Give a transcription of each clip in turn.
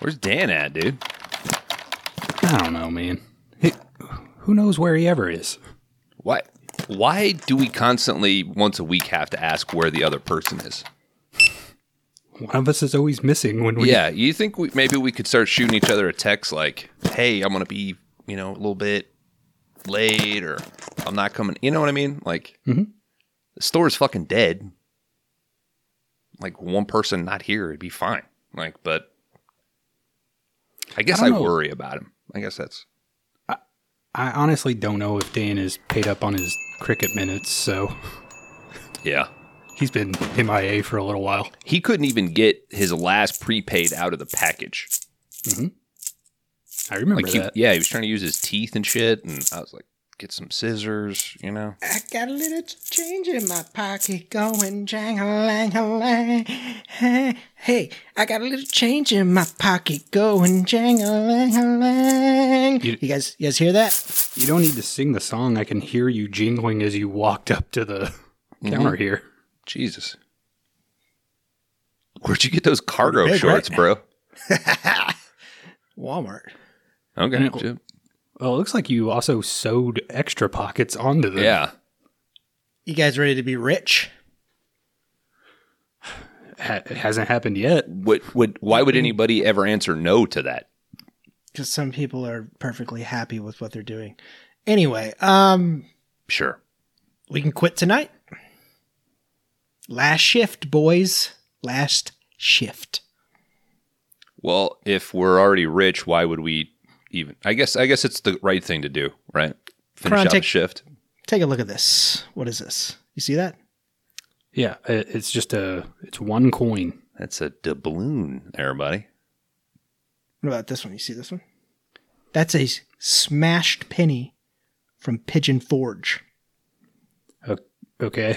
Where's Dan at, dude? I don't know, man. He, who knows where he ever is? Why? Why do we constantly once a week have to ask where the other person is? One of us is always missing when we. Yeah, you think we, maybe we could start shooting each other a text like, "Hey, I'm gonna be, you know, a little bit late, or I'm not coming." You know what I mean? Like, Mhm. the store's fucking dead. Like one person not here, it'd be fine. Like, but I guess I I, worry about him. I guess that's I honestly don't know if Dan is paid up on his cricket minutes, so yeah. he's been MIA for a little while. He couldn't even get his last prepaid out of the package. Mm-hmm. I remember Like, he, that. yeah, he was trying to use his teeth and shit, and I was like, "Get some scissors," you know. I got a little change in my pocket going jang a lang a lang. Hey, I got a little change in my pocket going jang a lang a lang. You- You guys, you guys hear that? You don't need to sing the song. I can hear you jingling as you walked up to the Mm-hmm. counter here. Jesus. Where'd you get those cargo big, shorts, right? bro? Walmart. Okay. No. Jim. Well, it looks like you also sewed extra pockets onto them. Yeah. You guys ready to be rich? Ha- it hasn't happened yet. What would why would anybody ever answer no to that? Because some people are perfectly happy with what they're doing. Anyway, um, Sure. we can quit tonight. Last shift, boys. Last shift. Well, if we're already rich, why would we even I guess I guess it's the right thing to do, right? Finish Come on, out the take- shift. Take a look at this. What is this? You see that? Yeah, it's just a it's one coin. That's a doubloon, everybody. What about this one? You see this one? That's a smashed penny from Pigeon Forge. Okay.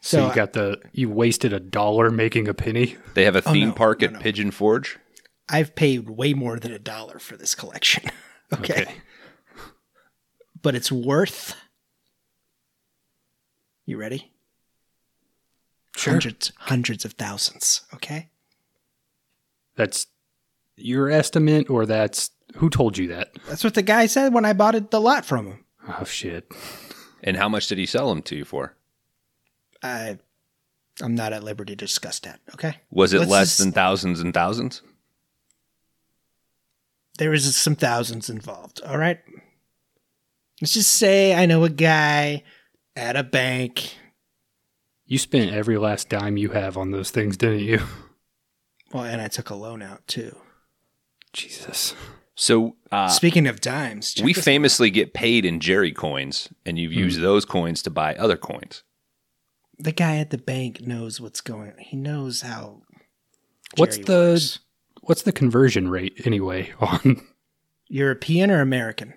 So, So you got the you wasted a dollar making a penny. They have a oh, theme no, park no, at no. Pigeon Forge. I've paid way more than a dollar for this collection. okay. But it's worth. You ready? Sure. Hundreds, hundreds of thousands. Okay. That's your estimate, or that's who told you that? That's what the guy said when I bought it the lot from him. Oh shit! And how much did he sell them to you for? I, I'm not at liberty to discuss that. Okay. Was it Let's less just- than thousands and thousands? There was some thousands involved. All right. Let's just say I know a guy at a bank. You spent every last dime you have on those things, didn't you? Well, and I took a loan out too. Jesus. So uh, Speaking of dimes, we this famously get paid in Jerry coins, and you've used those coins to buy other coins. the guy at the bank knows what's going on. He knows how. What's Jerry the works. What's the conversion rate anyway on? European or American?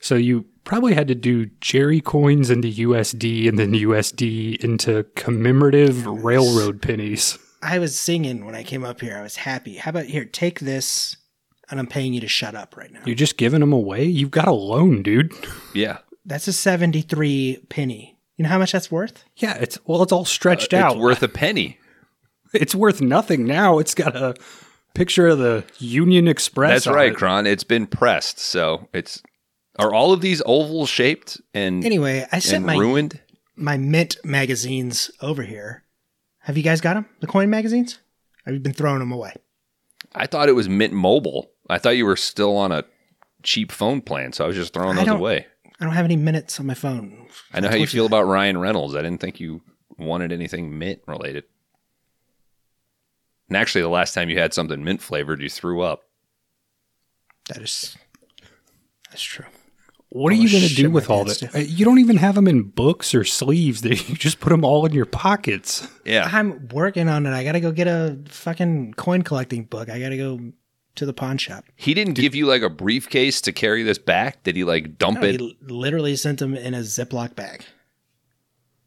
So you probably had to do Jerry coins into USD and then USD into commemorative railroad pennies. I was singing when I came up here. I was happy. How about here? Take this, and I'm paying you to shut up right now. You're just giving them away. You've got a loan, dude. Yeah, That's a 73 penny. You know how much that's worth? Yeah, it's well, it's all stretched Uh, out. it's worth a penny. it's worth nothing now. It's got a picture of the Union Express. That's right, it. Kron. It's been pressed, so it's are all of these oval shaped and Anyway, I sent my ruined. my mint magazines over here. Have you guys got them? The coin magazines? Have you been throwing them away? I thought it was Mint Mobile. I thought you were still on a cheap phone plan, so I was just throwing those away. I don't have any minutes on my phone. I know how you feel about Ryan Reynolds. I didn't think you wanted anything mint related. And actually, the last time you had something mint flavored, you threw up. That is, that's true. What are you going to do with all pants that? Uh, You don't even have them in books or sleeves. You just put them all in your pockets. Yeah. I'm working on it. I got to go get a fucking coin collecting book. I got to go to the pawn shop. He didn't give you like a briefcase to carry this back. Did he like dump No, it? he literally sent them in a Ziploc bag.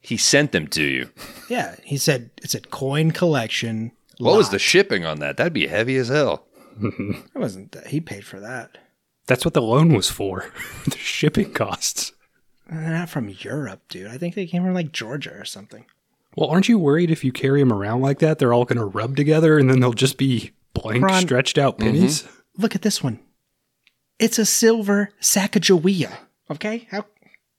He sent them to you. Yeah, he said it said coin collection. What was the shipping on that? That'd be heavy as hell. It wasn't that he paid for that. That's what the loan was for. the shipping costs. They're not from Europe, dude. I think they came from like Georgia or something. Well, aren't you worried if you carry them around like that, they're all going to rub together and then they'll just be Blank Kron- stretched out mm-hmm. pennies. Look at this one. It's a silver Sacagawea. Okay? How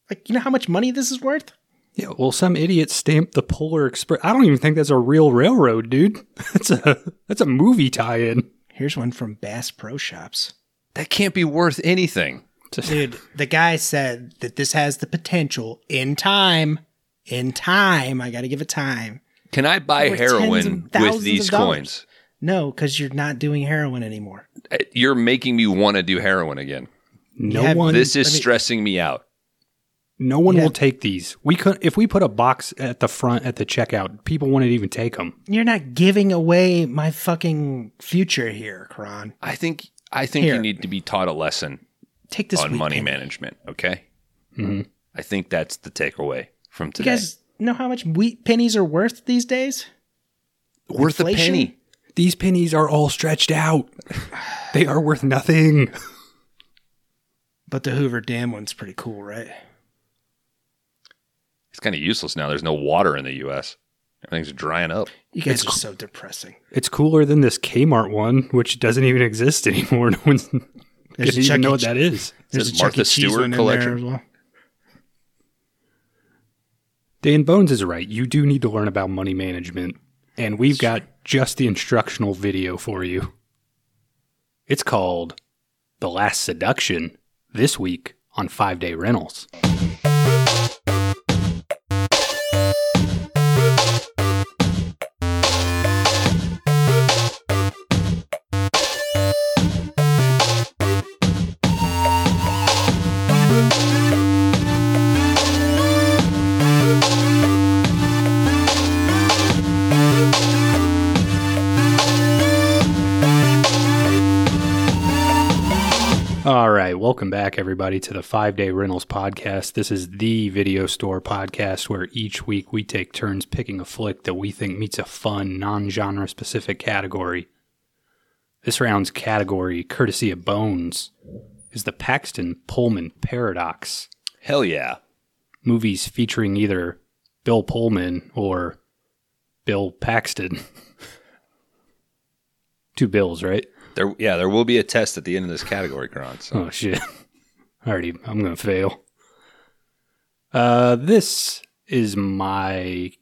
like you know how much money this is worth? Yeah, well, some idiot stamped the Polar Express. I don't even think that's a real railroad, dude. That's a that's a movie tie-in. Here's one from Bass Pro Shops. That can't be worth anything. Dude, the guy said that this has the potential in time. In time, I got to give it time. Can I buy Worth heroin with these coins? No, because you're not doing heroin anymore. Uh, You're making me want to do heroin again. No have- one, This is me- stressing me out. No one Yeah. will take these. We could if we put a box at the front at the checkout, people wouldn't even take them. You're not giving away my fucking future here, Kron. I think I think Here. you need to be taught a lesson Take this on money penny. management. Okay, Mhm. I think that's the takeaway from today. You guys know how much wheat pennies are worth these days? Worth a penny. These pennies are all stretched out. they are worth nothing. But the Hoover Dam one's pretty cool, right? It's kind of useless now. There's no water in the U.S. Everything's drying up. You guys It's are cool. so depressing. It's cooler than this Kmart one, which doesn't even exist anymore. No one's There's doesn't even Chuck know what that is. There's Says a Chuck Martha. Stewart one in collection. there as well. Dan Bones is right. You do need to learn about money management, and we've got just the instructional video for you. It's called The Last Seduction this week on 5 Day Rentals. Welcome back, everybody, to the Five Day Rentals podcast. This is the video store podcast where each week we take turns picking a flick that we think meets a fun, non genre specific category. This round's category, courtesy of Bones, is the Paxton Pullman Paradox. Hell yeah. Movies featuring either Bill Pullman or Bill Paxton. Two Bills, right? There, yeah, there will be a test at the end of this category, Kron. So Oh shit. I Already I'm gonna fail. Uh this is my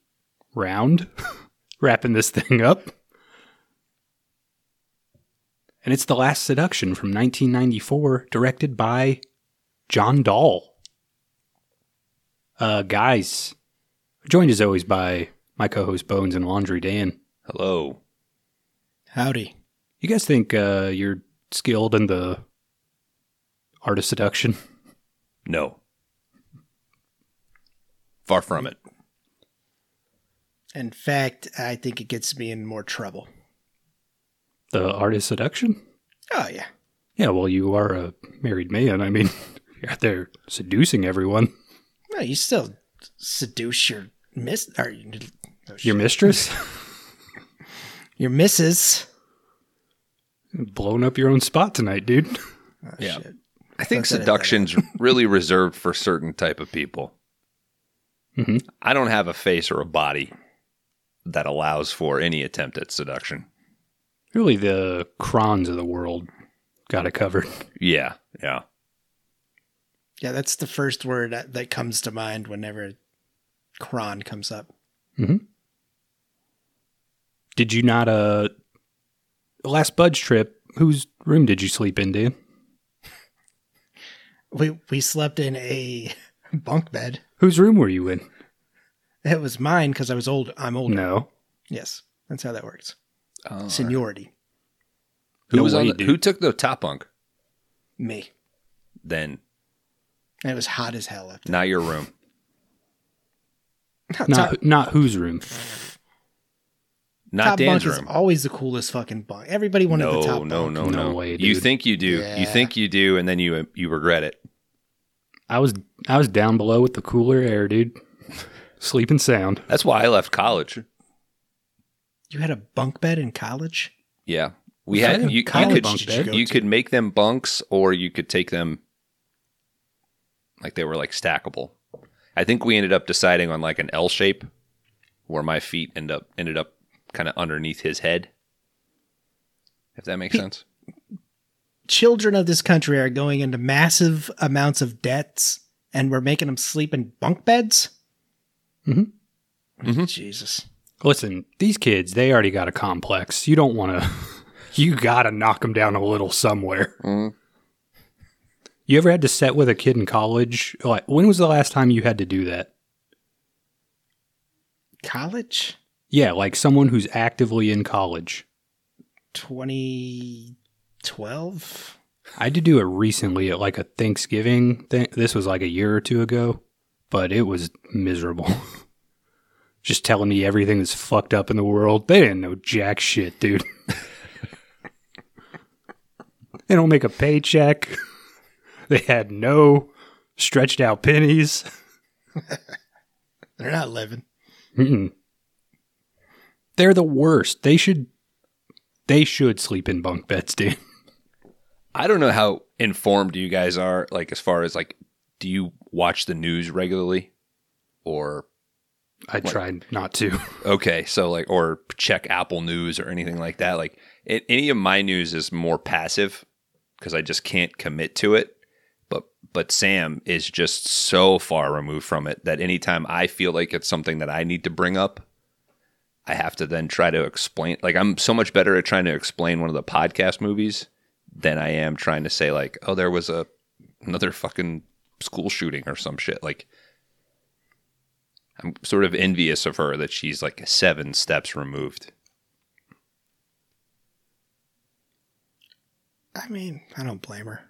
round. Wrapping this thing up. And it's The Last Seduction from 1994, directed by John Dahl. Uh guys, joined as always by my co-host Bones and Laundry Dan. hello. Howdy. You guys think uh, you're skilled in the art of seduction? No. Far from it. In fact, I think it gets me in more trouble. The art of seduction? Oh yeah. Yeah, well, you are a married man. I mean, you're out there seducing everyone. No, you still seduce your miss or oh, Your mistress? your missus. Blowing up your own spot tonight, dude. Oh, Yeah. shit. I think That's seduction's really reserved for certain type of people. Mhm. I don't have a face or a body that allows for any attempt at seduction. Really, the Krons of the world got it covered. Yeah, yeah. Yeah, that's the first word that, that comes to mind whenever Kron comes up. Did you not, uh, last Budge trip, whose room did you sleep in, Dan? We we slept in a bunk bed. Whose room were you in? It was mine because I was old. I'm older. No. Yes, that's how that works. Oh, Seniority. who No was on the, who took the top bunk? Me. Then And it was hot as hell up there. not your room. Top, Not, not whose room. Not top Dan's bunk is always the coolest fucking bunk. Everybody wanted No, the top no, bunk. no, No no, no. way, dude. You think you do. Yeah. You think you do, and then you you regret it. I was I was down below with the cooler air, dude. Sleeping sound. That's why I left college. You had a bunk bed in college? Yeah, we What had you. college you could bunk bed? go you could make them bunks, or you could take them like they were like stackable. I think we ended up deciding on like an L shape, where my feet end up ended up kind of underneath his head. If that makes sense. Children of this country are going into massive amounts of debts, and we're making them sleep in bunk beds. Mhm. Mhm. Jesus. Listen, these kids, they already got a complex. You don't want to, you got to knock them down a little somewhere. Mhm. You ever had to set with a kid in college? Like, when was the last time you had to do that? College? Yeah, like someone who's actively in college. 2012? I had to do it recently at like a Thanksgiving thing. This was like a year or two ago, but it was miserable. Just telling me everything that's fucked up in the world. They didn't know jack shit, dude. they don't make a paycheck. They had no stretched out pennies. They're not living. Mm-mm. They're the worst. They should they should sleep in bunk beds, dude. I don't know how informed you guys are, like as far as like, do you watch the news regularly, or I tried not to. okay, so like, or check Apple News or anything like that. Like, it, any of my news is more passive because I just can't commit to it. But but Sam is just so far removed from it that anytime I feel like it's something that I need to bring up, I have to then try to explain. Like, I'm so much better at trying to explain one of the podcast movies than I am trying to say like, oh, there was a another fucking school shooting or some shit. Like, I'm sort of envious of her that she's like seven steps removed. I mean, I don't blame her.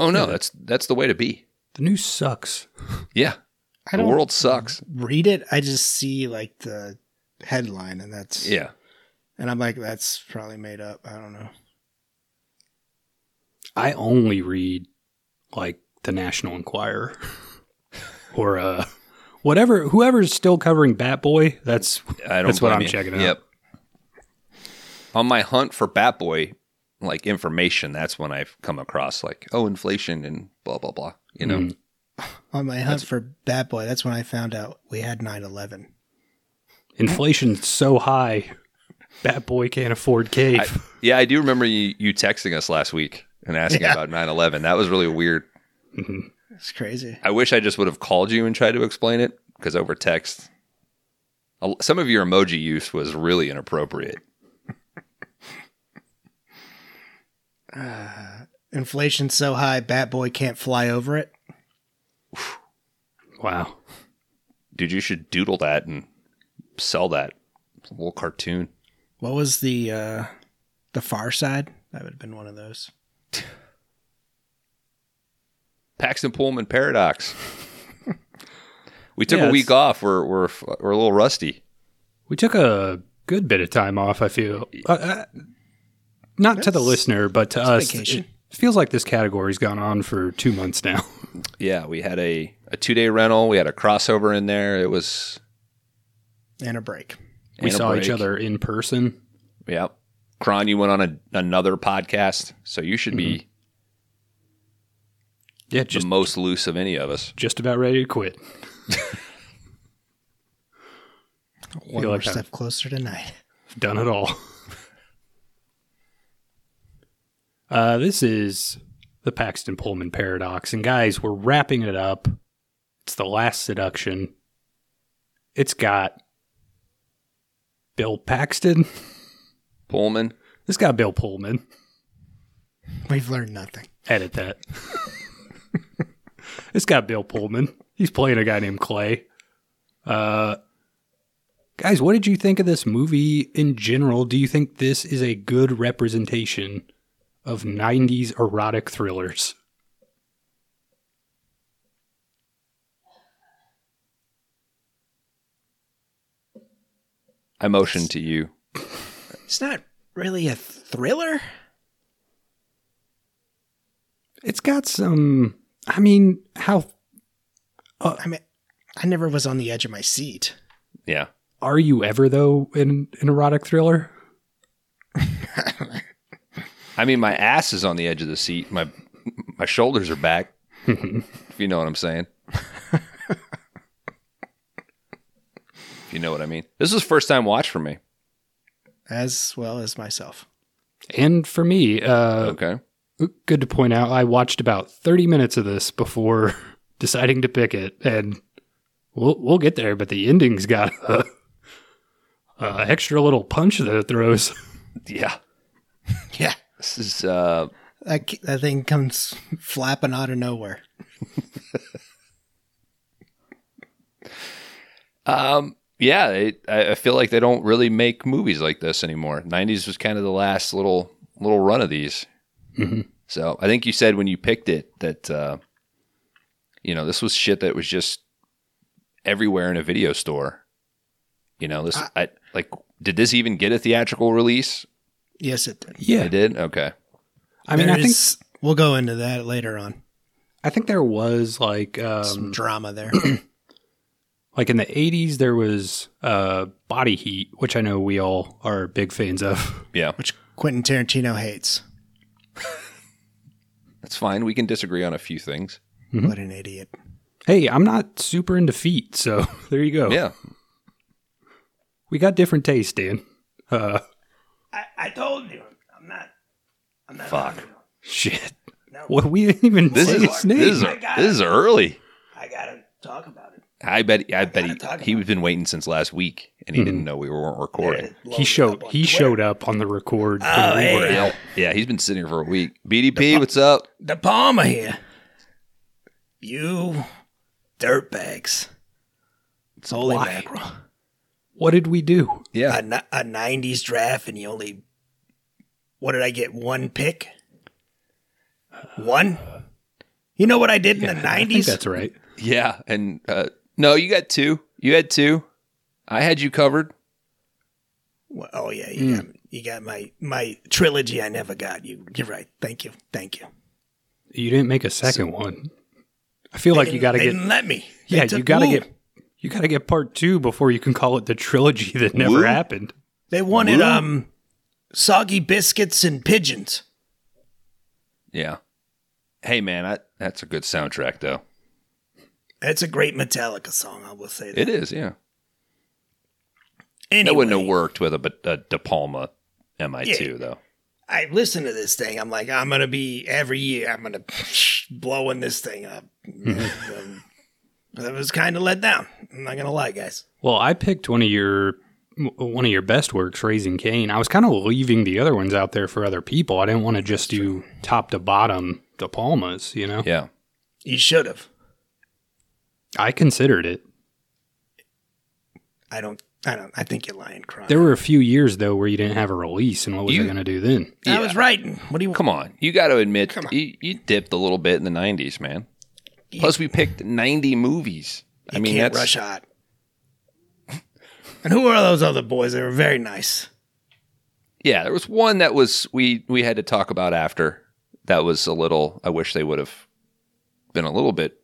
Oh no, that's that's the way to be. The news sucks. Yeah, I the world sucks. read it. I just see like the headline, and that's Yeah, And I'm like, that's probably made up. I don't know. I only read like the National Enquirer or uh whatever whoever's still covering Bat Boy. That's I don't. That's what I'm you. checking out. Yep. On my hunt for Bat Boy, like information, that's when I've come across like, oh, inflation and blah blah blah. You know, Mm. On my hunt for Bat Boy, that's when I found out we had 9 11. inflation's so high. Bat Boy can't afford cave. I, yeah, I do remember you, you texting us last week and asking Yeah. about 9-11. That was really weird. Mhm. It's crazy. I wish I just would have called you and tried to explain it because over text, a- some of your emoji use was really inappropriate. Inflation's so high, Bat Boy can't fly over it. Wow. Dude, you should doodle that and sell that. Little cartoon. What was the uh the Far Side? That would have been one of those. Paxton Pullman paradox. we took Yeah, a week off. We're, we're we're a little rusty. We took a good bit of time off, I feel. Uh, uh, not to the listener, but to us. vacation. It feels like this category's gone on for two months now. Yeah, we had a, a two day rental. We had a crossover in there. It was And a break. We a saw each other in person. Yep. Kron, you went on a, another podcast, so you should be mm-hmm. Yeah, just the most loose of any of us. just about ready to quit. One Feel more like I've- step closer tonight. Done it all. Uh, this is the Paxton Pullman paradox. And guys, we're wrapping it up. It's the last seduction. It's got Bill Paxton. Pullman. It's got Bill Pullman. We've learned nothing. Edit that. it's got Bill Pullman. He's playing a guy named Clay. Uh, guys, what did you think of this movie in general? Do you think this is a good representation of 90s erotic thrillers? I motioned to you. It's not really a thriller. It's got some. I mean, how uh, I mean, I never was on the edge of my seat. Yeah. are you ever, though, in an erotic thriller? I mean, my ass is on the edge of the seat. My my shoulders are back. if you know what I'm saying. if you know what I mean. This was first time watch for me. as well as myself. And for me, uh, Okay. good to point out, I watched about 30 minutes of this before deciding to pick it, and we'll we'll get there. But the ending's got a, a extra little punch that it throws. Yeah. Yeah. This is uh That, that thing comes flapping out of nowhere. um yeah, it, I I feel like they don't really make movies like this anymore. 90s was kind of the last little little run of these. Mhm. So, I think you said when you picked it that uh you know, this was shit that was just everywhere in a video store. You know, this I, like did this even get a theatrical release? Yes, it did. Yeah, It did. Okay. I mean, I think There's- we'll go into that later on. I think there was like Some um, drama there. like in the 80s there was uh, Body Heat, which I know we all are big fans of. Yeah. which Quentin Tarantino hates. That's fine. We can disagree on a few things. What an idiot. Hey, I'm not super into feet, so there you go. Yeah. We got different tastes, Dan. Uh, I, I told you, I'm not. I'm not. Fuck. shit. What we didn't even This say is his name. this is this is early. I gotta talk about it. I bet I bet he, he's been waiting since last week and he didn't mm-hmm. know we weren't recording. he showed he showed up on the record. Oh, we hey. Yeah, he's been sitting here for a week. BDP, what's up? De Palma here. You dirtbags. It's holy Why? mackerel. What did we do? Yeah. A, a 90s draft and you only. What did I get? One pick? One? You know what I did in the I 90s? think that's right. Yeah, and uh no, you got two. You had two. I had you covered. Well, oh yeah, you got you got my my trilogy. I never got you. You're right. Thank you. Thank you. You didn't make a second one. I feel like you got to get didn't let me. They yeah, you got to get you got to get part two before you can call it the trilogy that never Woo? happened. They wanted Woo. um soggy biscuits and pigeons. Yeah. Hey man, I, that's a good soundtrack though. That's a great Metallica song. I will say that. It is, yeah. Anyway, That wouldn't have worked with a, but a De Palma MI2 Yeah. though. I listen to this thing. I'm like, I'm gonna be every year. I'm gonna blowing this thing up. Um, I was kind of let down. I'm not gonna lie, guys. Well, I picked one of your one of your best works, Raising Cain. I was kind of leaving the other ones out there for other people. I didn't want to just do top to bottom De Palmas, you know. Yeah. You should have. I considered it. I don't. I don't. I think you're lying, Kron. There were a few years though where you didn't have a release, and what was You- I going to do then? I was writing. What do you? Come on. You got to admit you, you dipped a little bit in the 90s, man. Plus we picked 90 movies. I mean, can't that's rush hot. and who are those other boys? They were very nice. Yeah, there was one that was we we had to talk about after. That was a little. I wish they would have been a little bit,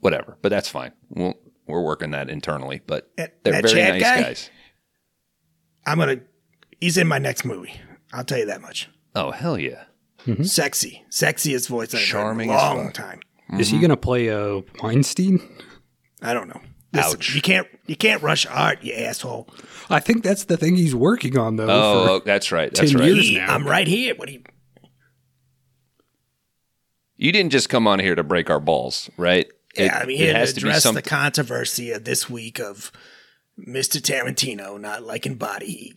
whatever. But that's fine. We'll, we're working that internally. But That- they're that very Chad nice guy? guys. I'm gonna. He's in my next movie. I'll tell you that much. Oh hell yeah! Mm-hmm. Sexy, sexiest voice I've Charming heard as in a long fuck. time. Is he going to play uh, Weinstein? I don't know. Listen, Ouch. You can't. You can't rush art, you asshole. I think that's the thing he's working on though. Oh, for- oh, that's right. That's 10 right. years. He- now. I'm right here. What do you? You didn't just come on here to break our balls, right? Yeah, It- I mean, it here to has to be address something. the controversy of this week of Mr. Tarantino not liking body heat.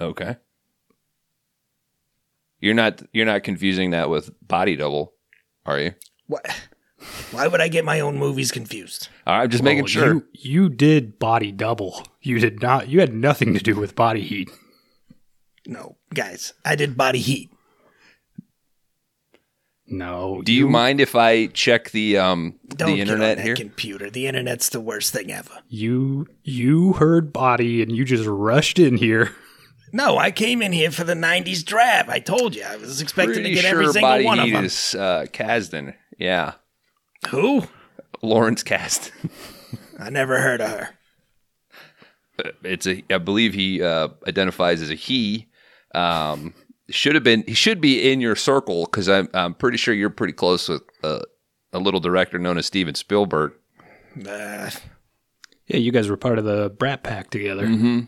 okay. You're not you're not confusing that with body double, are you? What? Why would I get my own movies confused? All right, I'm just making Well, sure. You, you did body double. You did not. You had nothing to do with body heat. No, guys, I did body heat. No. Do you mind if I check the um Don't the get internet on that here? computer. The internet's the worst thing ever. You you heard body and you just rushed in here. No, I came in here for the '90s draft. I told you I was expecting Pretty to get sure every single body one of heat them. is uh, Kasdan. Yeah, Who? Lawrence Cast. I never heard of her. it's a I believe he uh, identifies as a he. Um, should have been he should be in your circle because I'm I'm pretty sure you're pretty close with uh, a little director known as Steven Spielberg. Uh, Yeah, you guys were part of the Brat Pack together. Mm-hmm.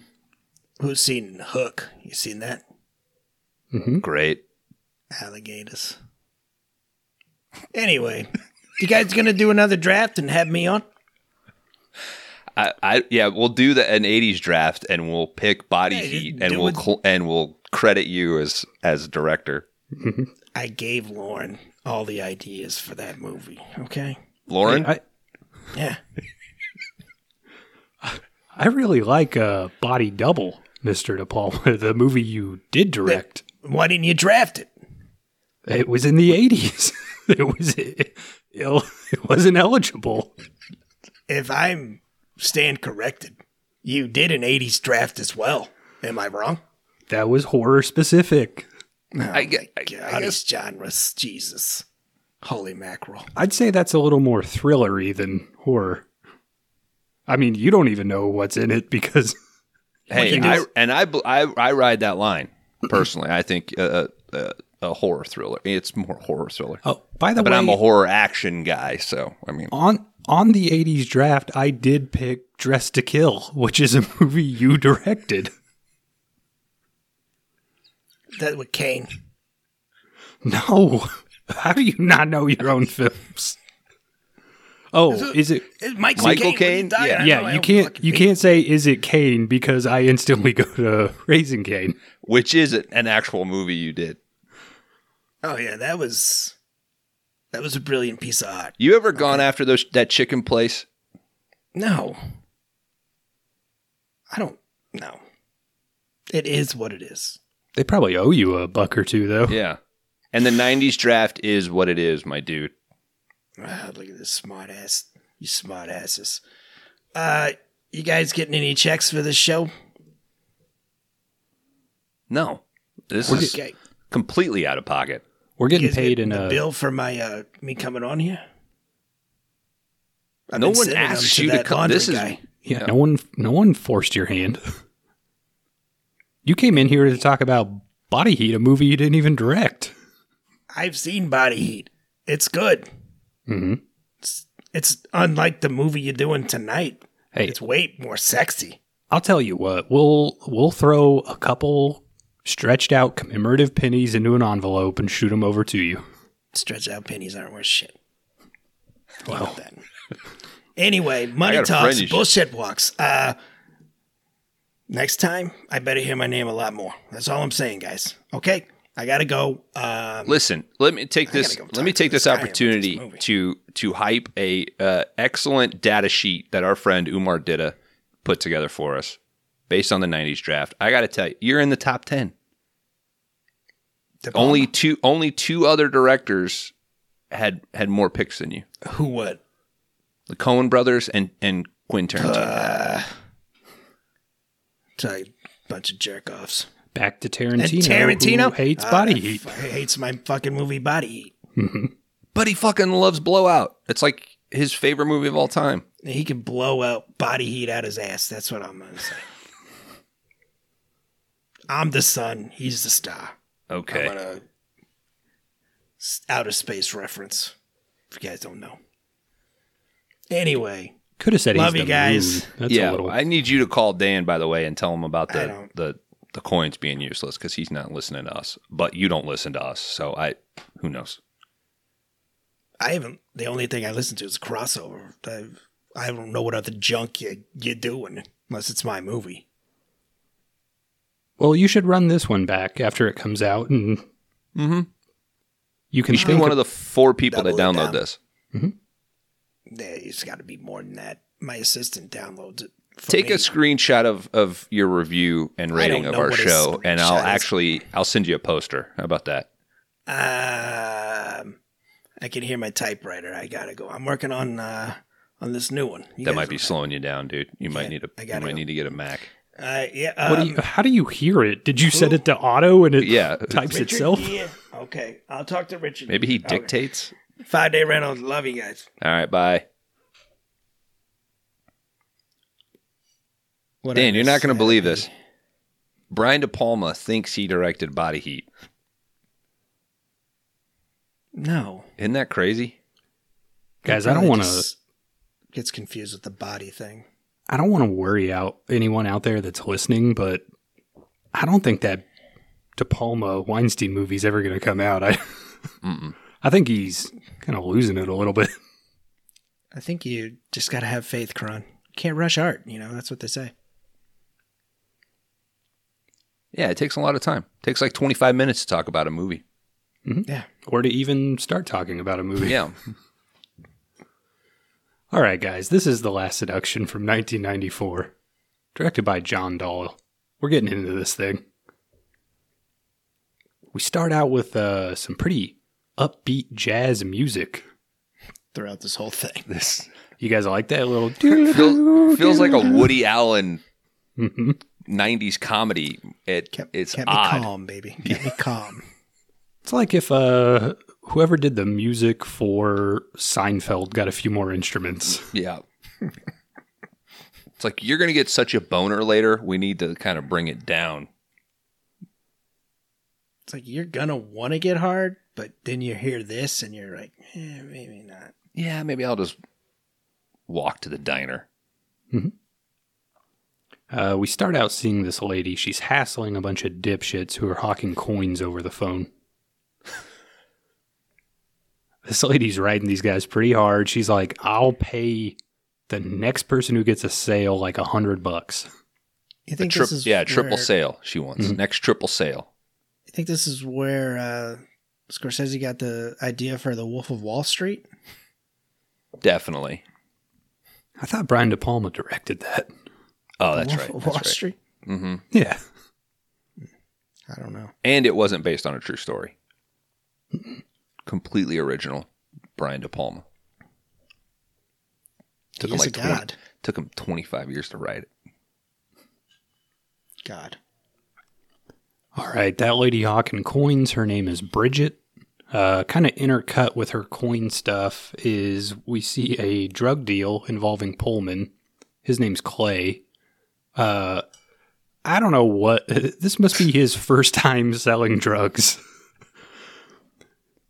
Who's seen Hook? You seen that? Mm-hmm. Great. Alligators. Anyway, you guys gonna do another draft and have me on? I, I yeah, we'll do the an '80s draft and we'll pick Body Yeah, Heat and we'll cl- and we'll credit you as as director, I gave Lauren all the ideas for that movie. Okay. Lauren. I, Yeah. I really like uh, Body Double, Mister De Palma, the movie you did direct. Why didn't you draft it? It was in the eighties. it was it, it wasn't eligible. If I'm stand corrected, you did an '80s draft as well. Am I wrong? That was horror specific. I, I, God, I guess these genres, Jesus, holy mackerel! I'd say that's a little more thrillery than horror. I mean, you don't even know what's in it because hey, you I, and I, I I ride that line personally. I think uh, uh, a horror thriller. It's more horror thriller, oh, by the but way, but I'm a horror action guy. So I mean, on on the '80s draft, I did pick Dressed to Kill, which is a movie you directed. That with Kane. No, how do you not know your own films? Oh, is it? It's Michael, Michael Caine. Caine? Yeah. Yeah, you can't you can't say is it Kane because I instantly go to Raising Cain. which is it an actual movie you did? Oh yeah, that was that was a brilliant piece of art. You ever gone after those that chicken place? No, I don't. No, it is what it is. They probably owe you a buck or two though. Yeah. And the '90s draft is what it is, my dude. Ah, look at this smart ass. You smart asses. Uh, you guys getting any checks for this show? No, this is completely out of pocket. We're You getting guys paid getting in a a bill for my uh me coming on here. I've no been one asked you to come. This is guy. yeah. No one no one forced your hand. You came in here to talk about Body Heat, a movie you didn't even direct. I've seen Body Heat. It's good. hmm It's, it's unlike the movie you're doing tonight. Hey, It's way more sexy. I'll tell you what. We'll we'll throw a couple stretched out commemorative pennies into an envelope and shoot them over to you. Stretched out pennies aren't worth shit. Well. that. Anyway, money got a friend talks, bullshit walks. Uh, next time, I better hear my name a lot more. That's all I'm saying, guys. Okay, I gotta go. Um, Listen, let me take this. go let me take this this opportunity this to to hype a uh, excellent data sheet that our friend Umar Ditta put together for us, based on the '90s draft. I got to tell you, you're in the top ten. De Palma. Only two, only two other directors had had more picks than you: who what? the Coen brothers and and Quentin Tarantino. Uh, tell you, bunch of jerk offs. Back to And Tarantino. Tarantino who hates Uh, Body Heat. f- hates my fucking movie Body Heat. but he fucking loves Blowout. It's like his favorite movie of all time. He can blow out Body Heat out his ass. That's what I'm gonna say. I'm the sun. He's the star. Okay. I'm gonna outer space reference. If you guys don't know. Anyway, Could have said Love he's you the guys. moon. That's yeah, a little. I need you to call Dan by the way and tell him about the the the coins being useless because he's not listening to us. But you don't listen to us, so I who knows. I haven't. The only thing I listen to is crossover. I, I don't know what other junk you you're doing unless it's my movie. Well, you should run this one back after it comes out, and Mm-hmm. you can You should be one of the four people that download down. this. Yeah, it's got to be more than that. My assistant downloads it. for Take me. a screenshot of, of your review and rating of our show, and I'll is. actually I'll send you a poster. How about that? Um, I can hear my typewriter. I gotta go. I'm working on uh on this new one. You that might be don't- slowing you down, dude. You might Yeah, need a I you gotta might go. need to get a Mac. Uh, yeah. what Um, do you, how do you hear it? Did you set it to auto and it Yeah. types Richard itself? Gere. Okay, I'll talk to Richard. Maybe he Okay. dictates. Five day rental. Love you guys. All right, bye. What Dan, you're not going to believe this. Brian De Palma thinks he directed Body Heat. No, Isn't that crazy? Guys, I don't want to. Gets confused with the body thing. I don't want to worry out anyone out there that's listening, but I don't think that De Palma Weinstein movie's ever going to come out. I, I think he's kind of losing it a little bit. I think you just got to have faith, Kron. You can't rush art. You know that's what they say. Yeah, it takes a lot of time. It takes like 25 minutes to talk about a movie. Mm-hmm. Yeah. or to even start talking about a movie. Yeah. All right, guys, this is The Last Seduction from 1994, directed by John Dahl. We're getting into this thing. We start out with uh, some pretty upbeat jazz music. Throughout this whole thing. This You guys like that little? feels, feels like a Woody Allen Mhm. 90s comedy. It, Kept, it's kept me odd. calm, baby. Kept me calm. It's like if uh, whoever did the music for Seinfeld got a few more instruments. Yeah. it's like you're going to get such a boner later. We need to kind of bring it down. It's like you're gonna want to get hard, but then you hear this and you're like, eh, maybe not. Yeah, maybe I'll just walk to the diner. Uh, we start out seeing this lady. She's hassling a bunch of dipshits who are hawking coins over the phone. This lady's riding these guys pretty hard. She's like, "I'll pay the next person who gets a sale like a hundred bucks." You think trip, this is yeah, triple where, sale she wants. Mhm. Next triple sale. You think this is where uh, Scorsese got the idea for the Wolf of Wall Street? Definitely. I thought Brian De Palma directed that. Oh, The that's Wolf right. of That's Wall right. Street. hmm Yeah, I don't know. And it wasn't based on a true story. Completely original. Brian De Palma. Took he him is like a 20 god. took him 25 years to write it. God. All right, that lady hawking coins, her name is Bridget. Uh, kind of intercut with her coin stuff is we see a drug deal involving Pullman. His name's Clay. Uh, I don't know what. This must be his first time selling drugs.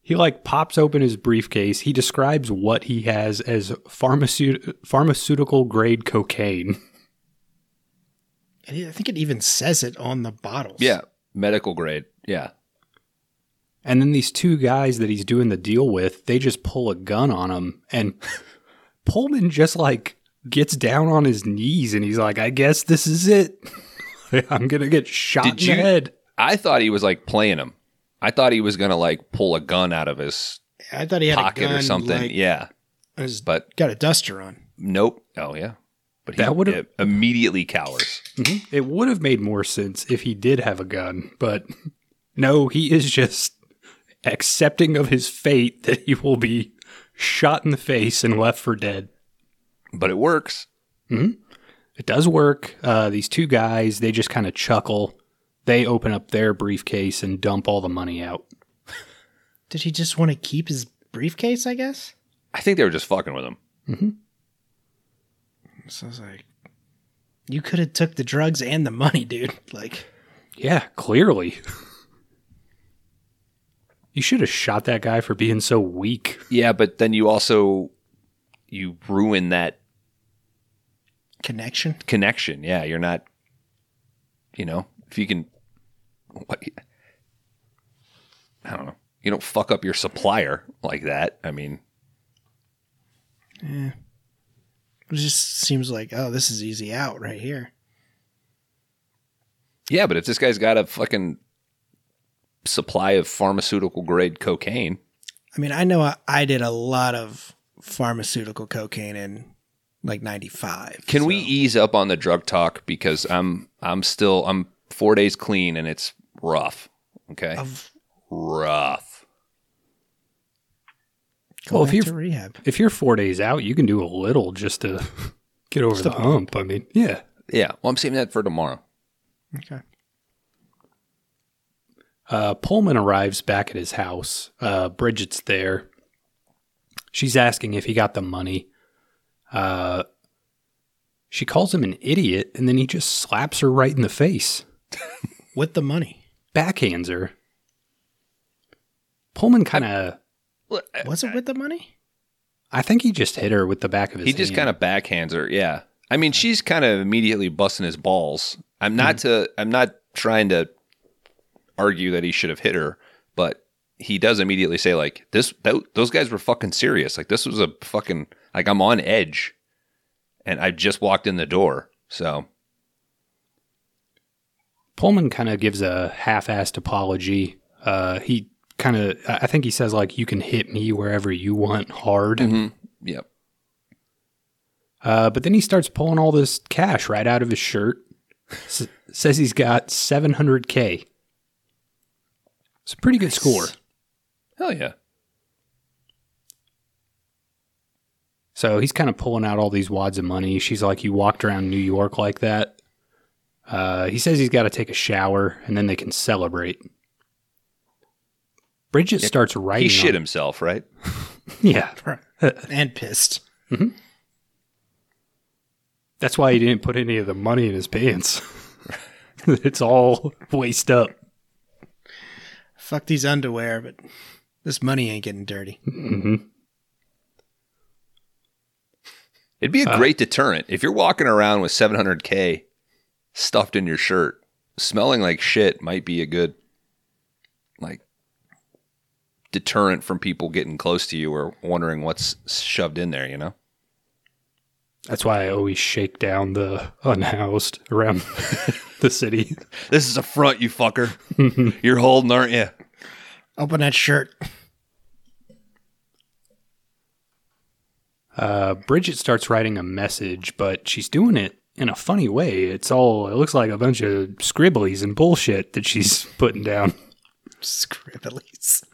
he like pops open his briefcase. He describes what he has as pharmaceut- pharmaceutical grade cocaine. I think it even says it on the bottles. Yeah, medical grade. Yeah. And then these two guys that he's doing the deal with, they just pull a gun on him. And Pullman just like gets down on his knees and he's like, I guess this is it. I'm going to get shot Did in you- the head. I thought he was like playing him. I thought he was gonna like pull a gun out of his I thought he had pocket a gun or something. Like, yeah, He's but got a duster on. nope. Oh yeah, but he That would've- it immediately cowers. It would have made more sense if he did have a gun, but no, he is just accepting of his fate that he will be shot in the face and left for dead. But it works. It does work. Uh, these two guys, they just kind of chuckle. They open up their briefcase and dump all the money out. Did he just want to keep his briefcase? I guess. I think they were just fucking with him. Mm-hmm. So I was like, you could have took the drugs and the money, dude. Like, Yeah, clearly. you should have shot that guy for being so weak. Yeah, but then you also you ruin that connection. connection. Yeah, you're not. You know, if you can, what? I don't know. You don't fuck up your supplier like that. I mean, yeah. It just seems like, oh, this is easy out right here. yeah, but if this guy's got a fucking supply of pharmaceutical grade cocaine, I mean, I know I, I did a lot of pharmaceutical cocaine in like '95. Can so- we ease up on the drug talk because I'm I'm still I'm four days clean and it's rough. Okay, Of, rough. go Well, if you're- to rehab. If you're four days out, you can do a little just to get over Just the a hump. I mean, yeah. Yeah, well, I'm saving that for tomorrow. Okay. Uh, Pullman arrives back at his house. Uh, Bridget's there. She's asking if he got the money. Uh, she calls him an idiot, and then he just slaps her right in the face. With the money. Backhands her. Pullman kind of, uh, Was it with the money? I think he just hit her with the back of his He just kind of backhands her. Yeah, I mean, she's kind of immediately busting his balls. I'm not mm-hmm. to. I'm not trying to argue that he should have hit her, but he does immediately say like this that, those guys were fucking serious. Like this was a fucking like I'm on edge and I just walked in the door. So Pullman kind of gives a half-assed apology. Uh, he kind of, I think he says like, "You can hit me wherever you want, hard." yep. Uh, but then he starts pulling all this cash right out of his shirt. S- says he's got 700k. It's a pretty good score. Hell yeah. So he's kind of pulling out all these wads of money. She's like, "You walked around New York like that." Uh, he says he's got to take a shower and then they can celebrate. Bridget starts writing. He shit on- himself, right? Yeah, and pissed. Mm-hmm. that's why he didn't put any of the money in his pants. it's all waist up. Fuck these underwear, but this money ain't getting dirty. Mm-hmm. It'd be a uh, great deterrent if you're walking around with 700k stuffed in your shirt, smelling like shit might be a good like deterrent from people getting close to you or wondering what's shoved in there, you know? That's why I always shake down the unhoused around the city. This is a front, you fucker. you're holding, aren't you? Open that shirt. Uh, Bridget starts writing a message, but she's doing it in a funny way. It's all, it looks like a bunch of scribblies and bullshit that she's putting down. Scribblies.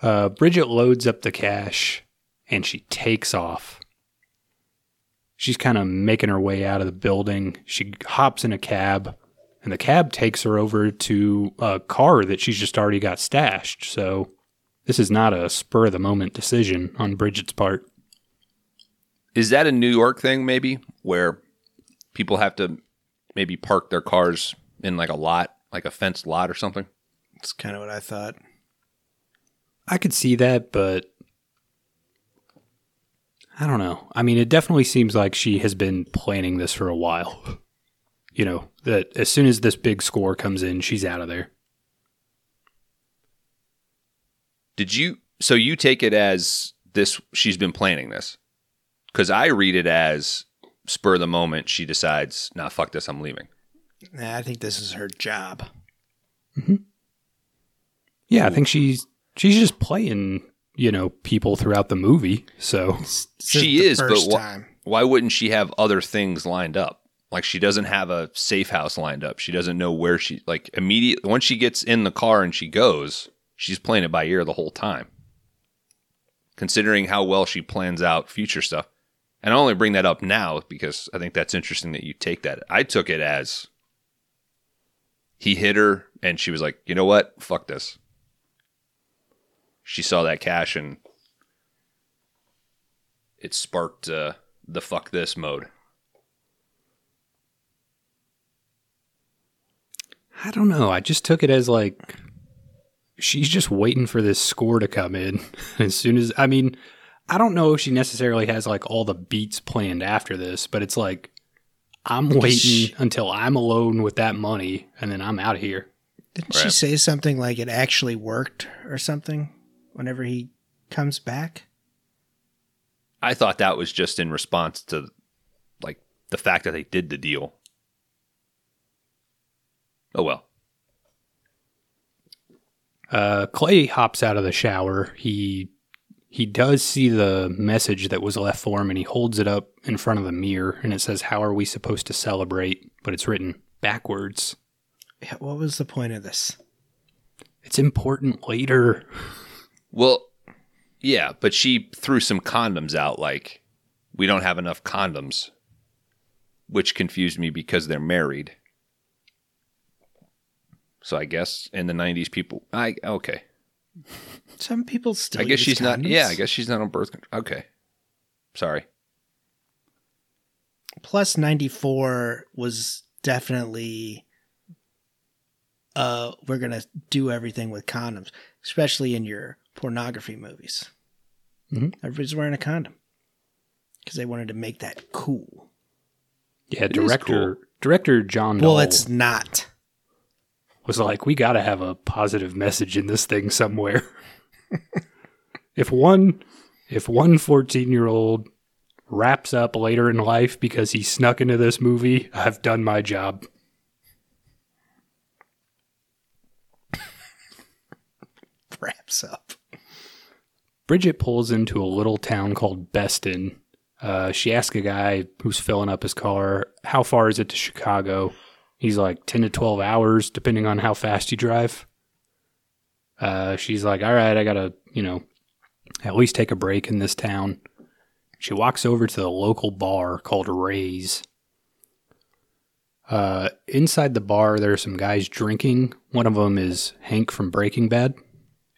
Uh, Bridget loads up the cash and she takes off. She's kind of making her way out of the building. She hops in a cab, and the cab takes her over to a car that she's just already got stashed. So, this is not a spur of the moment decision on Bridget's part. Is that a New York thing maybe where people have to maybe park their cars in like a lot, like a fenced lot or something? That's kind of what I thought. I could see that, but I don't know. I mean, it definitely seems like she has been planning this for a while. You know, that as soon as this big score comes in, she's out of there. Did you so you take it as this she's been planning this? Cuz I read it as spur of the moment she decides, "Nah, fuck this, I'm leaving." Nah, I think this is her job. Mm-hmm. Yeah, I think she's she's just playing, you know, people throughout the movie. So She is, but first time. Why wouldn't she have other things lined up? Like she doesn't have a safe house lined up. She doesn't know where she like immediate once she gets in the car and she goes, she's playing it by ear the whole time. Considering how well she plans out future stuff. And I only bring that up now because I think that's interesting that you take that. I took it as he hit her and she was like, "You know what? Fuck this." She saw that cash and it sparked uh, the fuck this mode. I don't know. I just took it as like she's just waiting for this score to come in. as soon as I mean, I don't know if she necessarily has like all the beats planned after this, but it's like I'm waiting until I'm alone with that money and then I'm out of here. Didn't she say something like it actually worked or something whenever he comes back? I thought that was just in response to like the fact that they did the deal. Oh well. Uh, Clay hops out of the shower. He he does see the message that was left for him, and he holds it up in front of the mirror, and it says, "How are we supposed to celebrate?" But it's written backwards. Yeah, What was the point of this? It's important later. Well, yeah, but she threw some condoms out like we don't have enough condoms, which confused me because they're married. So I guess in the 90s people I okay. Some people still. I guess use she's not yeah, I guess she's not on birth control. Okay. Sorry. Plus, ninety four was definitely. Uh, we're gonna do everything with condoms, especially in your pornography movies. Mhm. Everybody's wearing a condom because they wanted to make that cool. Yeah, is director director John Well, Dahl it's not. Was like, we got to have a positive message in this thing somewhere. if one if one 14 year old wraps up later in life because he snuck into this movie, I've done my job. Wraps up. Bridget pulls into a little town called Beston. Uh, she asks a guy who's filling up his car, How far is it to Chicago? He's like 10 to 12 hours, depending on how fast you drive. Uh, she's like, All right, I got to, you know, at least take a break in this town. She walks over to the local bar called Ray's. Uh, inside the bar, there are some guys drinking. One of them is Hank from Breaking Bad.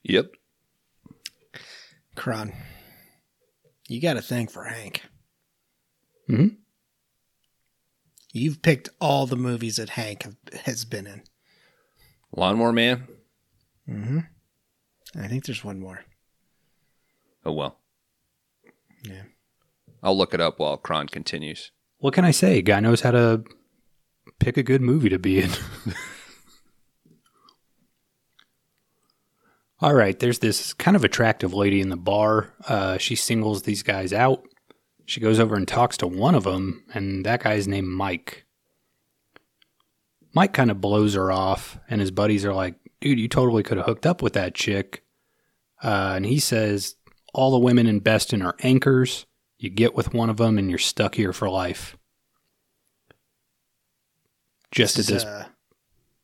Yep. Kron. You got to thank for Hank. Mhm. You've picked all the movies that Hank have, has been in. Lawnmower Man. Mm-hmm. I think there's one more. Oh well. Yeah. I'll look it up while Kron continues. What can I say? Guy knows how to pick a good movie to be in. All right, there's this kind of attractive lady in the bar. Uh, she singles these guys out. She goes over and talks to one of them, and that guy's named Mike. Mike kind of blows her off, and his buddies are like, dude, you totally could have hooked up with that chick. Uh, and he says, all the women in Beston are anchors. You get with one of them, and you're stuck here for life. Just at This this, is, uh,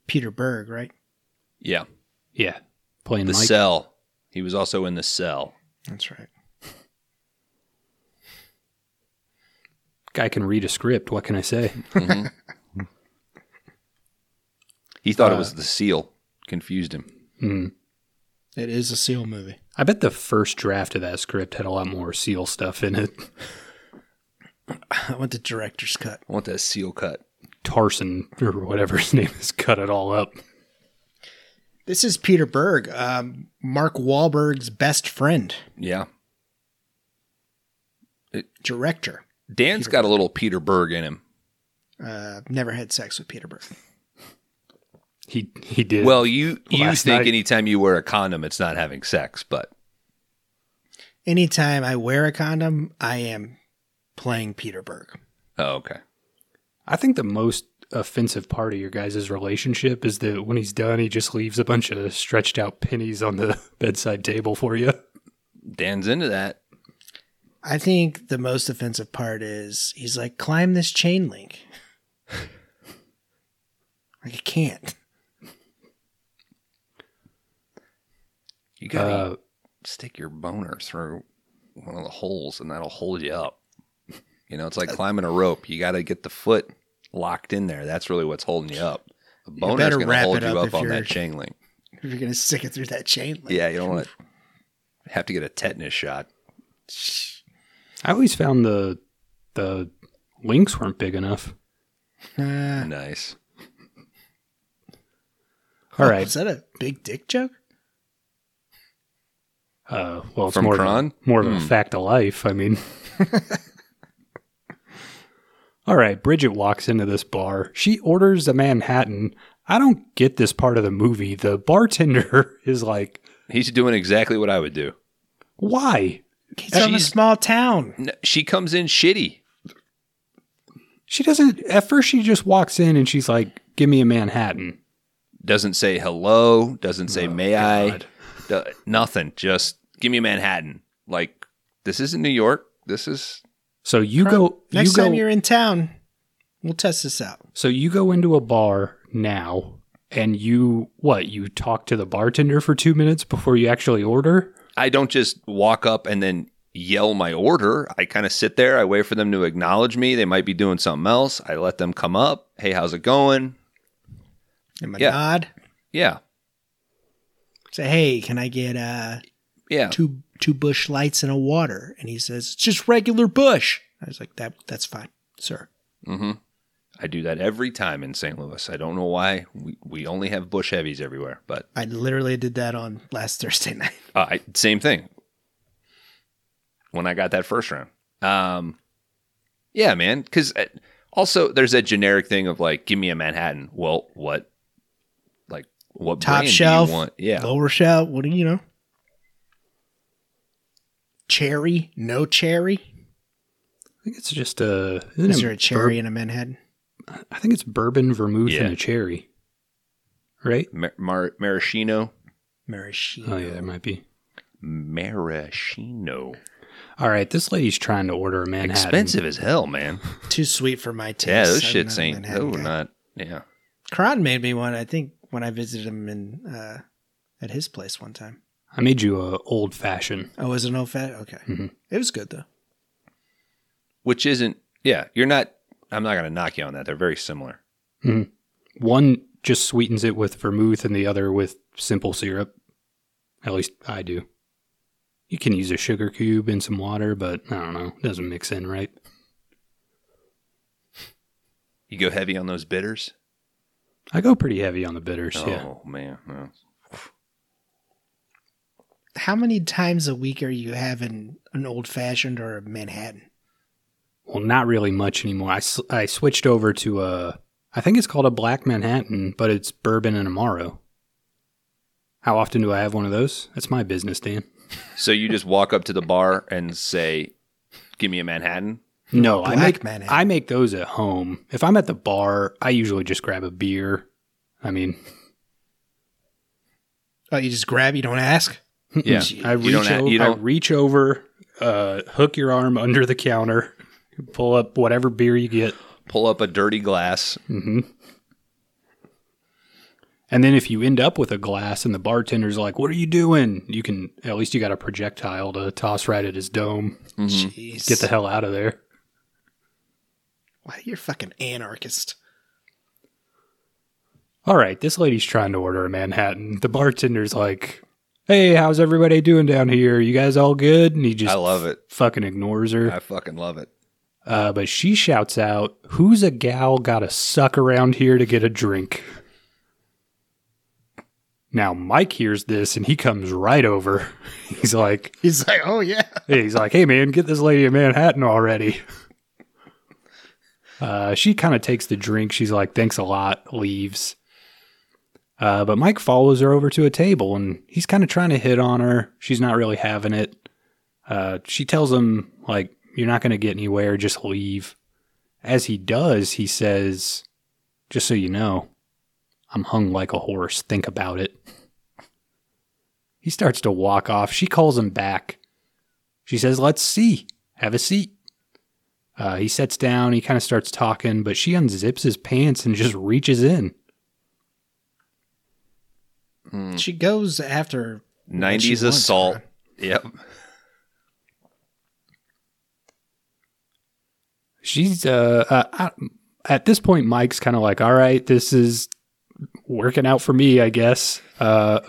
Peter Berg, right? Yeah. yeah, playing The Mike. Cell. He was also in The Cell. That's right. Guy can read a script. What can I say? He thought it Uh, was The Seal. Confused him. Hmm. It is a Seal movie. I bet the first draft of that script had a lot more seal stuff in it. I want the director's cut. I want that seal cut. Tarson or whatever his name is cut it all up. This is Peter Berg, um, Mark Wahlberg's best friend, Yeah. director. Dan's got a little Peter Berg in him. Uh, never had sex with Peter Berg. He he did. Well, you you think night. anytime you wear a condom, it's not having sex, but Anytime I wear a condom, I am playing Peter Berg. oh, okay. I think the most offensive part of your guys' relationship is that when he's done, he just leaves a bunch of stretched out pennies on the bedside table for you. Dan's into that. I think the most offensive part is he's like, climb this chain link. like, I can't. You gotta Uh, stick your boner through one of the holes, and that'll hold you up. You know, it's like climbing a rope. You got to get the foot locked in there. That's really what's holding you up. The boner's better going to wrap hold it you up up on that chain link. If you're going to stick it through that chain link. Yeah, you don't want to have to get a tetanus shot. I always found the the links weren't big enough. Uh, Nice. All right. Is that a big dick joke? Uh, well, it's From more of, a, more of a Hmm. fact of life. I mean, all right. Bridget walks into this bar. She orders a Manhattan. I don't get this part of the movie. The bartender is like, He's doing exactly what I would do. "Why?" He's from a small town. No, she comes in shitty. She doesn't. At first, she just walks in and she's like, "Give me a Manhattan." Doesn't say hello. Doesn't say Oh, may God. I. Do- nothing. Just give me a Manhattan. Like this isn't New York. This is So you go. Next you go, time you're in town, we'll test this out. So you go into a bar now, and you what? You talk to the bartender for two minutes before you actually order. I don't just walk up and then yell my order. I kind of sit there. I wait for them to acknowledge me. They might be doing something else. I let them come up. Hey, how's it going? And my Yeah. nod. Yeah. Say, hey, can I get uh, Yeah. two two Busch lights and a water? And he says, it's just regular Busch. I was like, that that's fine, sir. Mm-hmm. I do that every time in St. Louis. I don't know why. We, we only have Busch heavies everywhere, but I literally did that on last Thursday night. uh, I, same thing. When I got that first round, um, yeah, man. Because Also, there's that generic thing of like, give me a Manhattan. Well, what? Like, what Top brand shelf, do you want? Yeah. lower shelf. What do you know? Cherry, no cherry. I think it's just a. Isn't Is there a cherry in a Manhattan? Bur- I think it's bourbon, vermouth, Yeah. and a cherry. Right? Mar- Mar- maraschino. Maraschino. Oh yeah, there might be. Maraschino. All right, this lady's trying to order a Manhattan. Expensive as hell, man. Too sweet for my taste. Yeah, those I'm shits ain't. Manhattan Those guy. not. Yeah. Kron made me one. I think when I visited him in uh, at his place one time. I made you a old fashioned. Oh, was it old fat? Okay, Mhm. it was good though. Which isn't. Yeah, you're not. I'm not gonna knock you on that. They're very similar. Hmm. One just sweetens it with vermouth, and the other with simple syrup. At least I do. You can use a sugar cube and some water, but I don't know. It doesn't mix in right. You go heavy on those bitters. I go pretty heavy on the bitters. Oh Yeah. man, no. How many times a week are you having an old fashioned or a Manhattan? Well, not really much anymore. I, I switched over to a. I think it's called a Black Manhattan, but it's bourbon and Amaro. How often do I have one of those? That's my business, Dan. So you just walk up to the bar and say, "Give me a Manhattan." No, I make Manhattan. I make those at home. If I'm at the bar, I usually just grab a beer. I mean, Oh, you just grab. You don't ask. Yeah, I reach, You reach, don't o- you don't- reach over, uh, hook your arm under the counter, pull up whatever beer you get, Pull up a dirty glass. hmm and then if you end up with a glass and the bartender's like, "What are you doing?" You can at least you got a projectile to toss right at his dome. Jeez. Get the hell out of there. Why you're fucking anarchist. All right, this lady's trying to order a Manhattan. The bartender's like, "Hey, how's everybody doing down here? You guys all good?" And he just I love it. fucking ignores her. I fucking love it. Uh, but she shouts out, "Who's a gal got to suck around here to get a drink?" Now Mike hears this and he comes right over. He's like, He's like, oh yeah. he's like, "Hey man, get this lady a Manhattan already." Uh, she kind of takes the drink. She's like, "Thanks a lot," leaves. Uh, but Mike follows her over to a table and he's kind of trying to hit on her. She's not really having it. Uh, she tells him, like, you're not going to get anywhere, just leave. As he does, he says, just so you know, I'm hung like a horse. Think about it. He starts to walk off. She calls him back. She says, let's see. Have a seat. Uh, he sits down. He kind of starts talking, but she unzips his pants and just reaches in. She goes after what she 90s assault. Yep. She's uh, uh I, at this point mike's kind of like all right this is working out for me i guess. Uh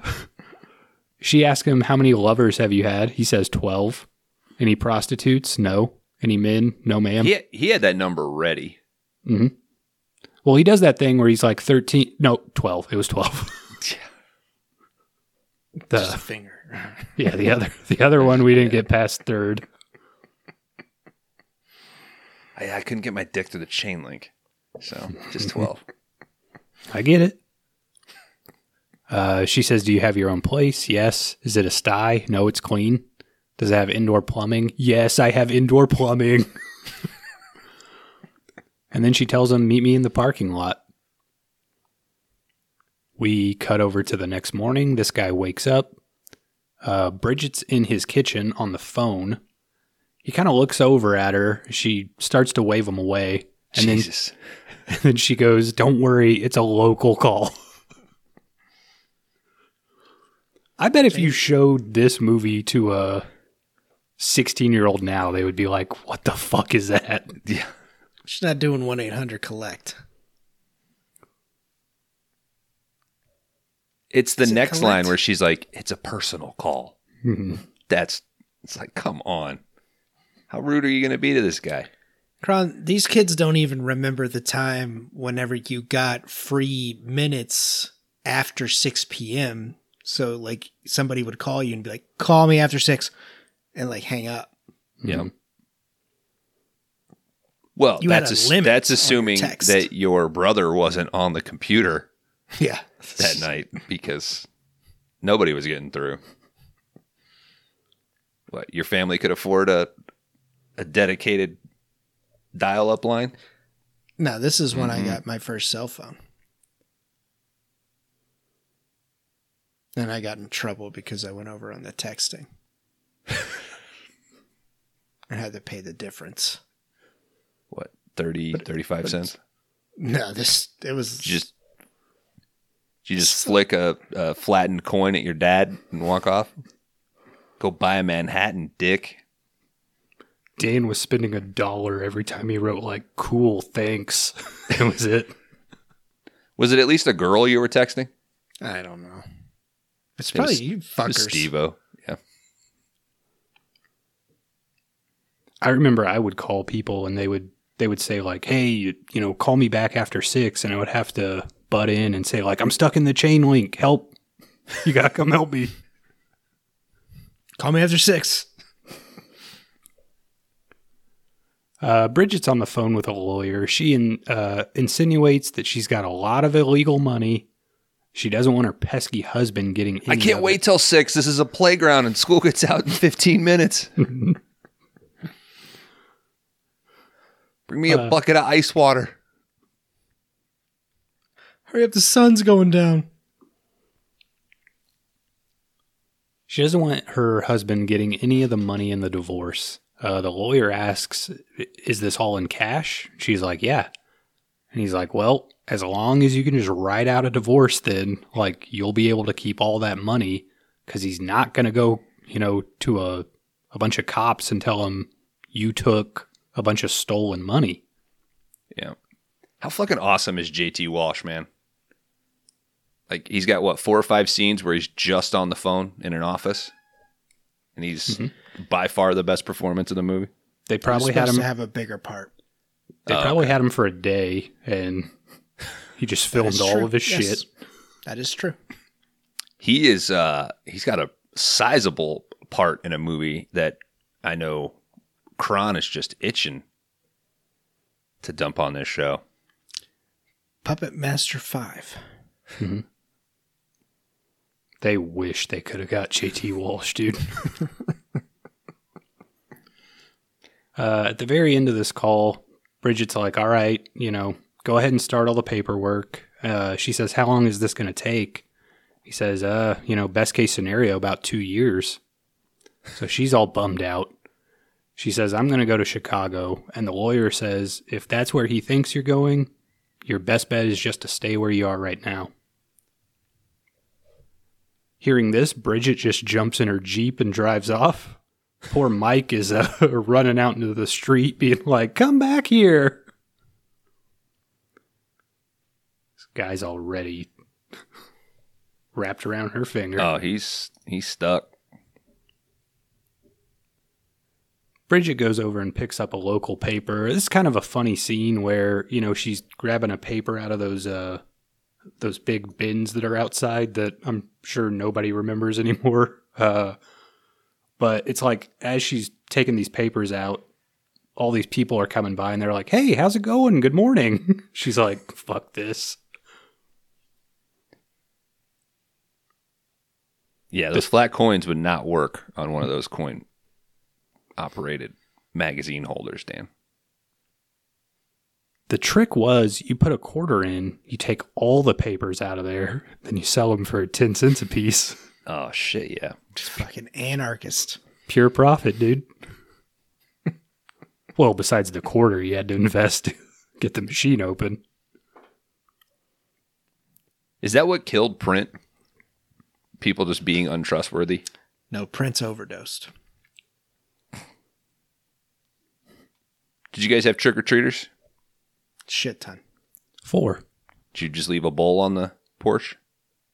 she asks him how many lovers have you had? He says 12 any prostitutes? No. Any men? No ma'am. He had, he had that number ready. Hmm. well he does that thing where he's like 13 no 12 it was 12 Just a the, finger. yeah the other the other one we didn't get past third I, I couldn't get my dick through the chain link. So just 12. I get it. Uh, she says, Do you have your own place? Yes. Is it a sty? No, it's clean. Does it have indoor plumbing? Yes, I have indoor plumbing. and then she tells him, Meet me in the parking lot. We cut over to the next morning. This guy wakes up. Uh, Bridget's in his kitchen on the phone. He kind of looks over at her. She starts to wave him away. And then and then she goes, Don't worry, it's a local call. I bet if you showed this movie to a 16 year old now, they would be like, What the fuck is that? yeah. She's not doing one eight hundred collect. It's the Is it next collect? line where she's like, "It's a personal call." Mhm. That's it's like, come on. How rude are you going to be to this guy? Kron, these kids don't even remember the time whenever you got free minutes after 6 p.m. So, like, somebody would call you and be like, call me after 6 and, like, hang up. Yeah. Mm-hmm. Well, You had that's a ass- limit that's on your assuming that your brother wasn't on the computer Yeah. that night because nobody was getting through. What your family could afford a a dedicated dial up line? No, this is when Mm-hmm. I got my first cell phone. And I got in trouble because I went over on the texting. I had to pay the difference. What 30, 35 cents? No, this it was just you just flick a, a flattened coin at your dad and walk off. Go buy a Manhattan, dick. Dan was spending a dollar every time he wrote like "cool, thanks." that was it. Was it at least a girl you were texting? I don't know. It's It probably was- you fuckers. Steve-O. Yeah. I remember I would call people and they would they would say like, "Hey, you, you know, call me back after 6." And I would have to butt in and say like, "I'm stuck in the chain link. Help. You got to come help me." Call me after six. Uh, Bridget's on the phone with a lawyer. She in, uh, insinuates that she's got a lot of illegal money. She doesn't want her pesky husband getting. I can't of wait it. till six. This is a playground and school gets out in 15 minutes. Bring me a Uh, bucket of ice water. Hurry up, the sun's going down. She doesn't want her husband getting any of the money in the divorce. Uh, the lawyer asks, "Is this all in cash?" She's like, "Yeah," and he's like, "Well, as long as you can just write out a divorce, then like you'll be able to keep all that money because he's not going to go, you know, to a a bunch of cops and tell them you took a bunch of stolen money." Yeah. How fucking awesome is JT Walsh, man? Like he's got what four or five scenes where he's just on the phone in an office, and he's by far the best performance of the movie. They probably Probably had him. to have a bigger part. They Oh, probably okay. had him for a day, and he just filmed all true. of his Yes. shit. That is true. He is uh he's got a sizable part in a movie that I know Kron is just itching to dump on this show. Puppet Master 5. They wish they could have got JT Walsh, dude. uh, at the very end of this call, Bridget's like, all right, you know, go ahead and start all the paperwork. Uh, she says, how long is this going to take? He says, uh, you know, best case scenario, about two years. So she's all bummed out. She says, I'm going to go to Chicago. And the lawyer says, if that's where he thinks you're going, your best bet is just to stay where you are right now. Hearing this, Bridget just jumps in her Jeep and drives off. Poor Mike is uh, running out into the street, being like, Come back here. This guy's already wrapped around her finger. Oh, he's he's stuck. Bridget goes over and picks up a local paper. This is kind of a funny scene where, you know, she's grabbing a paper out of those uh those big bins that are outside that I'm sure nobody remembers anymore. Uh but it's like as she's taking these papers out, all these people are coming by and they're like, "Hey, how's it going? Good morning." She's like, "Fuck this." Yeah, those flat coins would not work on one of those coin operated magazine holders, Dan. The trick was you put a quarter in, you take all the papers out of there, then you sell them for 10 cents a piece. Oh shit, yeah. Just fucking anarchist. Pure profit, dude. well, besides the quarter you had to invest to get the machine open. Is that what killed print? People just being untrustworthy? No, Prince overdosed. Did you guys have trick or treaters? Shit ton. Four. Did you just leave a bowl on the porch?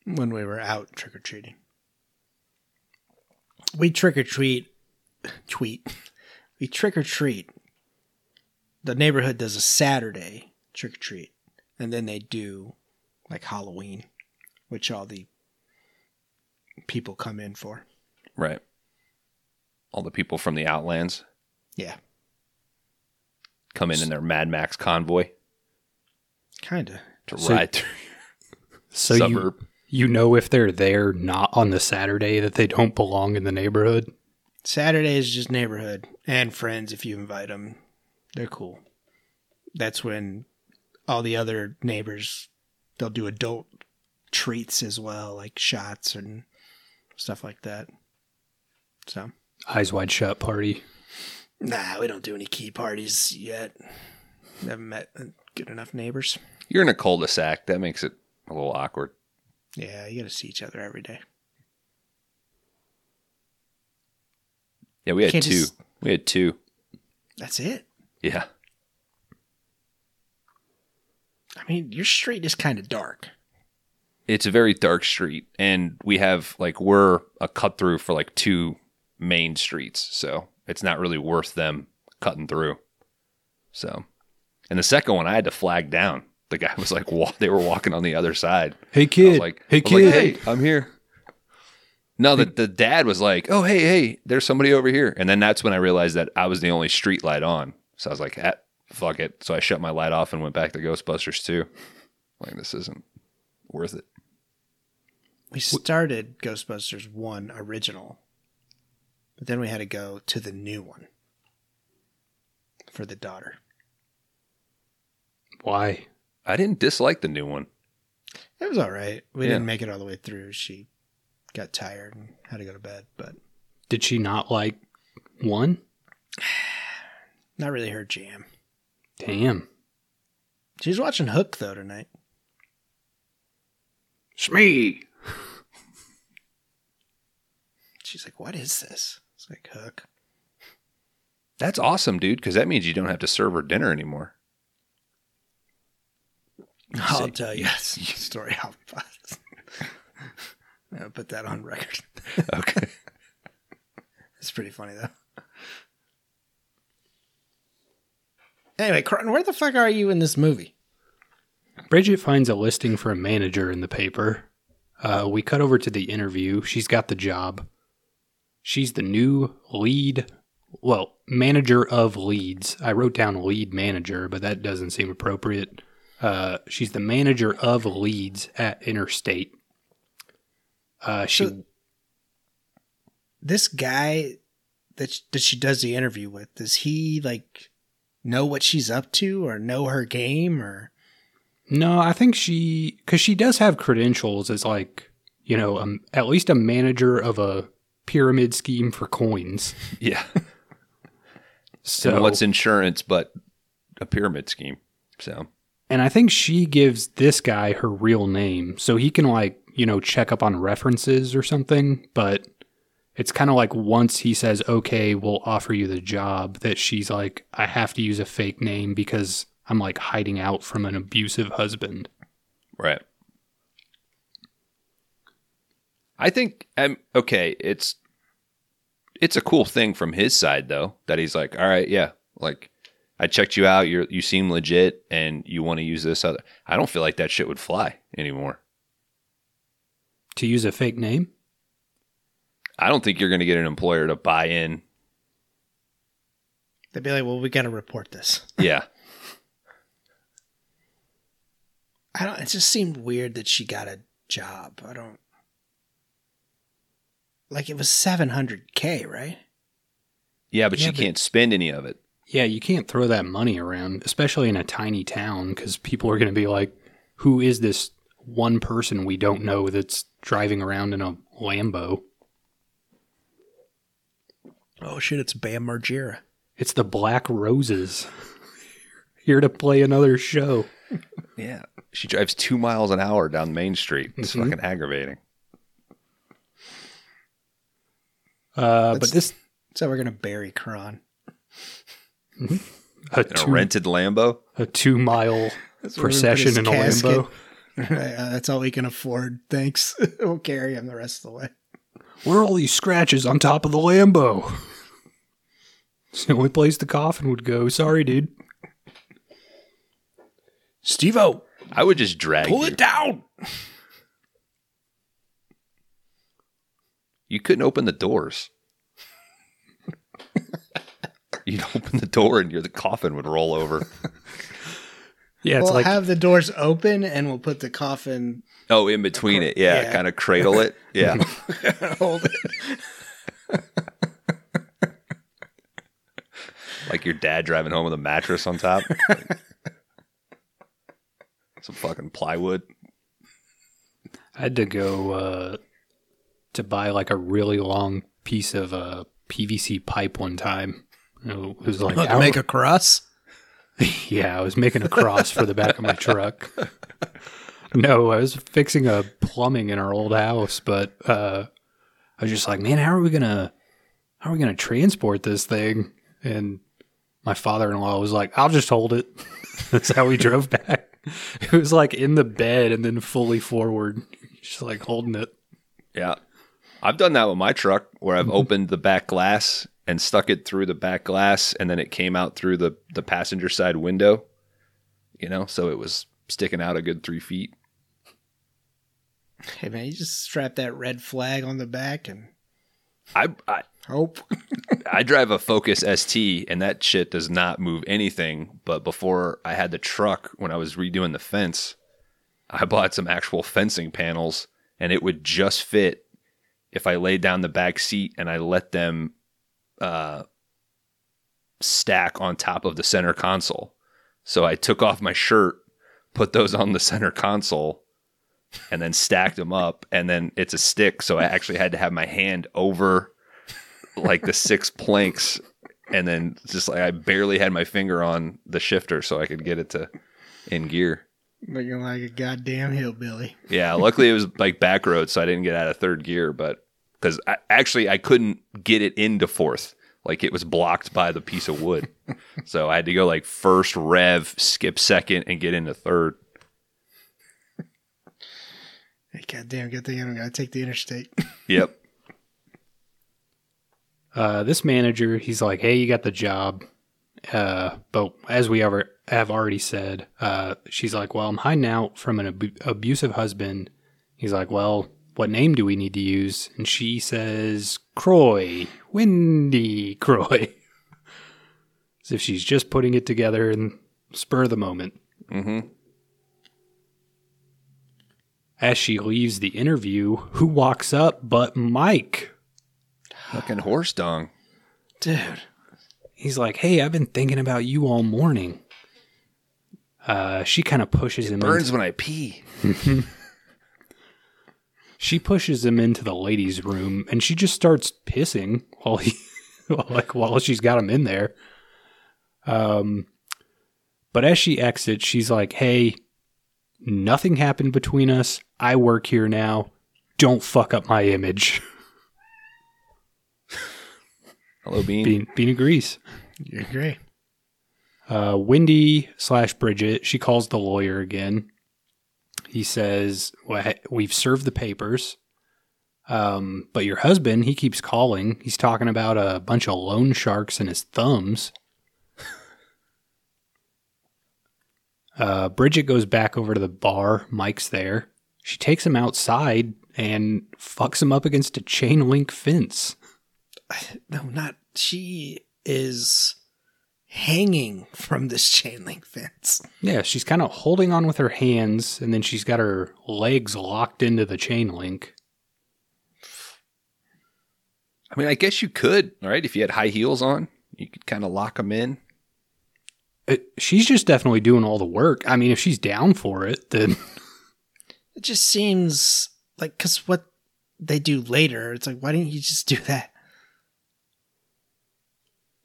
When we were out trick or treating. We trick or treat. Tweet. We trick or treat. The neighborhood does a Saturday trick or treat. And then they do like Halloween, which all the people come in for. Right. All the people from the outlands. Yeah. come in in their Mad Max convoy Kinda. to So- ride through So suburb. you you know if they're there not on the Saturday that they don't belong in the neighborhood. Saturday is just neighborhood and friends if you invite them. They're cool. That's when all the other neighbors they'll do adult treats as well, like shots and stuff like that. So, Eyes wide shut party. nah, we don't do any key parties yet. We haven't met good enough neighbors. You're in a cul-de-sac. That makes it a little awkward. Yeah, you got to see each other every day. Yeah, we had two. just- We had two. That's it. Yeah. I mean, your street is kind of dark. It's a very dark street, and we have like we're a cut through for like two main streets, so it's not really worth them cutting through. So, and the second one, I had to flag down. The guy was like, wa- they were walking on the other side. Hey I kid. was like, hey I was kid. like, hey, I'm here. No, the, the dad was like, oh, hey, hey, there's somebody over here. And then that's when I realized that I was the only street light on. So I was like, ah, fuck it. So I shut my light off and went back to Ghostbusters 2. Like, this isn't worth it. We started Ghostbusters 1 original, but then we had to go to the new one for the daughter. Why? I didn't dislike the new one. It was all right. We Yeah. didn't make it all the way through. She got tired and had to go to bed, but Did she not like one? not really her jam. Damn. She's watching Hook though tonight. Smee. She's like, "What is this?" It's like Hook. That's awesome, dude, because that means you don't have to serve her dinner anymore. I'll tell you a story. I'll I'll put that on record. Okay. It's pretty funny though. Anyway, Crichton, where the fuck are you in this movie? Bridget finds a listing for a manager in the paper. Uh, we cut over to the interview. She's got the job. She's the new lead, well, manager of leads. I wrote down lead manager, but that doesn't seem appropriate. Uh, she's the manager of leads at Interstate. Uh, she So- This guy that sh- that she does the interview with, does he like know what she's up to or know her game or No, I think she because she does have credentials as like you know um, at least a manager of a pyramid scheme for coins. Yeah. So and what's insurance but a pyramid scheme? So, and I think she gives this guy her real name so he can like you know check up on references or something. But it's kind of like once he says okay, we'll offer you the job that she's like I have to use a fake name because I'm like hiding out from an abusive husband. right. I think um okay, it's it's a cool thing from his side though that he's like, "All right, yeah, like I checked you out, you you seem legit and you want to use this other." I don't feel like that shit would fly anymore. To use a fake name? I don't think you're going to get an employer to buy in. they'd be like, "Well, we got to report this." Yeah. I don't. It just seemed weird that she got a job. I don't like it was seven hundred k, right? Yeah, but Yeah, she but- can't spend any of it. Yeah, you can't throw that money around, especially in a tiny town, because people are going to be like, who is this one person we don't know that's driving around in a Lambo? Oh shit! It's Bam Margera. It's the Black Roses. Here to play another show. Yeah. She drives two miles an hour down Main Street. It's Mhm. fucking aggravating. Uh, but That's- this So we're gonna bury Kron. A In a two, rented Lambo. a two mile That's where we put procession in a casket. Lambo. Uh, that's all we can afford. Thanks. we'll carry him the rest of the way. Where are all these scratches on top of the Lambo? It's the only place the coffin would go. Sorry, dude. Steve-O, I would just drag pull you. it down. You couldn't open the doors. You'd open the door and your the coffin would roll over. Yeah, it's we'll like have the doors open and we'll put the coffin. Oh, in between it. Yeah, Yeah. kind of cradle it. Yeah. Hold it. like your dad driving home with a mattress on top. Some fucking plywood. I had to go uh, to buy like a really long piece of uh, PVC pipe one time. It was like to make a cross. yeah, I was making a cross for the back of my truck. No, I was fixing a plumbing in our old house, but uh, I was just like, man, how are we gonna how are we gonna transport this thing? And my father in law was like, I'll just hold it. That's how we drove back. It was like in the bed and then fully forward, just like holding it. Yeah. I've done that with my truck where I've opened the back glass and stuck it through the back glass and then it came out through the, the passenger side window. You know, so it was sticking out a good three feet. Hey man, you just strap that red flag on the back and I, I hope. I drive a Focus ST and that shit does not move anything. But before I had the truck, when I was redoing the fence, I bought some actual fencing panels and it would just fit if I laid down the back seat and I let them uh, stack on top of the center console. So I took off my shirt, put those on the center console, and then stacked them up. And then it's a stick. So I actually had to have my hand over like the six planks and then just like I barely had my finger on the shifter so I could get it to in gear. Looking like a goddamn hillbilly. Yeah, luckily it was like back road so I didn't get out of third gear, but cuz I, actually I couldn't get it into fourth. Like it was blocked by the piece of wood. so I had to go like first rev, skip second and get into third. Hey, goddamn, good thing I don't gotta take the interstate. Yep. Uh, this manager, he's like, "Hey, you got the job," uh, but as we ever have already said, uh, she's like, "Well, I'm hiding out from an abu- abusive husband." He's like, "Well, what name do we need to use?" And she says, "Kroy, Wendy Kroy," as if she's just putting it together and spur of the moment. Mhm. As she leaves the interview, who walks up but Mike? Fucking horse dung. Dude. He's like, "Hey, I've been thinking about you all morning." Uh, she kind of pushes him. Burns Into, when I pee. she pushes him into the ladies' room, and she just starts pissing while he, like, while she's got him in there. Um, but as she exits, she's like, "Hey, nothing happened between us. I work here now. Don't fuck up my image." Hello Bean. Bean, Bean agrees. You're great. Uh, Wendy slash Bridget, she calls the lawyer again. He says, well, We've served the papers. Um, but your husband, he keeps calling. He's talking about a bunch of loan sharks and his thumbs. Uh, Bridget goes back over to the bar. Mike's there. She takes him outside and fucks him up against a chain link fence. No, not she is hanging from this chain link fence. Yeah, she's kind of holding on with her hands, and then she's got her legs locked into the chain link. I mean, I guess you could, right? If you had high heels on, you could kind of lock them in. It, she's just definitely doing all the work. I mean, if she's down for it, then It just seems like because what they do later, it's like, why didn't you just do that?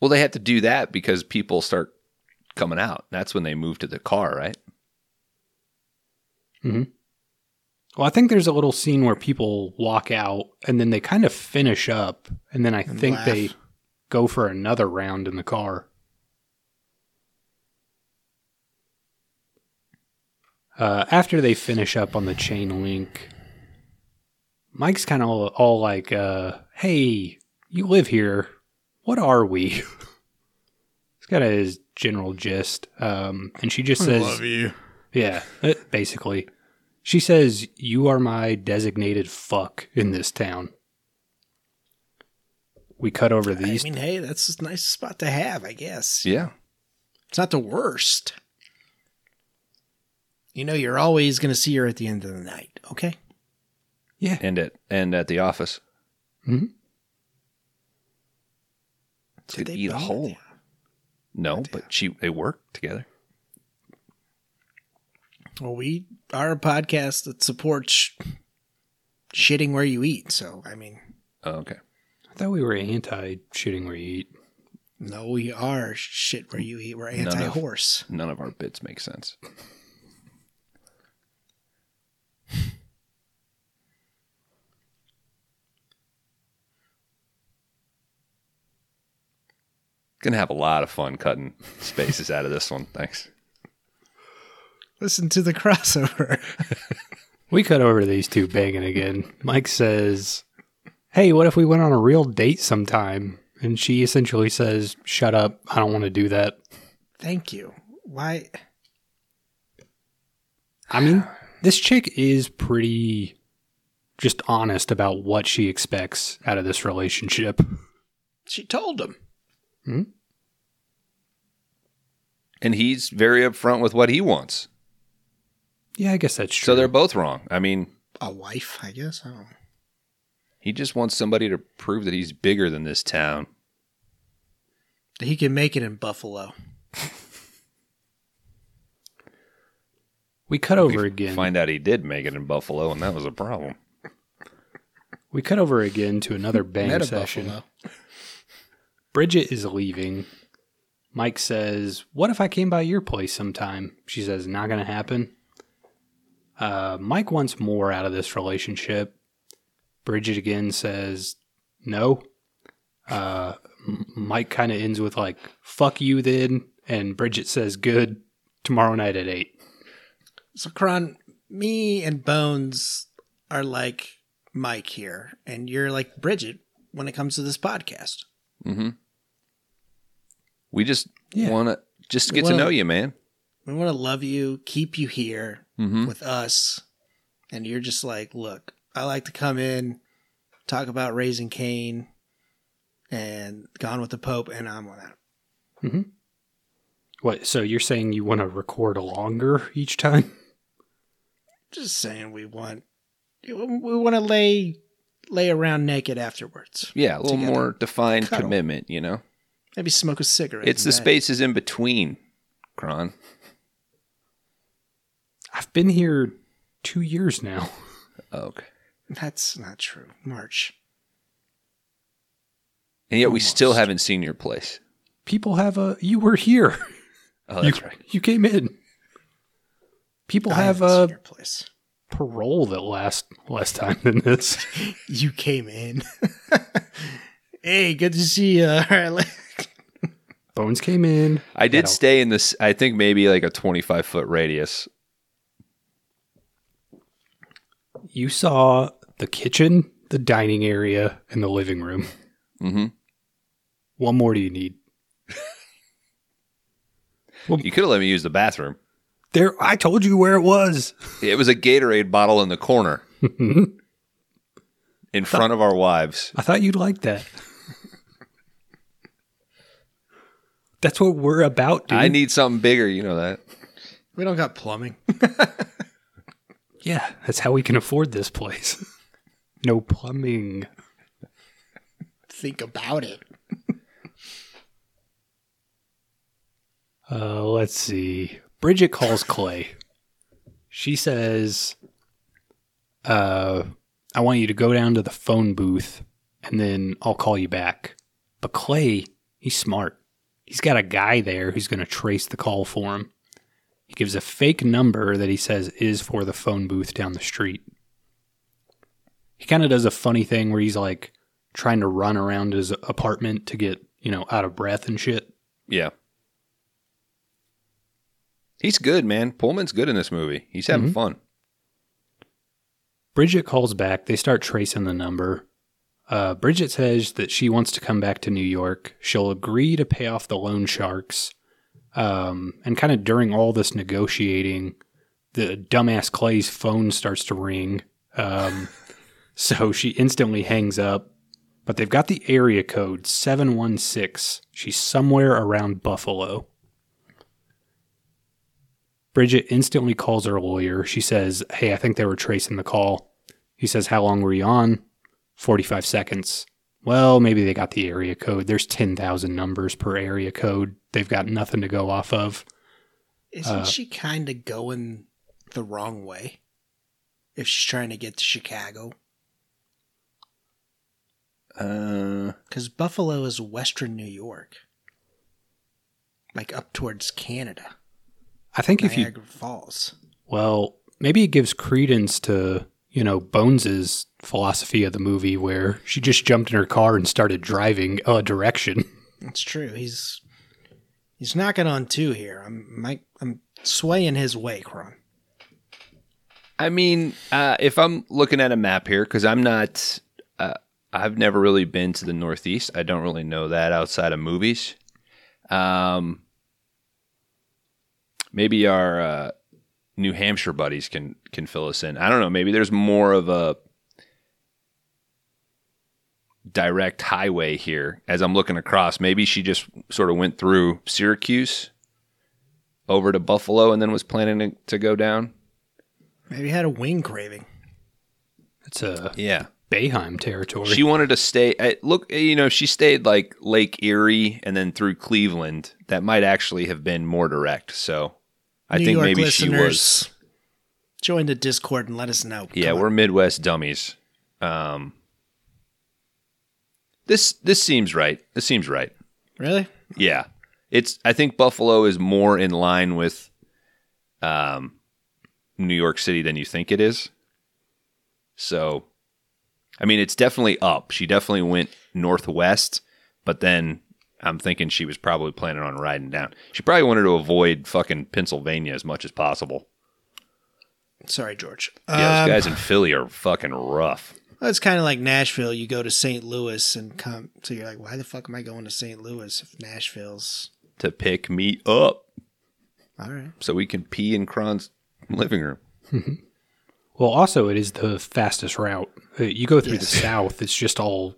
Well, they had to do that because people start coming out. That's when they move to the car, right? well, I think there's a little scene where people walk out and then they kind of finish up, and then I And think laugh. they go for another round in the car. Uh, after they finish up on the chain link, Mike's kind of all, all like, uh, "Hey, you live here. What are we?" He's got his general gist, um, and she just says, you. yeah, uh, basically. She says, You are my designated fuck in this town. We cut over these. I mean, hey, that's a nice spot to have, I guess. Yeah. It's not the worst. You know, you're always going to see her at the end of the night, okay? yeah. And at and at the office. Mhm. Could they eat a whole hole. at No, but she they work together. Well, we are a podcast that supports shitting where you eat. So, I mean, Oh, okay. I thought we were anti shitting where you eat. no, we are shit where you eat. We're None of- anti horse. None of our bits make sense. Gonna have a lot of fun cutting spaces out of this one. Thanks. Listen to the crossover. We cut over to these two banging again. Mike says, Hey, what if we went on a real date sometime? And she essentially says, Shut up. I don't want to do that. Thank you. Why? I mean, this chick is pretty just honest about what she expects out of this relationship. She told him. Hmm? And he's very upfront with what he wants. Yeah, I guess that's true. So they're both wrong. I mean, A wife, I guess. I don't know. he just wants somebody to prove that he's bigger than this town. That He can make it in Buffalo. we cut over We again. Find out he did make it in Buffalo, and that was a problem. We cut over again to another bang session. Buffalo. Bridget is leaving. Mike says, What if I came by your place sometime? She says, Not going to happen. Uh, Mike wants more out of this relationship. Bridget again says, No. Uh, Mike kind of ends with, like, Fuck you then. And Bridget says, Good. Tomorrow night at 8. So, Kron, me and Bones are like Mike here, and you're like Bridget when it comes to this podcast. Hmm We just Yeah. want to just get to wanna- know you, man. We want to love you, keep you here hmm with us, and you're just like, look, I like to come in, talk about raising Cain, and Gone with the Pope, and I'm on that. Hmm. What? So you're saying you want to record longer each time? Just saying, we want we want to lay lay around naked afterwards. Yeah, a little Together. more defined Cuddle. commitment, you know? Maybe smoke a cigarette. It's the bed. spaces in between, Kron. I've been here two years now. Okay. That's not true. March. And yet we still haven't seen your place. People have a. You were here. Oh, you, that's right. You came in. People I have haven't seen a your place. Parole that last less time than this. You came in. hey, good to see you. All right, let- Bones came in. I did That'll- stay in this, I think maybe like a 25 foot radius. You saw the kitchen, the dining area, and the living room. Mm-hmm. What more do you need? You could have let me use the bathroom. There, I told you where it was. It was a Gatorade bottle in the corner in front of our wives. I thought you'd like that. That's what we're about, dude. I need something bigger, you know that. we don't got plumbing. yeah, that's how we can afford this place. no plumbing. Think about it. Uh, let's see. Bridget calls Clay. She says, uh, I want you to go down to the phone booth and then I'll call you back. But Clay, he's smart. He's got a guy there who's going to trace the call for him. He gives a fake number that he says is for the phone booth down the street. He kind of does a funny thing where he's like trying to run around his apartment to get, you know, out of breath and shit. Yeah. He's good, man. Pullman's good in this movie. He's having Mhm. fun. Bridget calls back. They start tracing the number. Uh, Bridget says that she wants to come back to New York. She'll agree to pay off the loan sharks. Um, and kind of during all this negotiating, the dumbass Clay's phone starts to ring. Um, so she instantly hangs up. but they've got the area code 716. She's somewhere around Buffalo. Bridget instantly calls her lawyer. She says, Hey, I think they were tracing the call. He says, How long were you on? 45 seconds. Well, maybe they got the area code. There's 10,000 numbers per area code. They've got nothing to go off of. Isn't Uh, she kind of going the wrong way? If she's trying to get to Chicago, Uh, because Buffalo is Western New York, like up towards Canada, I think if you Niagara Falls. Well, maybe it gives credence to, you know, Bones's philosophy of the movie where she just jumped in her car and started driving a direction. That's true. He's he's knocking on two here. I'm Mike. I'm swaying his way, Kron. I mean, uh, if I'm looking at a map here, because I'm not, uh, I've never really been to the Northeast. I don't really know that outside of movies. Um, maybe our uh, New Hampshire buddies can can fill us in. I don't know. Maybe there's more of a direct highway here as I'm looking across. Maybe she just sort of went through Syracuse over to Buffalo and then was planning to, to go down. Maybe had a wing craving. It's a Yeah. Bayheim territory. She wanted to stay. At, look, you know, she stayed like Lake Erie and then through Cleveland. That might actually have been more direct. So I New think York maybe she was. Join the Discord and let us know. Yeah, Come we're on. Midwest dummies. Um, this this seems right. This seems right. really. Yeah, it's. I think Buffalo is more in line with, um, New York City than you think it is. So, I mean, it's definitely up. She definitely went northwest, but then I'm thinking she was probably planning on riding down. She probably wanted to avoid fucking Pennsylvania as much as possible. Sorry, George. Yeah, Um, guys in Philly are fucking rough. well, it's kind of like Nashville. You go to St. Louis and come. So you're like, why the fuck am I going to St. Louis if Nashville's To pick me up all right? so we can pee in Kron's living room. well, also, it is the fastest route. Uh, You go through Yes. the south, it's just all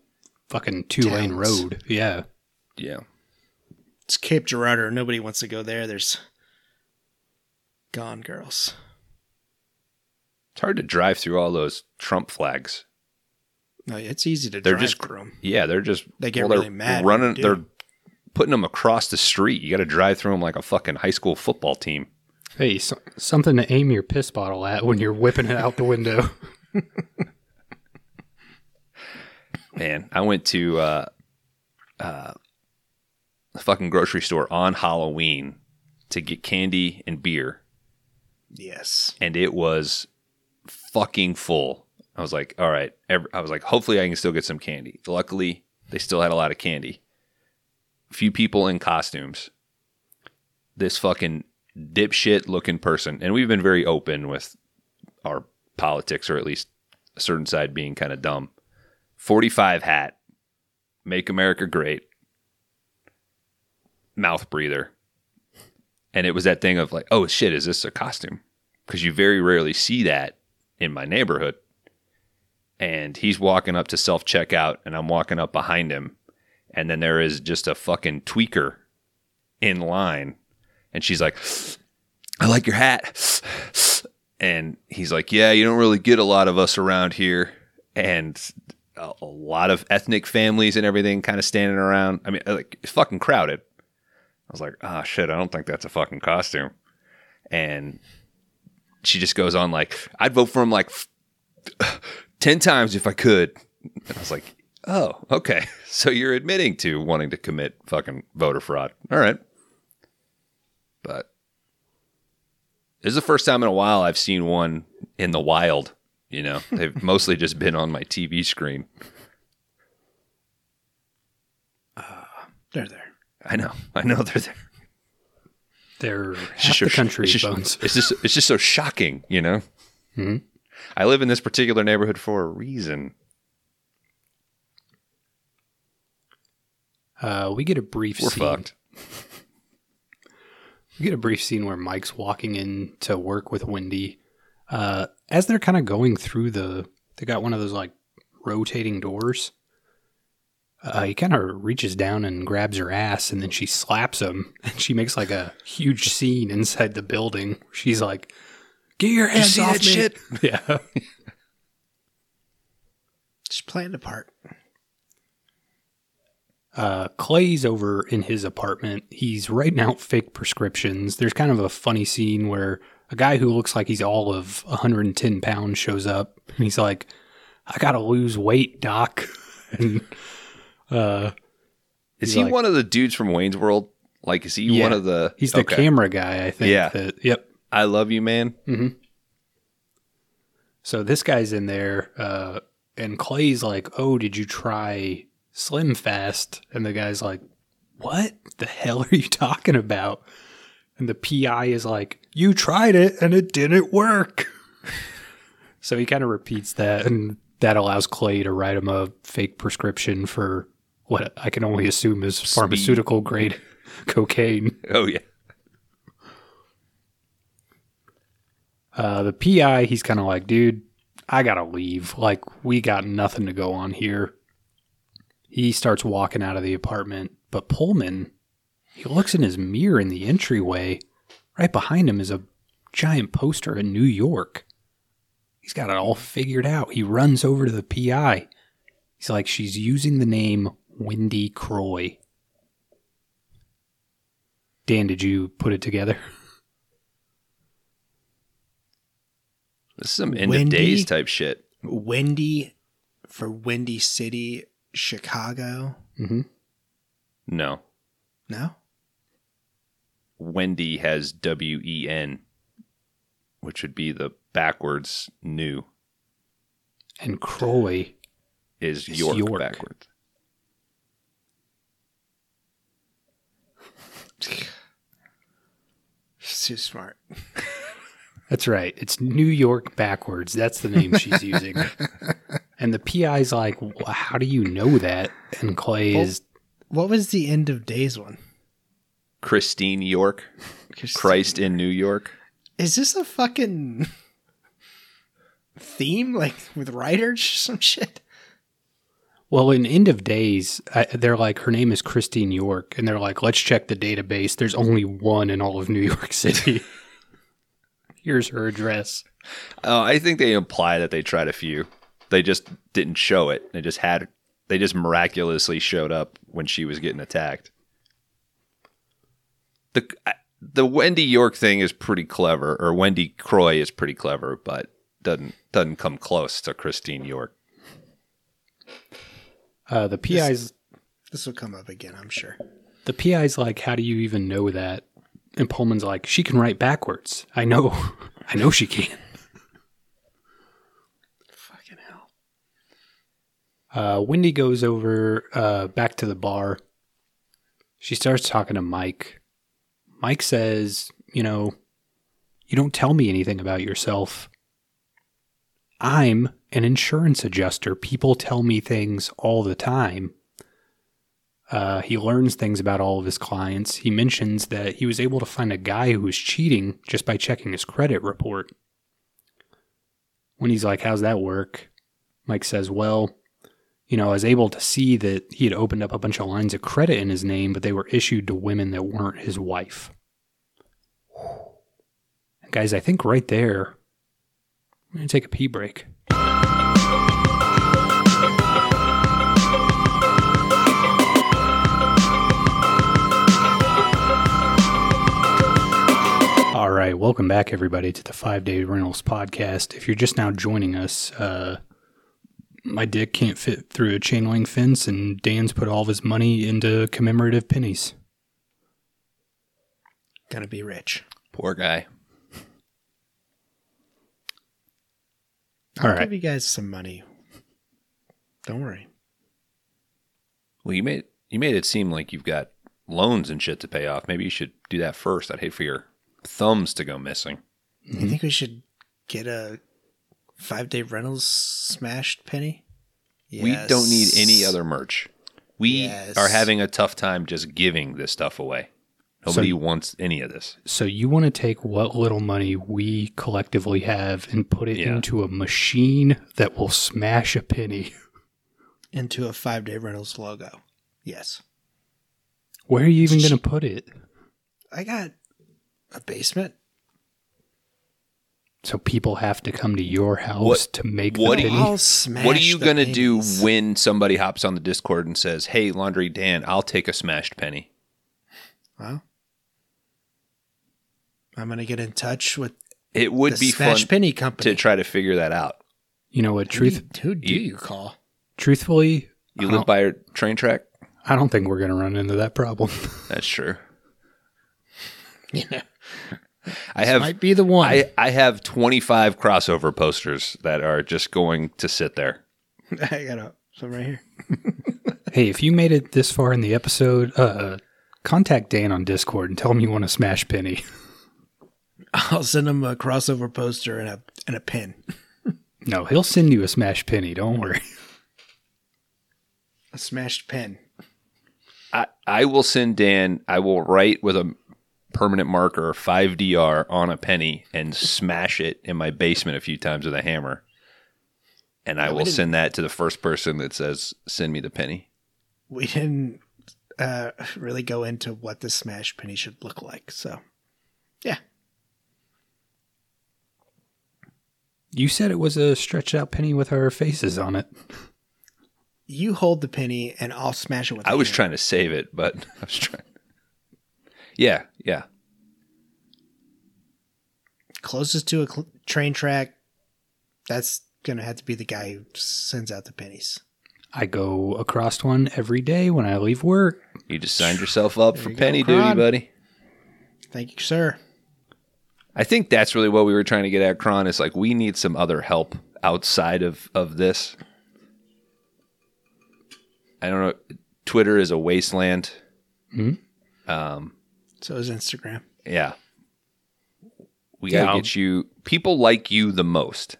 fucking two lane Towns. road. Yeah. Yeah. It's Cape Girardeau. Nobody wants to go there. There's Gone Girls. It's hard to drive through all those Trump flags. No, it's easy to They're drive just through 'em. Yeah, they're just They get well, really mad Running, you they're putting them across the street. You got to drive through them like a fucking high school football team. Hey, so, something to aim your piss bottle at when you're whipping it out the window. Man, I went to uh, uh, a fucking grocery store on Halloween to get candy and beer, Yes. and it was fucking full. I was like, all right. I was like, hopefully I can still get some candy. Luckily, they still had a lot of candy. A few people in costumes. This fucking dipshit looking person, and we've been very open with our politics, or at least a certain side being kind of dumb. 45 hat, make America great, mouth breather. And it was that thing of like, oh shit, is this a costume? Because you very rarely see that in my neighborhood. And he's walking up to self checkout, and I'm walking up behind him. And then there is just a fucking tweaker in line. And she's like, I like your hat. And he's like, Yeah, you don't really get a lot of us around here. And a, lot of ethnic families and everything kind of standing around. I mean, like, it's fucking crowded. I was like, Oh shit, I don't think that's a fucking costume. And she just goes on like, I'd vote for him like 10 times if I could. And I was like, oh, okay. So you're admitting to wanting to commit fucking voter fraud. All right. But this is the first time in a while I've seen one in the wild. You know, they've mostly just been on my TV screen. Uh, they're there. I know. I know they're there. They're It's half so- the country, it's just, Bones. It's just, it's just so shocking, you know? Mhm. I live in this particular neighborhood for a reason. Uh, we get a brief We're scene. fucked. We get a brief scene where Mike's walking in to work with Wendy. Uh, as they're kind of going through the, they got one of those like rotating doors. Uh, he kind of reaches down and grabs her ass, and then she slaps him, and she makes like a huge scene inside the building. She's like, "Get your hands see off me!" shit? Yeah. Just playing the part. Uh, Clay's over in his apartment. He's writing out fake prescriptions. There's kind of a funny scene where a guy who looks like he's all of 110 pounds shows up, and he's like, "I gotta lose weight, doc." and uh, Is he like- one of the dudes from Wayne's World? Like, is he Yeah. one of the? he's the Okay. camera guy, I think. Yeah. that- yep. I love you, man. So this guy's in there, uh, and Clay's like, "Oh, did you try Slim Fast?" And the guy's like, "What the hell are you talking about?" And the PI is like, "You tried it and it didn't work." so he kind of repeats that, and that allows Clay to write him a fake prescription for what I can only assume is pharmaceutical grade cocaine. Oh yeah. Uh, the PI, he's kind of like, dude, I gotta leave. Like, we got nothing to go on here. He starts walking out of the apartment, but Pullman, he looks in his mirror in the entryway. Right behind him is a giant poster in New York. He's got it all figured out. He runs over to the PI. He's like, she's using the name Wendy Kroy. Dan, did you put it together? This is some end Wendy? of days type shit. Wendy for Windy City, Chicago. Mm-hmm. No, No? Wendy has W E N, which would be the backwards new And Kroy is It's York, York. backwards. She's too smart. That's right. It's New York backwards. That's the name she's using. and the PI's like, "Wh- "How do you know that?" And Clay Well- is, What was the end of days one? Christine York, Christ in New York. Is this a fucking theme like with writers or some shit? Well, in End of Days, I, they're like, her name is Christine York, and they're like, "Let's check the database. There's only one in all of New York City. Here's her address." Oh, I think they imply that they tried a few. They just didn't show it. They just had. They just miraculously showed up when she was getting attacked. The the Wendy York thing is pretty clever, or Wendy Kroy is pretty clever, but doesn't doesn't come close to Christine York. Uh, the PI's This will come up again, I'm sure. the PI's like, "How do you even know that?" And Pullman's like, "She can write backwards. I know. I know she can." Fucking hell. Uh, Wendy goes over uh, back to the bar. She starts talking to Mike. Mike says, You know, you don't tell me anything about yourself. I'm an insurance adjuster. People tell me things all the time. Uh, he learns things about all of his clients. He mentions that he was able to find a guy who was cheating just by checking his credit report. When he's like, How's that work? Mike says, Well, you know, I was able to see that he had opened up a bunch of lines of credit in his name, but they were issued to women that weren't his wife. Guys, I think right there, I'm going to take a pee break. All right, welcome back, everybody, to the Five Day Rentals Podcast. If you're just now joining us, uh, my dick can't fit through a chain link fence, and Dan's put all of his money into commemorative pennies. Gonna be rich. Poor guy. I'll All right. give you guys some money. Don't worry. Well, you made you made it seem like you've got loans and shit to pay off. Maybe you should do that first. I'd hate for your thumbs to go missing. You mm-hmm. think we should get a five day rentals smashed penny? We don't need any Yes. other merch. We Yes. are having a tough time just giving this stuff away. Nobody So- wants any of this. So you want to take what little money we collectively have and put it Yeah. into a machine that will smash a penny? into a five day rentals logo. Yes. Where are you even going to put it? I got a basement. So people have to come to your house What- to make what the penny? I'll smash what are you gonna do when somebody hops on the Discord and says, "Hey, Laundry Dan, I'll take a smashed penny"? Well, I'm gonna get in touch with It would the be Smash fun Penny Company. to try to figure that out. You know what? Who do Truth, you- who do you- you call? truthfully, You I live by a train track. I don't think we're going to run into that problem. That's true. You know, I have might be the one. I, I have 25 crossover posters that are just going to sit there. I got some right here. hey, if you made it this far in the episode, uh, contact Dan on Discord and tell him you want to smash penny. I'll send him a crossover poster and a and a pin. No, he'll send you a smash penny. Don't worry. A smashed pen. I, I will send Dan, I will write with a permanent marker 5DR on a penny and smash it in my basement a few times with a hammer. And I will send that to the first person that says, send me the penny. We didn't uh, really go into what the smash penny should look like. So, yeah, You said it was a stretched out penny with our faces on it. you hold the penny and I'll smash it with. I was hammer. trying to save it, but I was trying. Yeah, yeah. closest to a cl- train track. That's gonna have to be the guy who sends out the pennies. I go across one every day when I leave work. You just signed yourself up There for you go, penny duty, buddy. Thank you, sir. I think that's really what we were trying to get at, Kron. Is like we need some other help outside of of this. I don't know. Twitter is a wasteland. Um, So is Instagram. yeah, we gotta get you. People like you the most.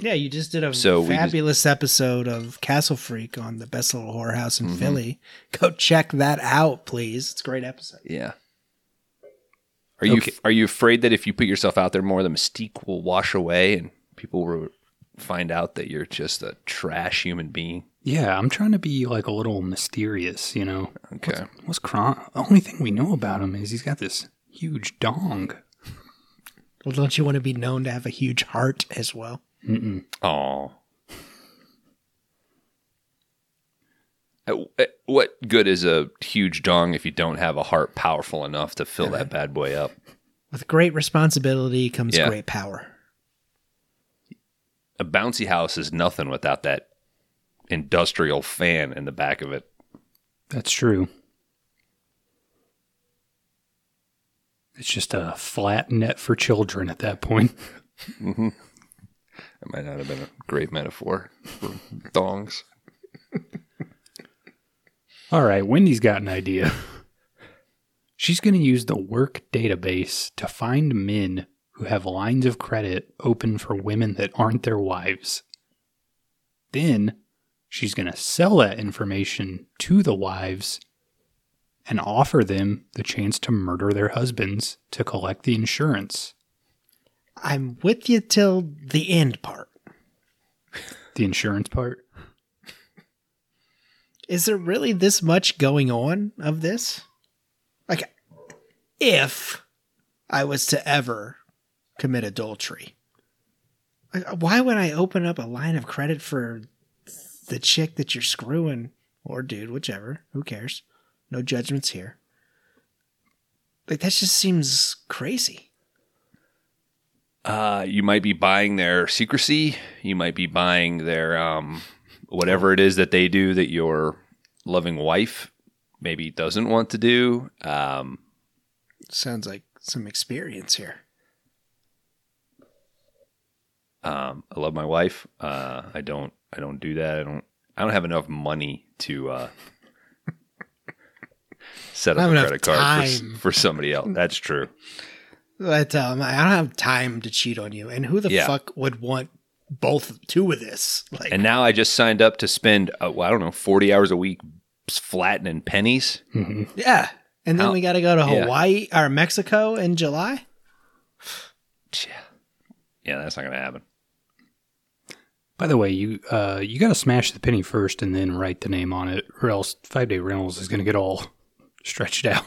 Yeah, you just did a So we just- fabulous episode of Castle Freak on the best little whorehouse in Mm-hmm. Philly. Go check that out, please. It's a great episode. Yeah. Are you Okay. are you afraid that if you put yourself out there more, the mystique will wash away and people will find out that you're just a trash human being? Yeah, I'm trying to be like a little mysterious, you know. Okay. What's Kron? The only thing we know about him is he's got this huge dong. Well, don't you want to be known to have a huge heart as well? Mm-mm. Oh. Uh, uh, what good is a huge dong if you don't have a heart powerful enough to fill that bad boy up? With great responsibility comes Yeah. great power. A bouncy house is nothing without that industrial fan in the back of it. That's true. It's just a flat net for children at that point. Mm-hmm. That might not have been a great metaphor for dongs. All right, Wendy's got an idea. She's going to use the work database to find men who have lines of credit open for women that aren't their wives. Then she's going to sell that information to the wives and offer them the chance to murder their husbands to collect the insurance. I'm with you till the end part. The insurance part? Is there really this much going on of this? Like, if I was to ever commit adultery, why would I open up a line of credit for the chick that you're screwing or dude, whichever? Who cares? No judgments here. Like, that just seems crazy. Uh, you might be buying their secrecy. You might be buying their um, whatever it is that they do that your loving wife maybe doesn't want to do. Um, Sounds like some experience here. um, I love my wife. Uh, I don't. I don't do that. I don't. I don't have enough money to uh, set up a credit card for, for somebody else. That's true. But um, I don't have time to cheat on you. And who the Yeah. fuck would want both two of this? Like, And now I just signed up to spend. Uh, well, I don't know, forty hours a week flattening pennies. hmm yeah. And then How- we got to go to Yeah. Hawaii or Mexico in July. Yeah, yeah, that's not gonna happen. By the way, you uh, you got to smash the penny first and then write the name on it, or else Five Day Rentals is going to get all stretched out.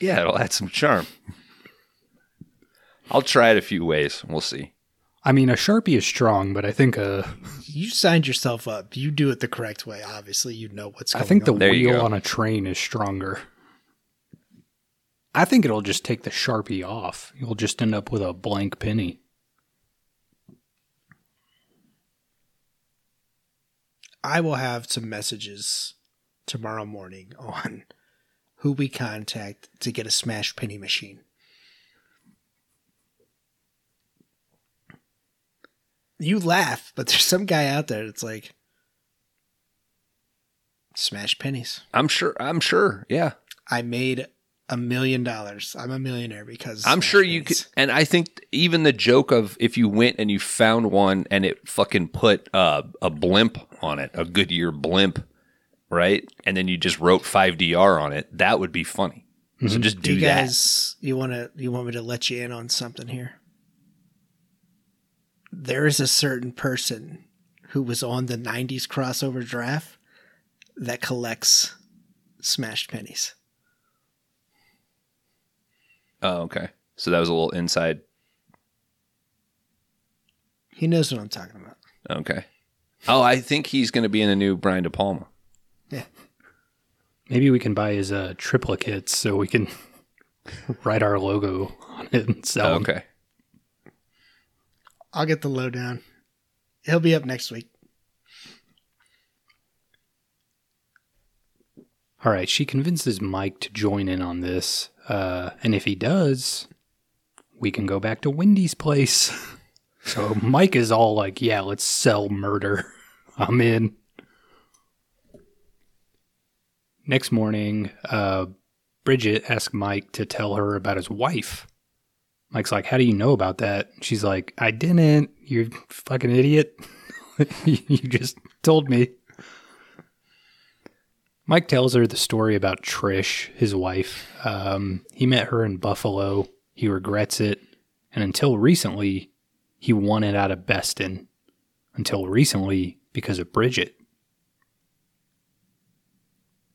Yeah, it'll add some charm. I'll try it a few ways. We'll see. I mean, a sharpie is strong, but I think uh, You signed yourself up. You do it the correct way. Obviously, you know what's going on. I going think the on. There wheel on a train is stronger. I think it'll just take the sharpie off. You'll just end up with a blank penny. I will have some messages tomorrow morning on who we contact to get a smash penny machine. You laugh, but there's some guy out there that's like smash pennies. I'm sure. I'm sure. Yeah. I made a million dollars. I'm a millionaire because I'm sure you could. And I think even the joke of if you went and you found one and it fucking put uh, a blimp on it, a Goodyear blimp, right? And then you just wrote 5DR on it, that would be funny. So just do you that. guys, you want to? You want me to let you in on something here? There is a certain person who was on the '90s crossover draft that collects smashed pennies. Oh, okay. So that was a little inside. He knows what I'm talking about. Okay. Oh, I think he's going to be in the new Brian De Palma. Yeah. Maybe we can buy his uh, triplicates so we can write our logo on it and sell 'em. okay. I'll get the lowdown. He'll be up next week. All right, she convinces Mike to join in on this. Uh, and if he does, we can go back to Wendy's place. So Mike is all like, yeah, let's sell murder. I'm in. Next morning, uh, Bridget asks Mike to tell her about his wife. Mike's like, how do you know about that? She's like, I didn't. You fucking idiot. you just told me. Mike tells her the story about Trish, his wife. Um, he met her in Buffalo. He regrets it. And until recently, he wanted out of Beston. Until recently, because of Bridget.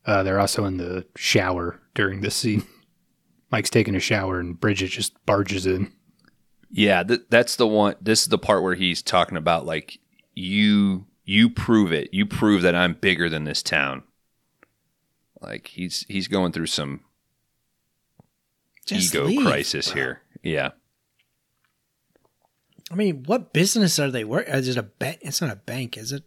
Uh, they're also in the shower during this scene. Mike's taking a shower and Bridget just barges in. Yeah, th- that's the one. This is the part where he's talking about like you you prove it. You prove that I'm bigger than this town. Like he's he's going through some Just ego leave, crisis bro. here. Yeah. I mean, what business are they working? Is it a bank? It's not a bank, is it?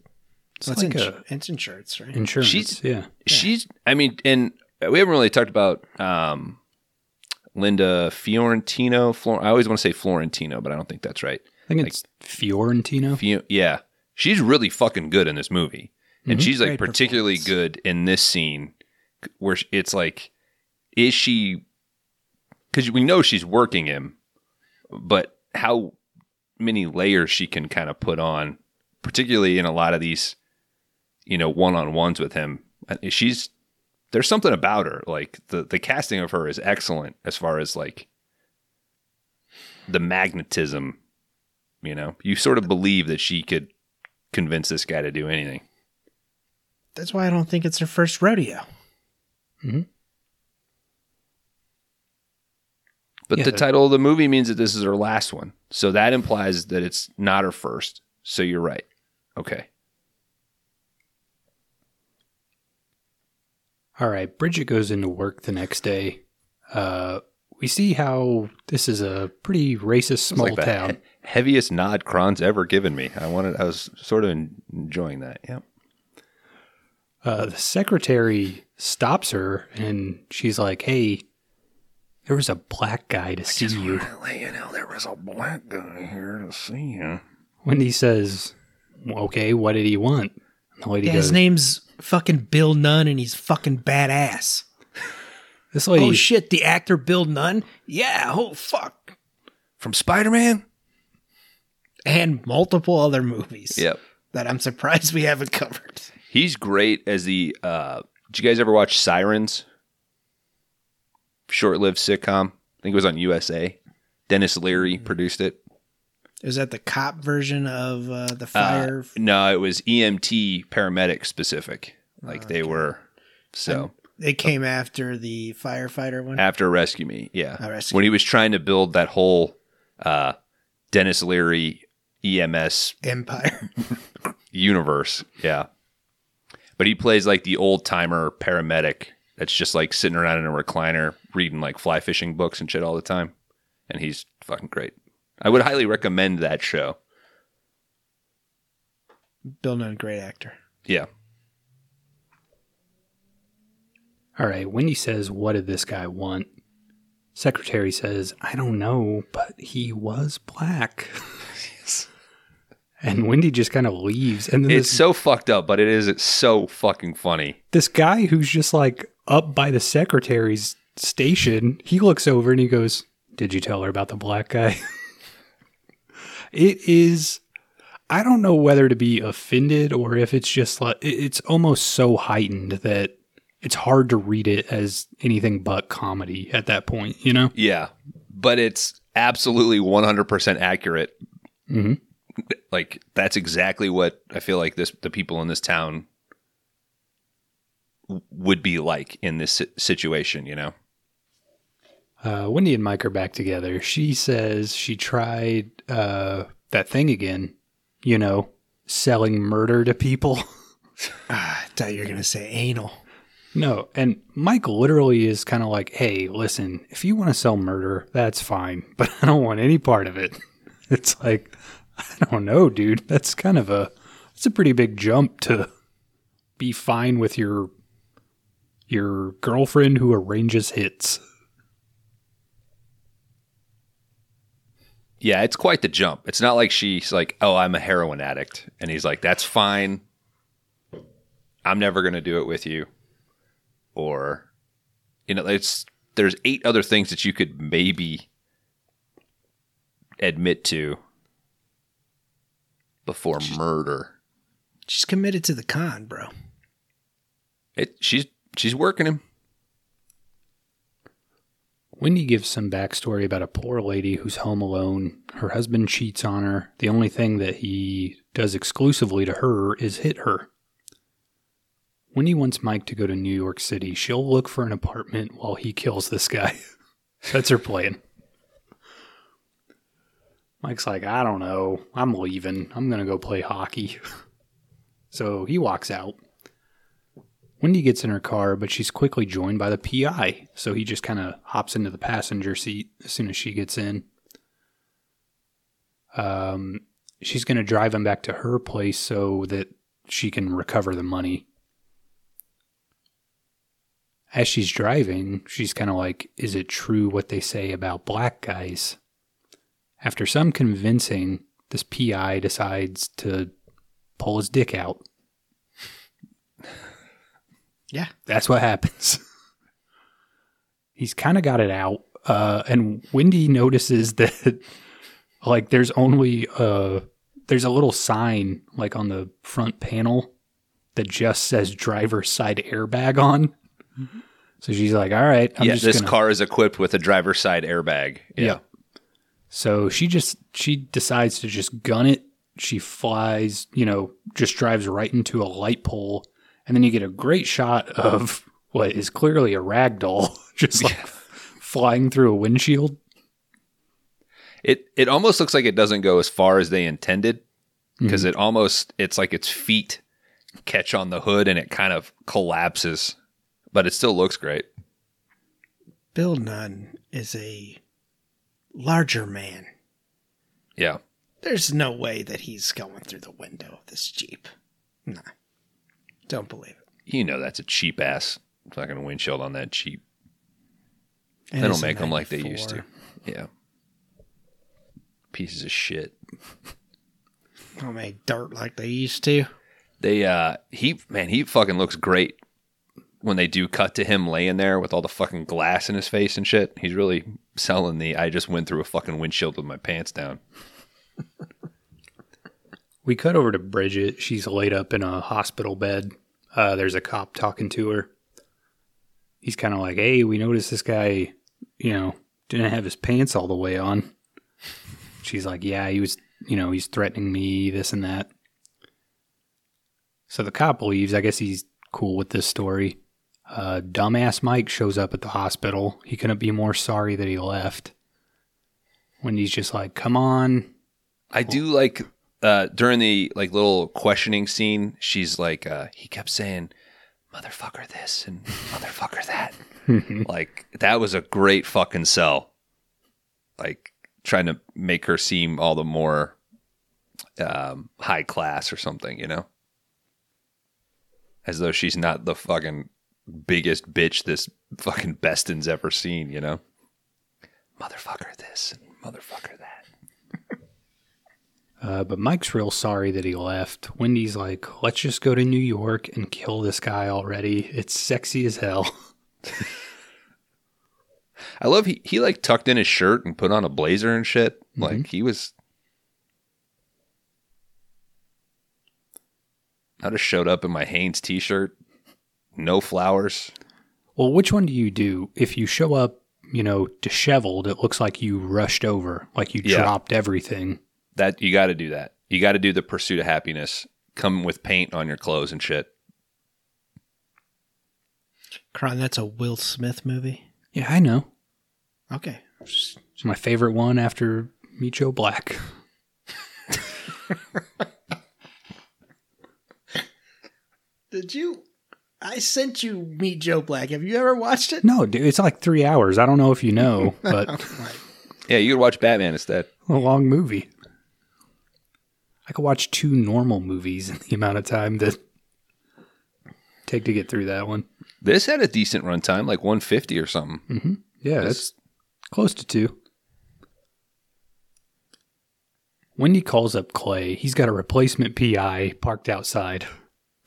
It's Well, it's, like ins- a it's insurance, right? insurance. She's- yeah. She's I mean and we haven't really talked about um Linda Fiorentino. Flor- I always want to say Florentino, but I don't think that's right. I think it's Fiorentino. Fio- yeah, she's really fucking good in this movie, and she's like Great particularly good in this scene where it's like, is she? Because we know she's working him, but how many layers she can kind of put on, particularly in a lot of these, you know, one on ones with him. Uh, She's there's something about her. Like the the casting of her is excellent as far as like the magnetism. You know, you sort of believe that she could convince this guy to do anything. That's why I don't think it's her first rodeo. Mm-hmm. But Yeah, the title of the movie means that this is her last one. So that implies that it's not her first. So you're right. Okay. All right, Bridget goes into work the next day. Uh, we see how this is a pretty racist small like the town. he- heaviest nod Kron's ever given me. I wanted I was sort of enjoying that. Yeah. Uh, the secretary stops her and she's like, "Hey, there was a black guy to see you." you know there was a black guy here to see you. Wendy says, "Okay, what did he want?" And the lady Yeah, goes, his name's fucking Bill Nunn, and he's fucking badass. "This lady, Oh shit, the actor Bill Nunn? Yeah, oh fuck. From Spider Man? And multiple other movies. Yep. That I'm surprised we haven't covered. He's great as the uh did you guys ever watch Sirens? Short lived sitcom. I think it was on USA. Denis Leary produced it. Is that the cop version of uh, the Uh, fire? no, it was EMT paramedic specific. Like they were so they came after the firefighter one. after Rescue Me, yeah. Oh, Rescue when he was trying to build that whole uh, Denis Leary EMS Empire. universe, yeah. But he plays like the old timer paramedic that's just like sitting around in a recliner reading like fly fishing books and shit all the time, and he's fucking great. I would highly recommend that show. Bill Nunn, great actor. Yeah, All right. Wendy says, What did this guy want? Secretary says, I don't know, but he was black. And Wendy just kind of leaves. And then it's this, so fucked up, but it is it's so fucking funny. this guy who's just like up by the secretary's station, he looks over and he goes, Did you tell her about the black guy? it is. I don't know whether to be offended or if it's just like it's almost so heightened that it's hard to read it as anything but comedy at that point, you know? Yeah, but it's absolutely 100% accurate. Mhm. Like that's exactly what I feel like this the people in this town would be like in this situation, you know. Uh, Wendy and Mike are back together. She says she tried uh, that thing again, you know, selling murder to people. Ah, I thought you were gonna say anal. no, and Mike literally is kind of like, hey, listen, if you want to sell murder, that's fine, but I don't want any part of it. It's like, I don't know, dude. That's kind of a, it's a pretty big jump to be fine with your your girlfriend who arranges hits. Yeah, it's quite the jump. It's not like she's like, "Oh, I'm a heroin addict." And he's like, "That's fine. I'm never going to do it with you." Or you know, it's there's eight other things that you could maybe admit to before murder. She's committed to the con, bro. It she's she's working him. Wendy gives some backstory about a poor lady who's home alone. Her husband cheats on her. The only thing that he does exclusively to her is hit her. Wendy wants Mike to go to New York City. She'll look for an apartment while he kills this guy. That's her plan. Mike's like, I don't know. I'm leaving. I'm going to go play hockey. so he walks out. Wendy gets in her car, but she's quickly joined by the PI, so he just kind of hops into the passenger seat as soon as she gets in. Um, she's going to drive him back to her place so that she can recover the money. As she's driving, she's kind of like, Is it true what they say about black guys? After some convincing, this PI decides to pull his dick out. Yeah. That's what happens. He's kind of got it out. Uh, and Wendy notices that, like, there's only uh, there's a little sign like on the front panel that just says driver's side airbag on. So she's like, "All right, I'm yeah, just this gonna, car is equipped with a driver's side airbag. Yeah. yeah. So she just she decides to just gun it. She flies, you know, just drives right into a light pole, and then you get a great shot of what is clearly a rag doll just like flying through a windshield. It it almost looks like it doesn't go as far as they intended because mm-hmm. it almost it's like its feet catch on the hood and it kind of collapses, but it still looks great. Bill Nunn is a larger man. Yeah. There's no way that he's going through the window of this Jeep. Nah. Don't believe it. You know that's a cheap ass fucking windshield on that cheap. And They don't make them like they used to. Yeah. Pieces of shit. Don't make dirt like they used to. They uh he man, he fucking looks great when they do cut to him laying there with all the fucking glass in his face and shit. He's really selling the I just went through a fucking windshield with my pants down. We cut over to Bridget. She's laid up in a hospital bed. Uh, there's a cop talking to her. He's kind of like, "Hey, we noticed this guy, you know, didn't have his pants all the way on." She's like, "Yeah, he was you know, he's threatening me, this and that. So the cop leaves. I guess he's cool with this story. Uh, dumbass Mike shows up at the hospital. He couldn't be more sorry that he left. When he's just like, come on. I do like uh, during the like little questioning scene. She's like, uh, he kept saying, "Motherfucker this" and "Motherfucker that." like that was a great fucking sell. Like trying to make her seem all the more um, high class or something, you know, as though she's not the fucking biggest bitch this fucking Beston's ever seen, you know. Motherfucker this and motherfucker that. Uh, but Mike's real sorry that he left. Wendy's like, let's just go to New York and kill this guy already. It's sexy as hell. I love he he like tucked in his shirt and put on a blazer and shit. Like he was I just showed up in my Hanes t shirt, no flowers. Well, which one do you do? If you show up, you know, disheveled, it looks like you rushed over, like you Yeah. dropped everything. That you got to do that. You got to do the pursuit of happiness. Come with paint on your clothes and shit. Kron, that's a Will Smith movie. Yeah, I know. Okay. It's my favorite one after Meet Joe Black. Did you? I sent you Meet Joe Black. Have you ever watched it? No, dude, it's like three hours. I don't know if you know, but oh Yeah, you could watch Batman instead. a long movie. I could watch two normal movies in the amount of time that take to get through that one. This had a decent runtime, like 150 or something. Yeah, This- that's close to two. Wendy calls up Clay. He's got a replacement PI parked outside.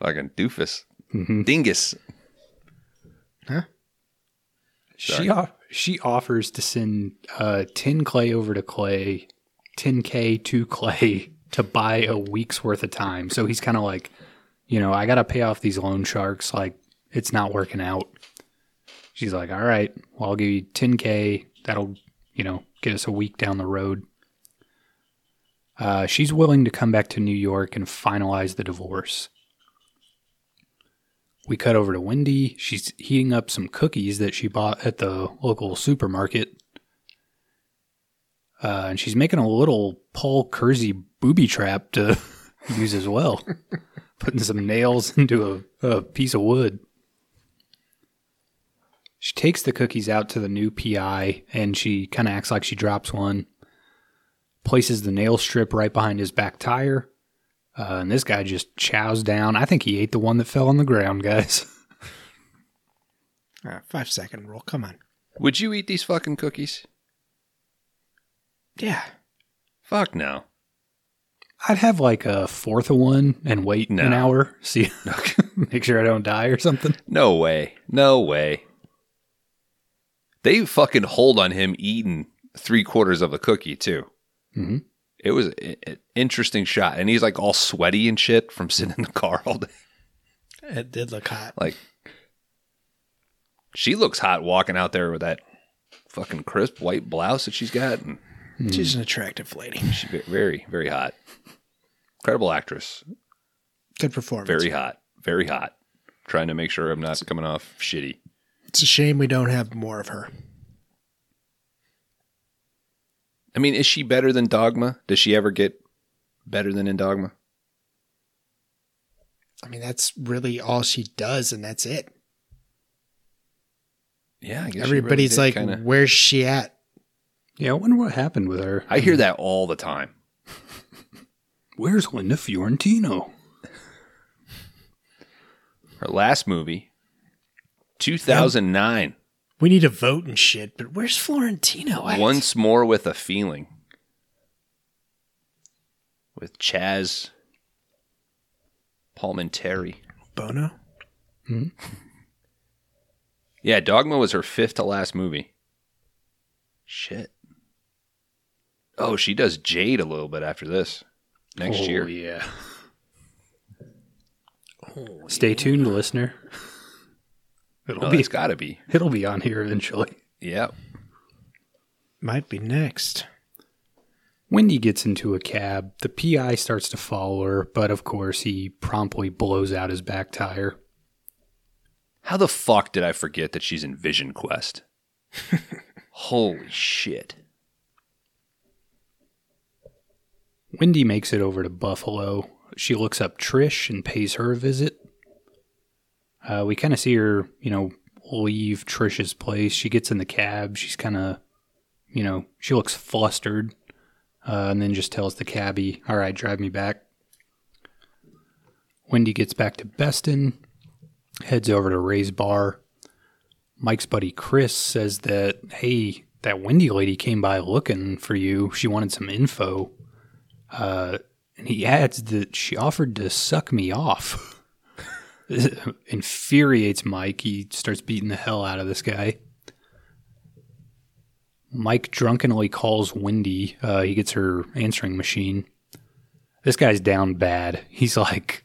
like a doofus. Mhm. Dingus. She Sorry. off- she offers to send uh, 10 Clay over to Clay, 10K to Clay to buy a week's worth of time. So he's kind of like, you know, I got to pay off these loan sharks. Like, it's not working out. She's like, all right, well, I'll give you 10K. That'll, you know, get us a week down the road. Uh, she's willing to come back to New York and finalize the divorce. We cut over to Wendy. She's heating up some cookies that she bought at the local supermarket. Uh, and she's making a little Paul Kersey booby trap to use as well, putting some nails into a, a piece of wood. She takes the cookies out to the new PI and she kind of acts like she drops one, places the nail strip right behind his back tire, uh, and this guy just chows down. I think he ate the one that fell on the ground, guys. All right, five second rule. Come on. Would you eat these fucking cookies? Yeah. Fuck no. I'd have like a fourth of one and wait an hour, see, make sure I don't die or something. No way. No way. They fucking hold on him eating three quarters of a cookie too. Mhm. It was an interesting shot, and he's like all sweaty and shit from sitting in the car all day. It did look hot. Like, she looks hot walking out there with that fucking crisp white blouse that she's got, and She's an attractive lady. she's very, very hot. Incredible actress. Good performance. Very hot. Very hot. Trying to make sure I'm not coming off shitty. It's a shame we don't have more of her. I mean, is she better than Dogma? Does she ever get better than in Dogma? I mean, that's really all she does, and that's it. Yeah, I guess Everybody's like, kind of. "Where's she at?" Yeah, I wonder what happened with her. I hear that all the time. Where's Linda Fiorentino? Her last movie, 2009, We need to vote and shit, but where's Fiorentino at? Once More with a Feeling, with Chazz Palminteri. Bono. Hmm? Yeah, Dogma was her fifth to last movie. Shit. Oh, she does Jade a little bit after this. Next oh, year. yeah. Stay tuned, listener. It'll Oh, be It's got to be. it'll be on here eventually. Yeah. Might be next. Wendy gets into a cab. The PI starts to follow her, but of course he promptly blows out his back tire. How the fuck did I forget that she's in Vision Quest? Holy shit. Wendy makes it over to Buffalo. She looks up Trish and pays her a visit. Uh, we kind of see her, you know, leave Trish's place. She gets in the cab. She's kind of, you know, she looks flustered, uh, and then just tells the cabbie, "All right, drive me back." Wendy gets back to Beston, heads over to Ray's bar. Mike's buddy Chris says that, "Hey, that Wendy lady came by looking for you. She wanted some info." Uh, and he adds that she offered to suck me off. infuriates Mike. He starts beating the hell out of this guy. Mike drunkenly calls Wendy. Uh, he gets her answering machine. This guy's down bad. He's like,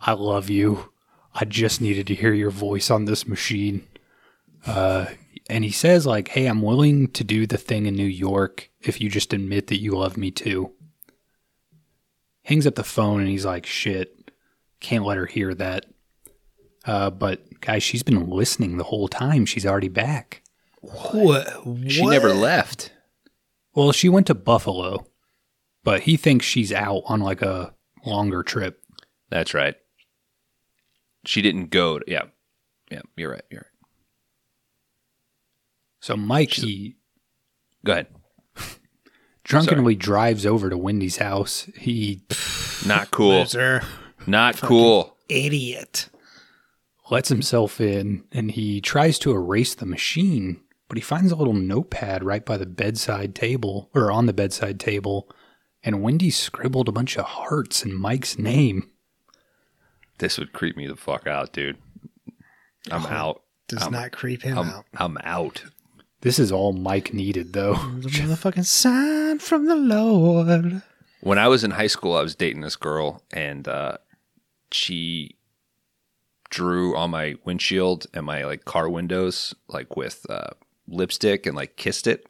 I love you. I just needed to hear your voice on this machine. Uh, and he says, like, hey, I'm willing to do the thing in New York if you just admit that you love me too. Hangs up the phone and he's like, shit, can't let her hear that. Uh, but guys, she's been listening the whole time. She's already back. What? She never left. Well, she went to Buffalo, but he thinks she's out on like a longer trip. That's right. She didn't go. To, yeah. Yeah, you're right. You're right. So Mike, he Go ahead. Drunkenly drives over to Wendy's house. He Not cool. Loser. Not cool. Idiot. lets himself in and he tries to erase the machine, but he finds a little notepad right by the bedside table or on the bedside table. And Wendy scribbled a bunch of hearts in Mike's name. This would creep me the fuck out, dude. I'm oh, out. Does I'm- not creep him I'm, out. I'm out. This is all Mike needed, though. The motherfucking sign from the Lord. When I was in high school, I was dating this girl, and uh, she drew on my windshield and my like car windows like with uh, lipstick and like kissed it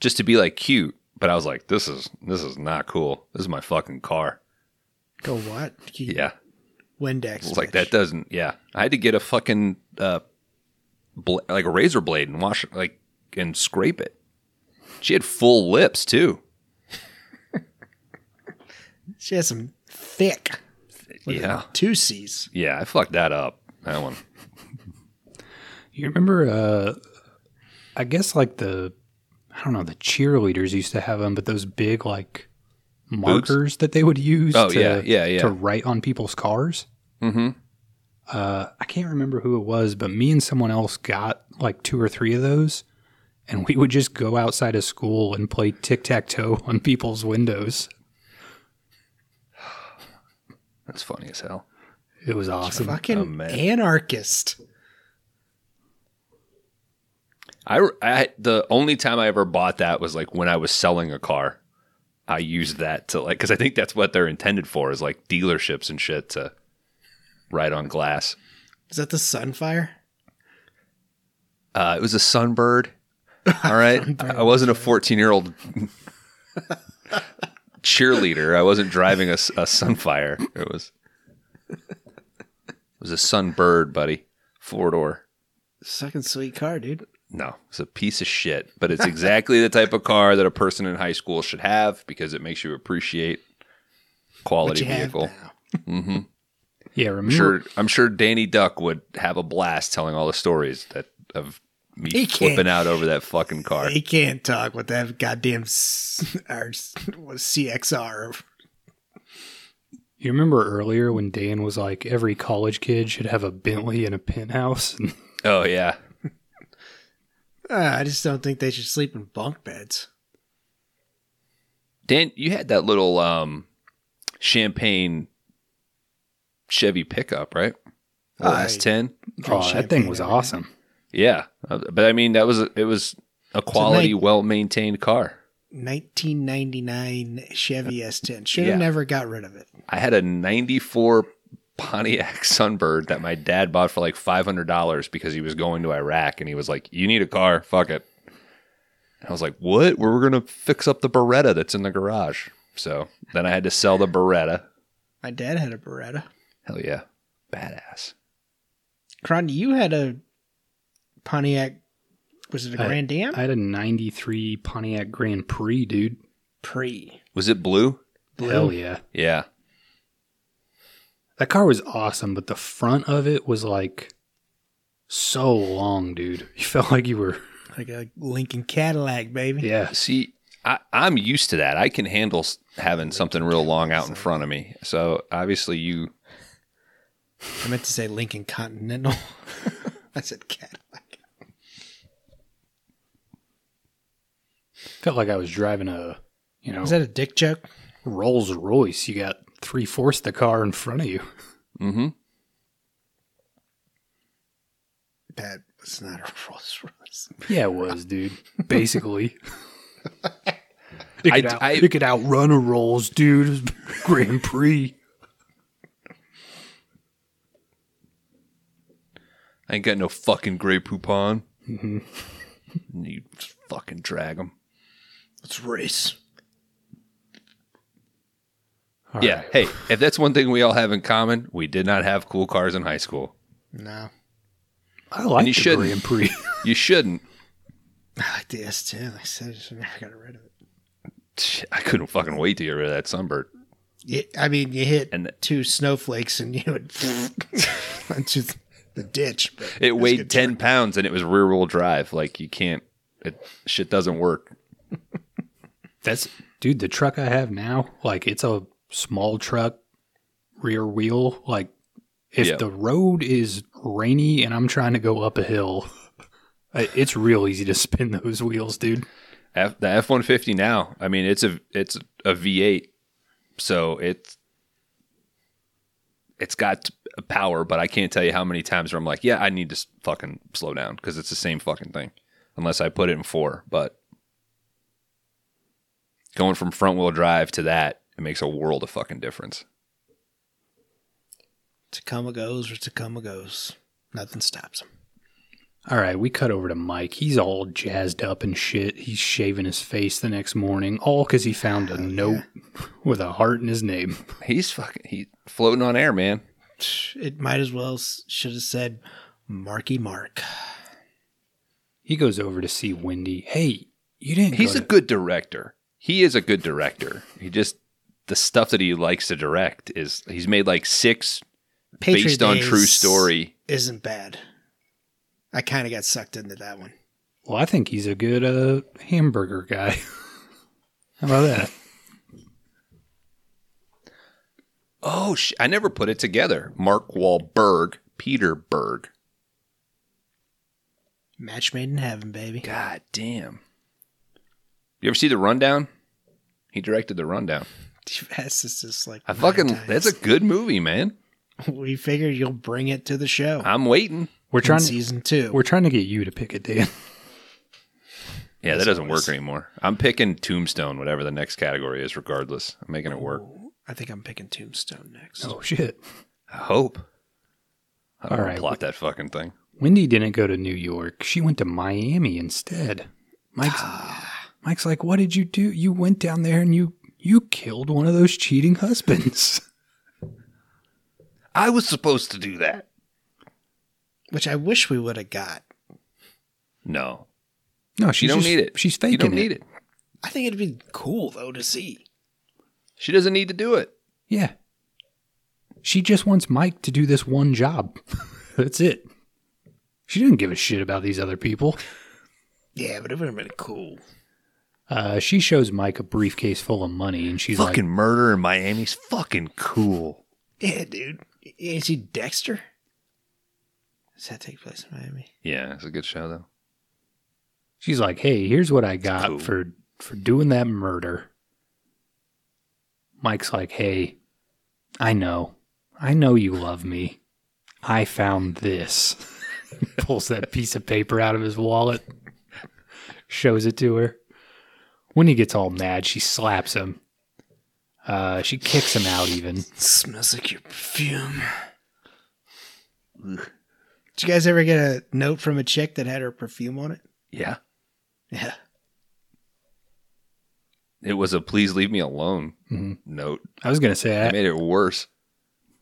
just to be like cute. But I was like, this is this is not cool. This is my fucking car. Go what? You Yeah, Windex. like bitch. that doesn't. Yeah, I had to get a fucking uh, bla- like a razor blade and wash like and scrape it. She had full lips too. She has some thick. Yeah, Two C's. yeah, I fucked that up. That one. You remember, uh, I guess like the, I don't know, the cheerleaders used to have them, but those big like markers that they would use Oh, to, yeah, yeah, yeah. to write on people's cars. Mm-hmm. Uh, I can't remember who it was, but me and someone else got like two or three of those. And we would just go outside of school and play tic tac toe on people's windows. That's funny as hell. It was awesome. Fucking Oh, anarchist. I, I the only time I ever bought that was like when I was selling a car. I used that to like because I think that's what they're intended for is like dealerships and shit to write on glass. Is that the Sunfire? Uh, it was a Sunbird. All right, I wasn't a fourteen-year-old cheerleader. I wasn't driving a Sunfire. It was it was a Sunbird, buddy, four door. Fucking sweet car, dude. No, it's a piece of shit, but it's exactly the type of car that a person in high school should have because it makes you appreciate What quality you have vehicle. now. Yeah, remember? Sure, I'm sure Danny Duck would have a blast telling all the stories that of me He flipping out over that fucking car. He can't talk with that goddamn s- or CXR. You remember earlier when Dan was like, every college kid should have a Bentley and a penthouse? Oh yeah, Uh, I just don't think they should sleep in bunk beds. Dan, you had that little um, champagne Chevy pickup, right? Or I- S10. oh, that thing was awesome. Yeah, Uh, but I mean that was a, it was a quality, nice- well maintained car. 1999 Chevy S10. Should have Yeah. never got rid of it. I had a 94 Pontiac Sunbird that my dad bought for like $500 because he was going to Iraq and he was like, You need a car? Fuck it. I was like, what? We're going to fix up the Beretta that's in the garage. So then I had to sell the Beretta. My dad had a Beretta. Hell yeah. Badass. Kron, you had a Pontiac. Was it a I- Grand Am? I had a 93 Pontiac Grand Prix, dude. Pre. Was it blue? Hell yeah. Yeah. That car was awesome, but the front of it was like so long, dude. You felt like you were, Like a Lincoln Cadillac, baby. yeah. See, I, I'm used to that. I can handle having something real long out in front of me. So obviously, you. I meant to say Lincoln Continental. I said Cadillac. Felt like I was driving a, you know, is that a dick joke? Rolls Royce. You got three fourths the car in front of you. Mm-hmm. That was not a Rolls Royce. Yeah, it was, dude. Basically. It I- could, out, I- it could outrun a Rolls, dude. Grand Prix. I ain't got no fucking Grey Poupon. Mm-hmm. You just fucking drag them. Let's race. All yeah. right. Hey, if that's one thing we all have in common, we did not have cool cars in high school. No. I like you the shouldn't. Grand Prix. You shouldn't. I like the S10. I said I just never got rid of it. I couldn't fucking wait to get rid of that Sunbird. Yeah, I mean, you hit And the- two snowflakes and you would into the ditch. but It weighed 10 turn. pounds and it was rear wheel drive. Like, you can't, it, shit doesn't work. That's dude, the truck I have now, like it's a small truck, rear wheel. Like if Yeah. the road is rainy and I'm trying to go up a hill, it's real easy to spin those wheels, dude. F, the F one fifty now. I mean, it's a it's a V eight, so it's it's got a power, but I can't tell you how many times where I'm like, yeah, I need to fucking slow down because it's the same fucking thing, unless I put it in four. But going from front wheel drive to that, it makes a world of fucking difference. Tacoma goes where Tacoma goes. Nothing stops him. All right, we cut over to Mike. He's all jazzed up and shit. He's shaving his face the next morning, all because he found a note with a heart in his name. He's fucking he floating on air, man. It might as well should have said Marky Mark. He goes over to see Wendy. Hey, you didn't. He's go a to- good director. He is a good director. He just the stuff that he likes to direct is he's made like six Patriot based on Days true story. Isn't bad. I kind of got sucked into that one. Well, I think he's a good uh, hamburger guy. How about that? Oh, sh- I never put it together. Mark Wahlberg, Peter Berg. Match made in heaven, baby. God damn. You ever see the rundown? He directed the rundown. That's just, just like I fucking nine that's a good movie, man. we figured you'll bring it to the show. I'm waiting. We're trying. To, season two. we're trying to get you to pick it, Dan. Yeah, that doesn't work anymore. I'm picking Tombstone, whatever the next category is, regardless. I'm making it work. I think I'm picking Tombstone next. Oh shit! I hope. I don't All wanna plot that fucking thing. Wendy didn't go to New York. She went to Miami instead. Mike's ah. Mike's like, "What did you do? You went down there and you you killed one of those cheating husbands." I was supposed to do that. Which I wish we would have got. No, No, she don't need it. She's faking You don't need it. I think it'd be cool though to see. She doesn't need to do it. Yeah. She just wants Mike to do this one job. That's it. She didn't give a shit about these other people. Yeah, but it would have been cool. Uh, she shows Mike a briefcase full of money, and she's fucking like, murder in Miami's fucking cool. Yeah, dude. Is he Dexter? Does that take place in Miami? Yeah, it's a good show though. "She's like, hey, here's what I got cool. for for doing that murder." Mike's like, "Hey, I know, I know you love me. I found this." Pulls that piece of paper out of his wallet, shows it to her. When he gets all mad, she slaps him. Uh, she kicks him out even. smells like your perfume. Did you guys ever get a note from a chick that had her perfume on it? Yeah. Yeah. It was a please leave me alone Mhm. note. I was gonna say It I, made it worse.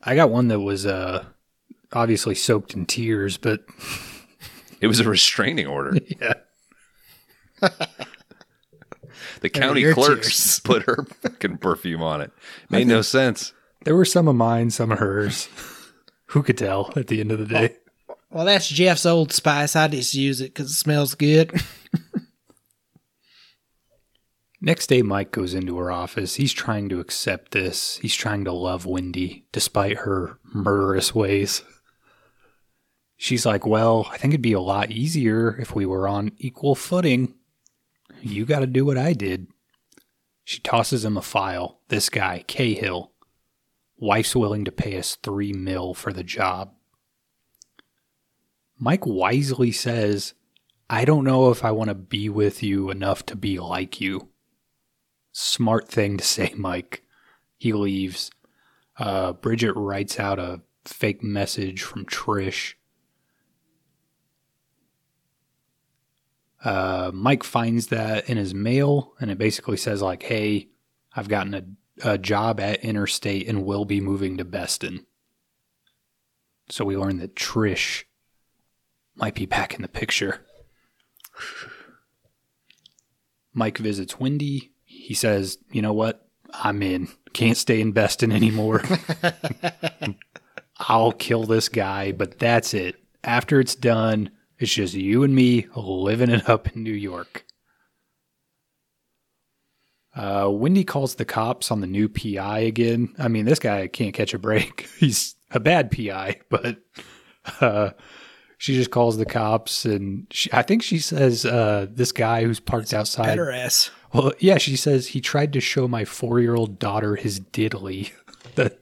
I got one that was uh obviously soaked in tears, but It was a restraining order. yeah. The county your clerks tears. put her fucking perfume on it. Made no sense. There were some of mine, some of hers. Who could tell at the end of the day? Well, that's Jeff's old spice. I just use it because it smells good. Next day, Mike goes into her office. He's trying to accept this. He's trying to love Wendy despite her murderous ways. She's like, Well, I think it'd be a lot easier if we were on equal footing. You got to do what I did. She tosses him a file. This guy, Cahill. Wife's willing to pay us three mil for the job. Mike wisely says, I don't know if I want to be with you enough to be like you. Smart thing to say, Mike. He leaves. Uh, Bridget writes out a fake message from Trish. Uh, Mike finds that in his mail, and it basically says like, "Hey, I've gotten a, a job at Interstate and will be moving to Beston." So we learn that Trish might be back in the picture. Mike visits Wendy. He says, "You know what? I'm in. Can't stay in Beston anymore. I'll kill this guy, but that's it. After it's done, it's just you and me living it up in New York." Uh, Wendy calls the cops on the new PI again. I mean, this guy can't catch a break. He's a bad PI, but uh, she just calls the cops, and she, I think she says uh, this guy who's parked outside. Better ass. Well, yeah, she says he tried to show my four-year-old daughter his diddly. that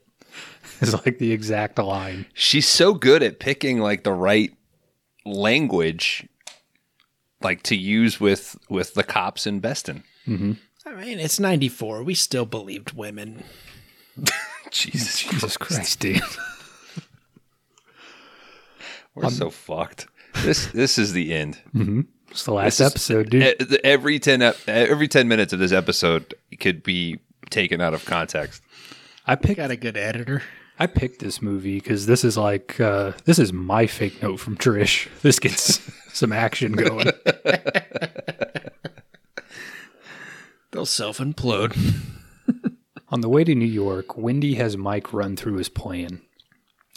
is like the exact line. She's so good at picking like the right language like to use with with the cops in Beston. I mean, it's 94. We still believed women. Jesus, Jesus Christ, dude. we're so fucked. This this is the end. It's the last This is- episode, dude. E- Every ten every ten minutes of this episode could be taken out of context. I picked out a good editor. I picked this movie because this is like uh, this is my fake note from Trish. This gets some action going. They'll self implode. On the way to New York, Wendy has Mike run through his plan.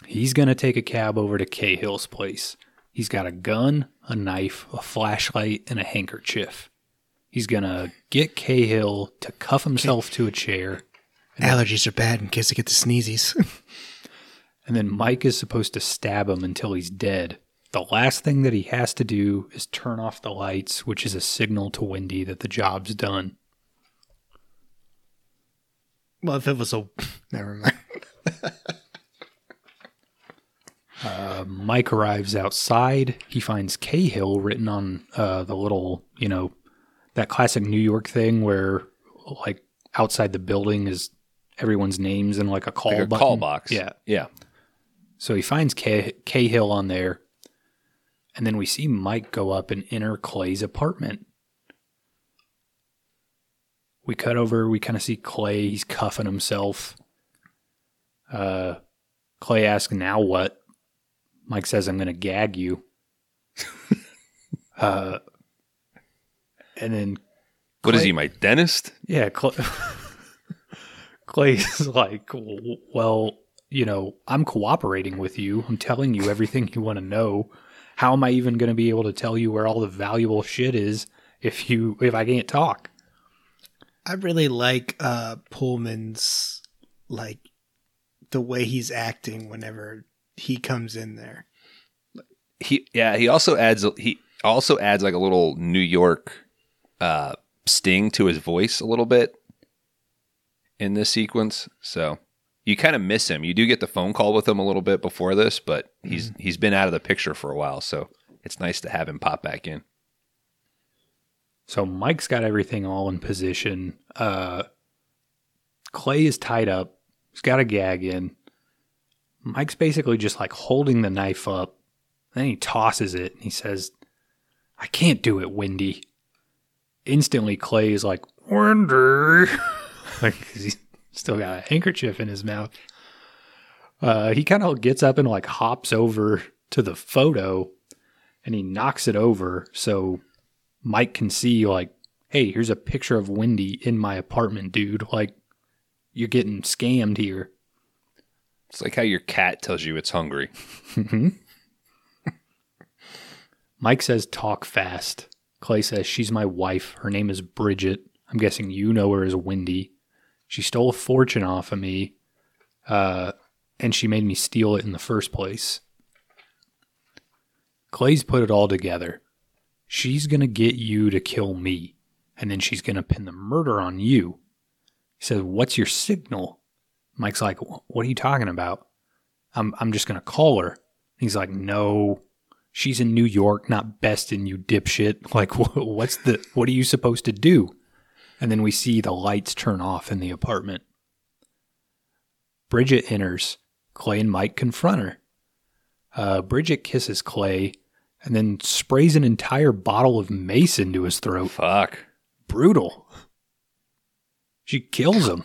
He's going to take a cab over to Cahill's place. He's got a gun, a knife, a flashlight, and a handkerchief. He's going to get Cahill to cuff himself to a chair, Allergies are bad in case I get the sneezies. and then Mike is supposed to stab him until he's dead. The last thing that he has to do is turn off the lights, which is a signal to Wendy that the job's done. well, if it was a. Never mind. Mike arrives outside. He finds Cahill written on uh, the little, you know, that classic New York thing where, like, outside the building is everyone's names in like a call Like a call box. Yeah. yeah. So he finds Cah- Cahill on there, and then we see Mike go up and enter Clay's apartment. We cut over. We kind of see Clay. He's cuffing himself. Uh, Clay asks, "Now what?" Mike says, "I'm going to gag you." uh, and then What is he, my dentist? yeah, Clay, Clay's like, well, you know, I'm cooperating with you. I'm telling you everything you want to know. How am I even going to be able to tell you where all the valuable shit is if you if I can't talk? I really like uh Pullman's like the way he's acting whenever he comes in there. He yeah. He also adds he also adds like a little New York uh, sting to his voice a little bit in this sequence. So you kind of miss him. You do get the phone call with him a little bit before this, but he's he's been out of the picture for a while. So it's nice to have him pop back in. So Mike's got everything all in position. Uh, Clay is tied up. He's got a gag in. Mike's basically just like holding the knife up. Then he tosses it and he says, I can't do it, Wendy. instantly Clay is like, Wendy. like, he's still got a handkerchief in his mouth. Uh, he kind of gets up and like hops over to the photo and he knocks it over so Mike can see, like, hey, here's a picture of Wendy in my apartment, dude. Like, you're getting scammed here. It's like how your cat tells you it's hungry. Mike says, talk fast. Clay says, she's my wife. Her name is Bridget. I'm guessing you know her as Wendy. She stole a fortune off of me, uh, and she made me steal it in the first place. Clay's put it all together. She's going to get you to kill me, and then she's going to pin the murder on you. He says, What's your signal? Mike's like, What are you talking about? I'm, I'm just going to call her. He's like, No, she's in New York, not besting you, dipshit. Like, what's the, what are you supposed to do? And then we see the lights turn off in the apartment. Bridget enters. Clay and Mike confront her. Uh, Bridget kisses Clay and then sprays an entire bottle of mace into his throat. Fuck. Brutal. She kills him.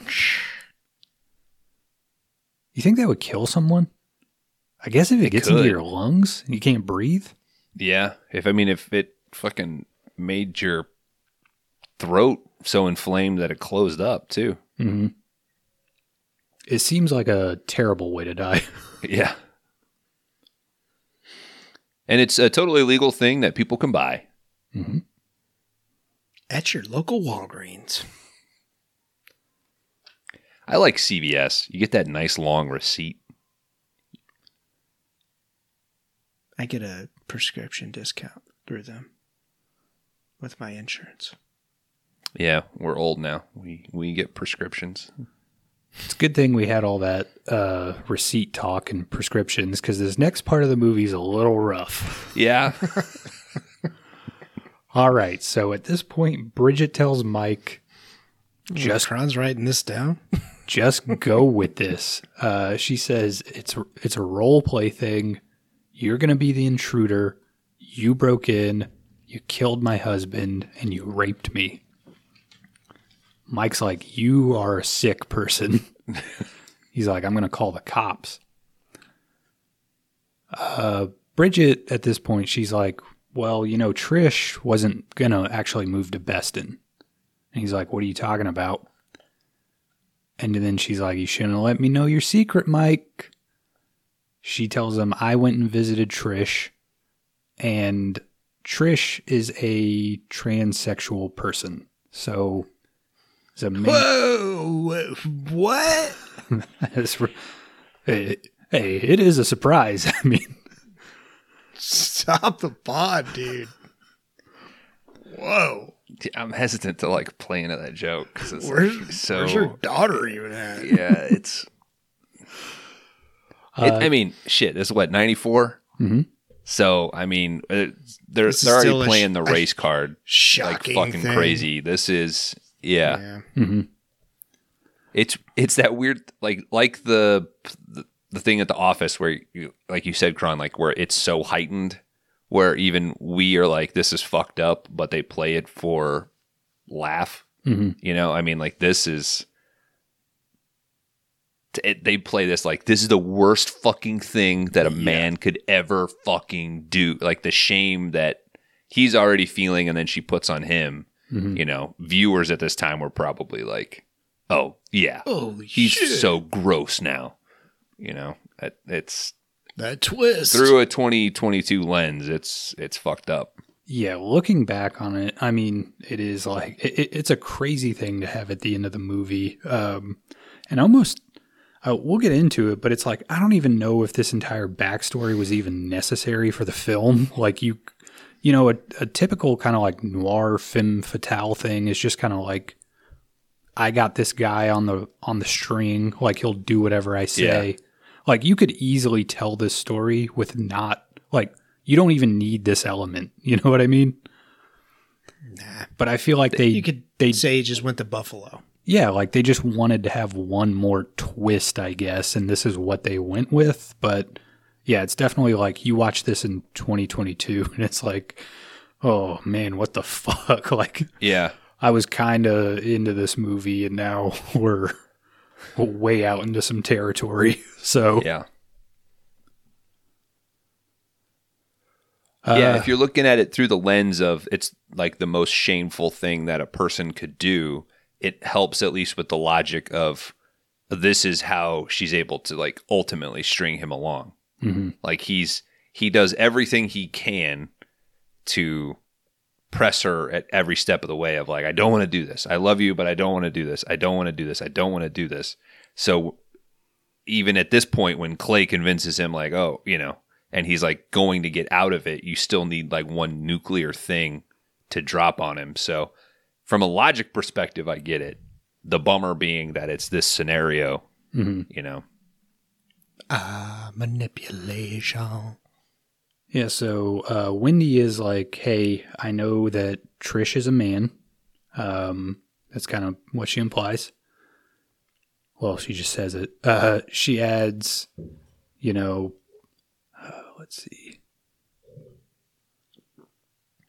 You think that would kill someone? I guess if it, gets into your lungs and you can't breathe. Yeah. If I mean, if it fucking made your throat so inflamed that it closed up too. hmm It seems like a terrible way to die. Yeah. And it's a totally legal thing that people can buy. hmm At your local Walgreens. I like CVS. You get that nice long receipt. I get a prescription discount through them with my insurance. Yeah, we're old now. We we get prescriptions. It's a good thing we had all that uh, receipt talk and prescriptions because this next part of the movie is a little rough. Yeah. All right, so at this point, Bridget tells Mike, Just Kron's writing this down. "Just go with this." Uh, she says, "It's it's a role play thing. You're gonna be the intruder. You broke in. You killed my husband, and you raped me." Mike's like, "You are a sick person." He's like, "I'm gonna call the cops." Uh, Bridget, at this point, she's like, well, you know, Trish wasn't going to actually move to Beston. And he's like, what are you talking about? And then she's like, you shouldn't have let me know your secret, Mike. She tells him, I went and visited Trish, and Trish is a transsexual person. So, it's a man. Whoa! What? Hey, hey, it is a surprise. I mean, Stop the pod, dude. Whoa! I'm hesitant to like play into that joke because it's Where's, like, so. where's your daughter even at? yeah, it's. Uh, it, I mean, shit. This is what ninety Mhm. So I mean, uh, they're This they're already playing sh- the race card like fucking thing. crazy. This is yeah. Yeah. mhm. It's it's that weird like like the the, the thing at the office where you like you said, Kron, like where it's so heightened, where even we are like this is fucked up, but they play it for laugh. Mhm. You know, I mean, like this is. It, they play this like this is the worst fucking thing that a man could ever fucking do. Like the shame that he's already feeling, and then she puts on him. Mhm. You know, viewers at this time were probably like, "Oh yeah, Holy he's shit! so gross now." You know, it, it's that twist. through a 2022 lens. It's it's fucked up. Yeah, looking back on it, I mean, it is like it, it- it's a crazy thing to have at the end of the movie, um, and almost uh, we'll get into it, but it's like I don't even know if this entire backstory was even necessary for the film. Like you, you know, a, a typical kind of like noir femme fatale thing is just kind of like I got this guy on the on the string, like he'll do whatever I say. Like you could easily tell this story with not like you don't even need this element. You know what I mean? Nah. But I feel like they You could they say he just went to Buffalo. yeah, like they just wanted to have one more twist, I guess, and this is what they went with. But yeah, it's definitely like you watch this in 2022, and it's like, oh man, what the fuck? Like, Yeah. I was kind of into this movie, and now we're way out into some territory. So, Yeah. uh, yeah, if you're looking at it through the lens of it's like the most shameful thing that a person could do, it helps at least with the logic of this is how she's able to like ultimately string him along. mhm. Like he's he does everything he can to press her at every step of the way of like I don't want to do this. I love you, but I don't want to do this. I don't want to do this. I don't want to do this. So even at this point when Clay convinces him like, "Oh, you know, and he's like going to get out of it, you still need like one nuclear thing to drop on him. So from a logic perspective, I get it. The bummer being that it's this scenario, Mhm. you know. Ah, manipulation. Yeah. So uh, Wendy is like, "Hey, I know that Trish is a man." Um, that's kind of what she implies. Well, she just says it. Uh, she adds, you know, uh, let's see.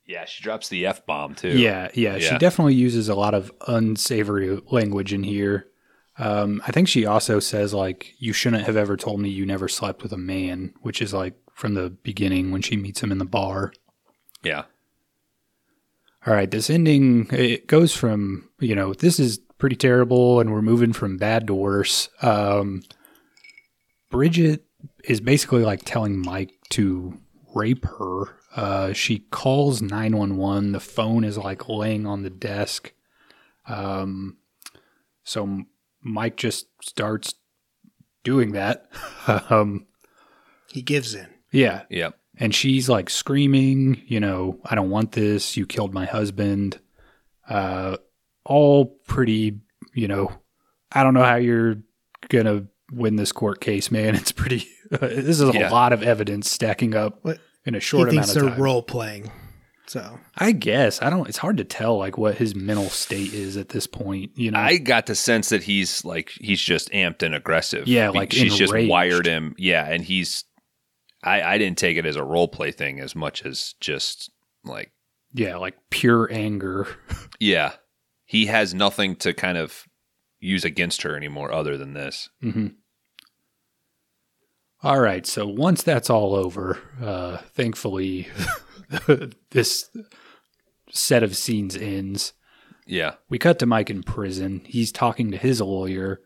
Yeah, she drops the F bomb too. Yeah, yeah, She definitely uses a lot of unsavory language in here. Um, I think she also says like, "You shouldn't have ever told me you never slept with a man," which is like from the beginning when she meets him in the bar. Yeah. All right, this ending it goes from you know this is pretty terrible, and we're moving from bad to worse. Um, Bridget is basically like telling Mike to rape her. Uh, she calls nine one one. The phone is like laying on the desk. Um, so Mike just starts doing that. um, He gives in. Yeah, Yep. and she's like screaming, you know, I don't want this. You killed my husband. Uh, all pretty, you know, I don't know how you're gonna win this court case, man. It's pretty. this is a Yeah. lot of evidence stacking up What? in a short he amount thinks of they're time. role playing. So I guess I don't. It's hard to tell like what his mental state is at this point. You know, I got the sense that he's like he's just amped and aggressive. Yeah, like she's just wired him. Yeah, and he's I I didn't take it as a role play thing as much as just like yeah, like pure anger. yeah, he has nothing to kind of use against her anymore other than this. hmm All right. So once that's all over, uh, thankfully, this set of scenes ends. Yeah. We cut to Mike in prison. He's talking to his lawyer.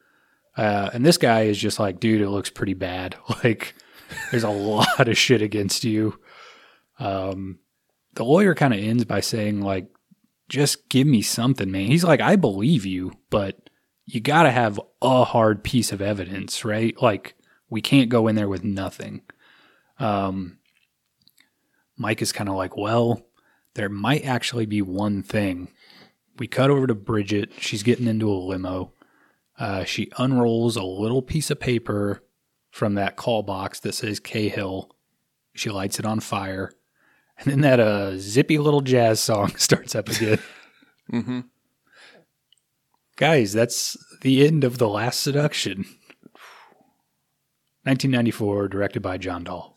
Uh, and this guy is just like, dude, it looks pretty bad. Like, there's a lot of shit against you. Um, the lawyer kind of ends by saying, like, just give me something, man. He's like, I believe you, but you got to have a hard piece of evidence, right? Like, we can't go in there with nothing. Um, Mike is kind of like, well, there might actually be one thing. We cut over to Bridget. She's getting into a limo. Uh, she unrolls a little piece of paper from that call box that says Cahill. She lights it on fire. And then that uh, zippy little jazz song starts up again. Mm-hmm. Guys, that's the end of The Last Seduction. 1994, directed by John Dahl.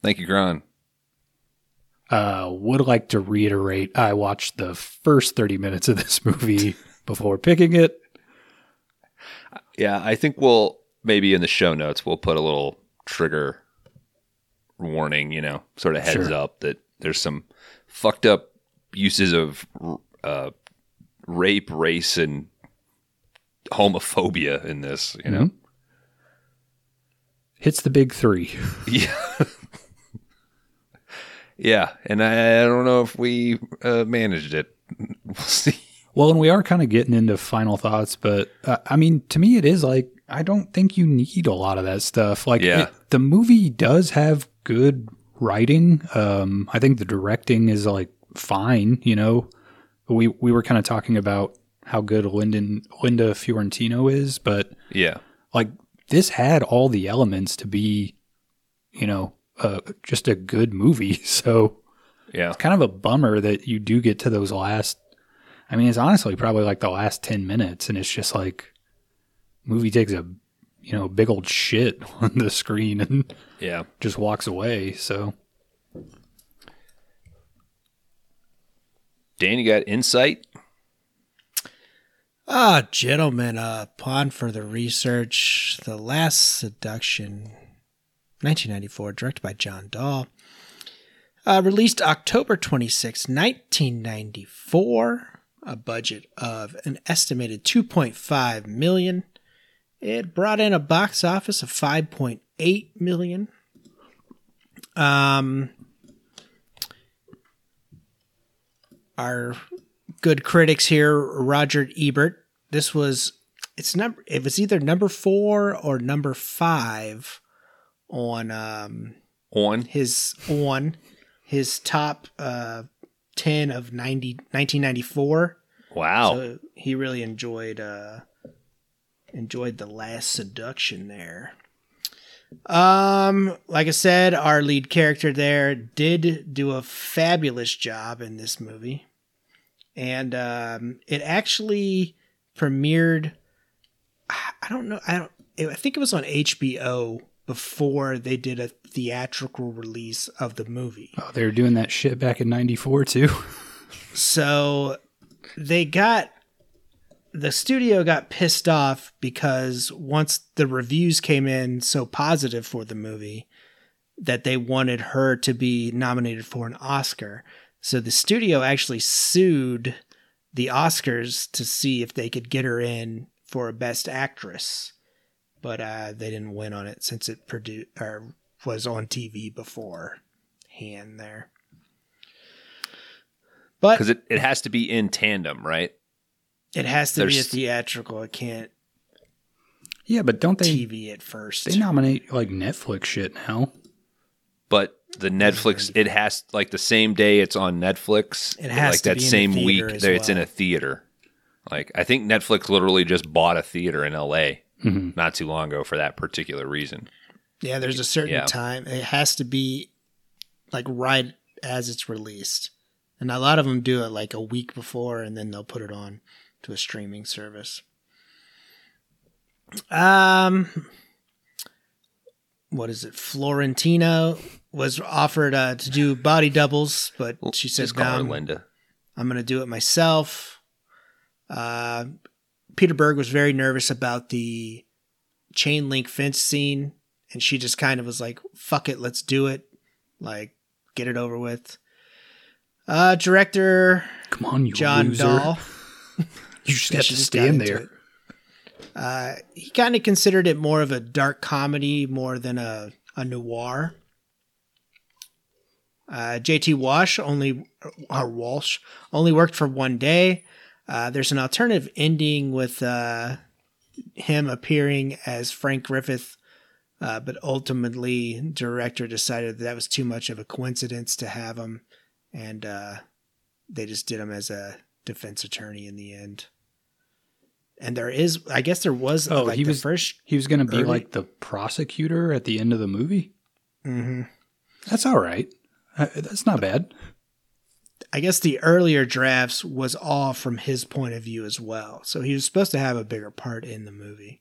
Thank you, Kron. Uh, would like to reiterate I watched the first 30 minutes of this movie before picking it. Yeah, I think we'll maybe in the show notes we'll put a little trigger warning, you know, sort of heads Sure. up that there's some fucked up uses of uh, rape, race, and homophobia in this. You know, Hits the big three. yeah, yeah, and I, I don't know if we uh, managed it. We'll see. Well, and we are kind of getting into final thoughts, but uh, I mean, to me, it is like I don't think you need a lot of that stuff. Like, Yeah. it- the movie does have good writing. Um, I think the directing is like fine. You know, we we were kind of talking about how good Lyndon Linda Fiorentino is, but Yeah, like this had all the elements to be, you know, uh, just a good movie. So yeah, it's kind of a bummer that you do get to those last. I mean, it's honestly probably like the last ten minutes, and it's just like movie takes a you know big old shit on the screen and yeah. just walks away. So Dan, you got insight? Ah, gentlemen, uh, upon further research, The Last Seduction, 1994, directed by John Dahl, uh, released October 26, 1994, a budget of an estimated 2.5 million. It brought in a box office of 5.8 million. Um, our good critics here, Roger Ebert. This was it's number it was either number four or number five on um On. his on his top uh 10 of 90 1994 Wow. so he really enjoyed uh enjoyed the last seduction there. Um like i said our lead character there did do a fabulous job in this movie. And um it actually premiered i don't know i don't i think it was on hbo before they did a theatrical release of the movie. Oh, they were doing that shit back in '94 too. so they got the studio got pissed off because once the reviews came in so positive for the movie that they wanted her to be nominated for an Oscar. So the studio actually sued the Oscars to see if they could get her in for a best actress. But uh, they didn't win on it since it produced or was on TV before hand there. But Because it, it has to be in tandem, right? It has to be a theatrical. It can't Yeah, but don't they? TV at first. They nominate like Netflix shit now. But the Netflix, it has like the same day it's on Netflix. It has like to that be in a same week theater as that it's in a theater. Like I think Netflix literally just bought a theater in L.A. Mm-hmm. not too long ago for that particular reason. yeah, there's a certain Yeah. time. It has to be like right as it's released, and a lot of them do it like a week before, and then they'll put it on to a streaming service. Um, what is it? Fiorentino was offered uh, to do body doubles, but she said Just call her no. Linda. I'm going to do it myself. Uh, Peter Berg was very nervous about the chain link fence scene, and she just kind of was like, fuck it, let's do it. Like, get it over with. Uh, director Come on, you John loser! Dahl. You just have to got stand there. Uh, he kind of considered it more of a dark comedy more than a, a noir. Uh, JT Walsh only or Walsh only worked for one day. Uh, there's an alternative ending with uh, him appearing as Frank Griffith, uh, but ultimately director decided that, that was too much of a coincidence to have him, and uh, they just did him as a defense attorney in the end. And there is, I guess, there was. Oh, like he the was- first. He was going to be Early- like the prosecutor at the end of the movie. Mm-hmm. That's all right. Uh, that's not bad. I guess the earlier drafts was all from his point of view as well. So he was supposed to have a bigger part in the movie.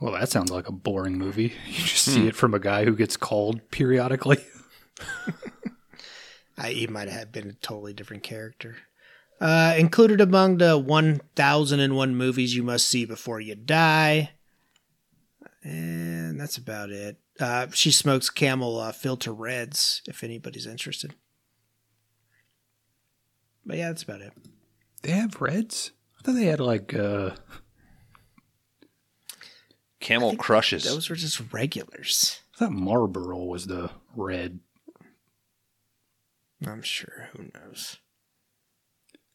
Well, that sounds like a boring movie. You just Hmm. see it from a guy who gets called periodically. I, he might have been a totally different character. Uh, included among the 1001 movies you must see before you die. And that's about it. Uh, she smokes camel uh, filter reds, if anybody's interested. But yeah, that's about it. They have reds. I thought they had like uh Camel crushes. Those were just regulars. I thought Marlboro was the red. I'm sure. Who knows?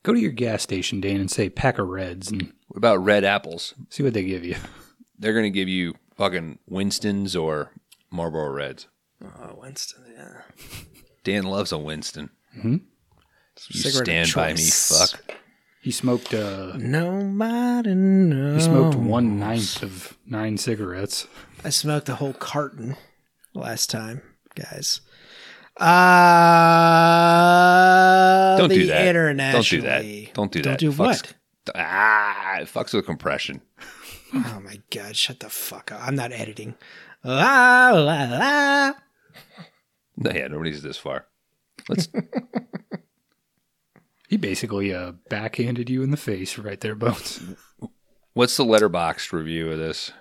Go to your gas station, Dane, and say pack of reds and what about red apples? see what they give you. They're gonna give you fucking Winston's or Marlboro Reds. Oh, Winston, yeah. Dan loves a Winston. Mhm. You Cigarette of stand by me, choice. fuck. He smoked uh Nobody knows. he smoked one ninth of nine cigarettes. I smoked a whole carton last time, guys. Uh, Don't the do that. Don't do that. Don't do that. Don't do Fucks- what? Ah, it fucks with compression. Oh my god! Shut the fuck up! I'm not editing. La la la. No, yeah, nobody's this far. Let's. He basically uh, backhanded you in the face right there, Bones. What's the Letterboxd review of this?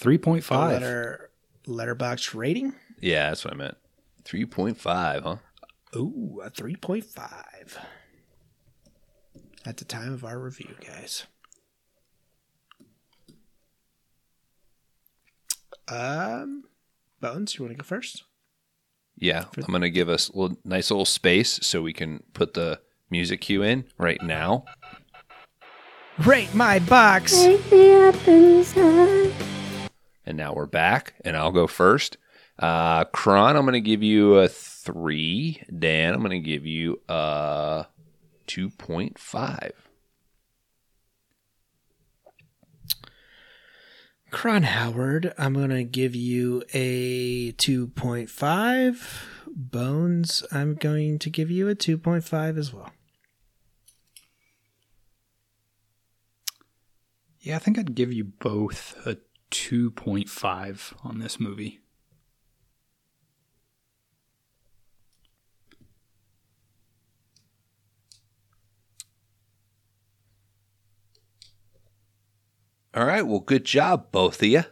3.5. Letter Letterboxd rating. Yeah, that's what I meant. 3.5, huh? Ooh, a three point five. At the time of our review, guys. Um, Bones, you want to go first? Yeah, I'm going to give us a little, nice little space so we can put the music cue in right now. Rate my box. Take me up inside. And now we're back, and I'll go first. Uh, Kron, I'm going to give you a three. Dan, I'm going to give you a 2.5. Kron Howard, I'm going to give you a 2.5. Bones, I'm going to give you a 2.5 as well. Yeah, I think I'd give you both a 2.5 on this movie. All right. Well, good job, both of you.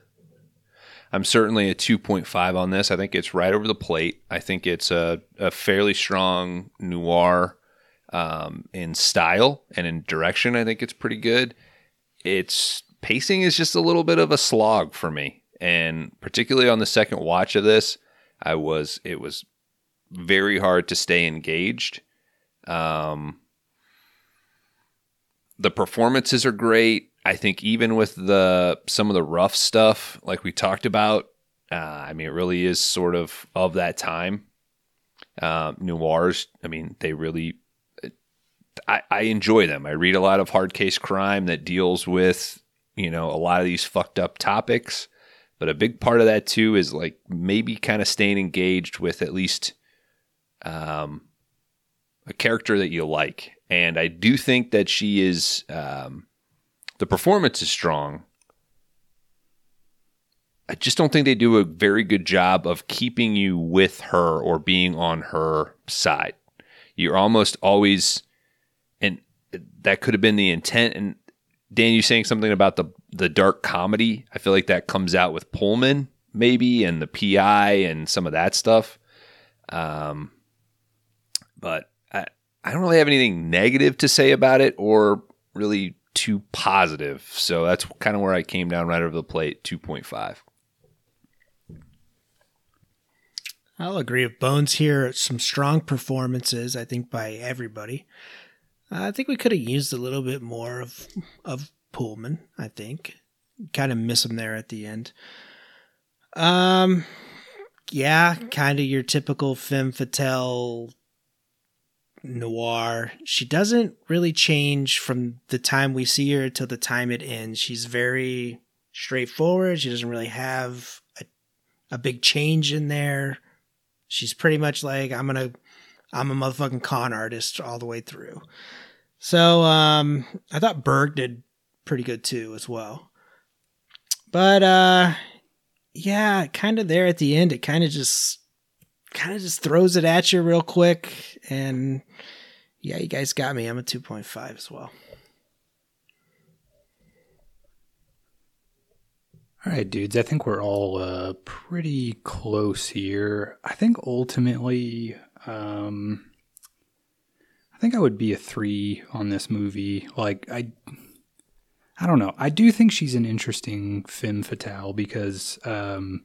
I'm certainly a 2.5 on this. I think it's right over the plate. I think it's a, a fairly strong noir um, in style and in direction. I think it's pretty good. Its pacing is just a little bit of a slog for me. And particularly on the second watch of this, I was, it was very hard to stay engaged. Um, the performances are great. I think even with the some of the rough stuff, like we talked about, uh, I mean, it really is sort of of that time. Uh, noirs, I mean, they really, I, I enjoy them. I read a lot of hard case crime that deals with, you know, a lot of these fucked up topics. But a big part of that too is like maybe kind of staying engaged with at least um, a character that you like. And I do think that she is. Um, the performance is strong. I just don't think they do a very good job of keeping you with her or being on her side. You're almost always, and that could have been the intent. And Dan, you saying something about the the dark comedy? I feel like that comes out with Pullman maybe, and the PI and some of that stuff. Um, but I I don't really have anything negative to say about it, or really too positive. So that's kind of where I came down right over the plate, 2.5. I'll agree with Bones here. Some strong performances, I think, by everybody. I think we could have used a little bit more of of Pullman. I think kind of miss him there at the end. Um, yeah, kind of your typical femme fatale noir. She doesn't really change from the time we see her till the time it ends. She's very straightforward. She doesn't really have a, a big change in there. She's pretty much like I'm gonna I'm a motherfucking con artist all the way through. So um I thought Berg did pretty good too as well. But uh yeah, kind of there at the end it kind of just kind of just throws it at you real quick and yeah, you guys got me. I'm a 2.5 as well. All right, dudes. I think we're all uh, pretty close here. I think ultimately, um, I think I would be a three on this movie. Like I, I don't know. I do think she's an interesting femme fatale because um,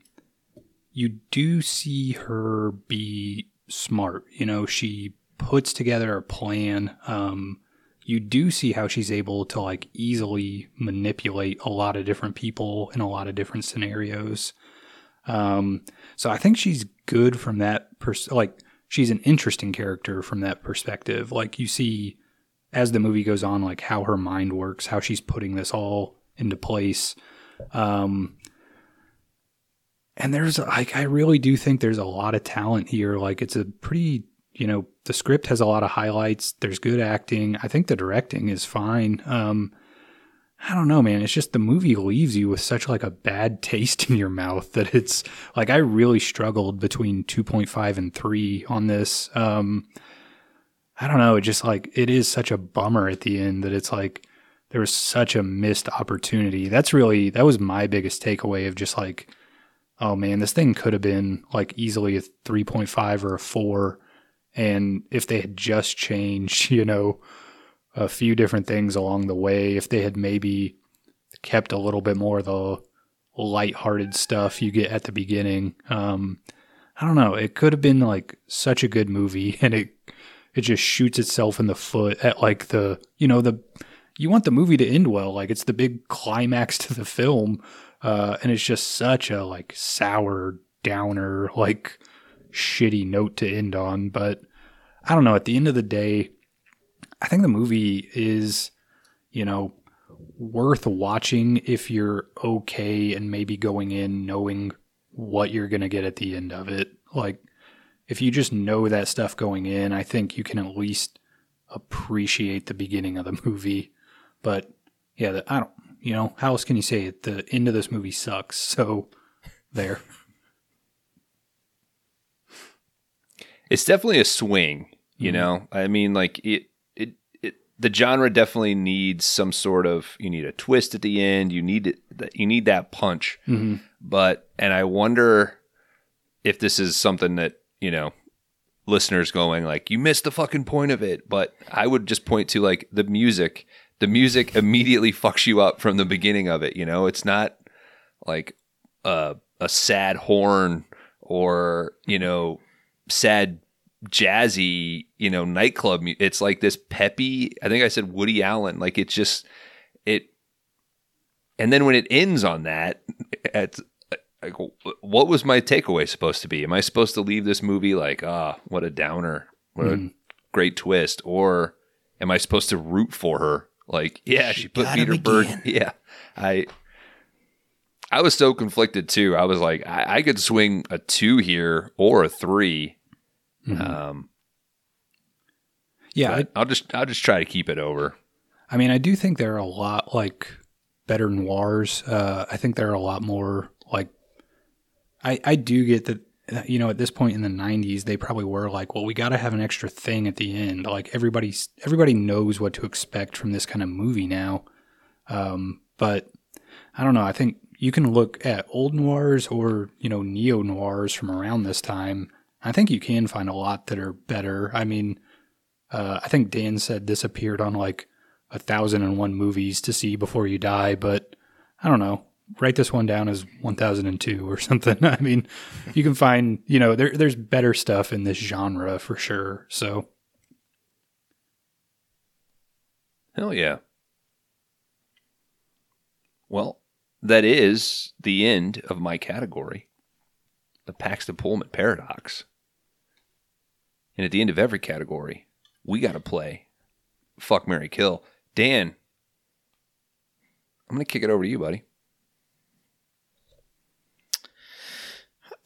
you do see her be smart. You know, she puts together a plan. Um, you do see how she's able to like easily manipulate a lot of different people in a lot of different scenarios. Um, so I think she's good from that pers- like she's an interesting character from that perspective. Like you see as the movie goes on, like how her mind works, how she's putting this all into place. Um, and there's like I really do think there's a lot of talent here. Like it's a pretty you know the script has a lot of highlights. There's good acting. I think the directing is fine. Um, I don't know, man. It's just the movie leaves you with such like a bad taste in your mouth that it's like I really struggled between 2.5 and 3 on this. Um, I don't know. It just like it is such a bummer at the end that it's like there was such a missed opportunity. That's really that was my biggest takeaway of just like, oh man, this thing could have been like easily a three point five or a four, and if they had just changed, you know, a few different things along the way, if they had maybe kept a little bit more of the lighthearted stuff you get at the beginning, um, I don't know. It could have been like such a good movie, and it it just shoots itself in the foot at like the you know the you want the movie to end well like it's the big climax to the film uh and it's just such a like sour downer like shitty note to end on but i don't know at the end of the day i think the movie is you know worth watching if you're okay and maybe going in knowing what you're going to get at the end of it like if you just know that stuff going in, I think you can at least appreciate the beginning of the movie. But yeah, I don't, you know, how else can you say it? The end of this movie sucks. So there. It's definitely a swing, you Mhm. know. I mean, like it, it, it, the genre definitely needs some sort of. You need a twist at the end. You need it. You need that punch. Mm-hmm. But and I wonder if this is something that you know listeners going like you missed the fucking point of it. But I would just point to like the music. The music immediately fucks you up from the beginning of it. You know, it's not like a a sad horn or you know sad jazzy you know nightclub mu- it's like this peppy i think i said woody allen like it's just it and then when it ends on that it's like what was my takeaway supposed to be am i supposed to leave this movie like ah what a downer what a Mm. great twist or am i supposed to root for her like yeah she, She put peter berg yeah i I was so conflicted too. I was like, I, I could swing a two here or a 3 Mhm. Um, yeah, I, i'll just I'll just try to keep it over. I mean, I do think there are a lot like better noirs. Uh, I think there are a lot more like. I I do get that. You know, at this point in the '90s, they probably were like, "Well, we got to have an extra thing at the end." Like everybody's everybody knows what to expect from this kind of movie now. Um, but I don't know. I think you can look at old noirs or you know neo noirs from around this time. I think you can find a lot that are better. I mean, uh, I think Dan said this appeared on like a thousand and one movies to see before you die, but I don't know. Write this one down as one thousand and two or something. I mean, you can find you know there there's better stuff in this genre for sure. So Hell yeah. Well, that is the end of my category, the Paxton Pullman paradox. And at the end of every category, we got to play Fuck Mary Kill. Dan, I'm going to kick it over to you, buddy.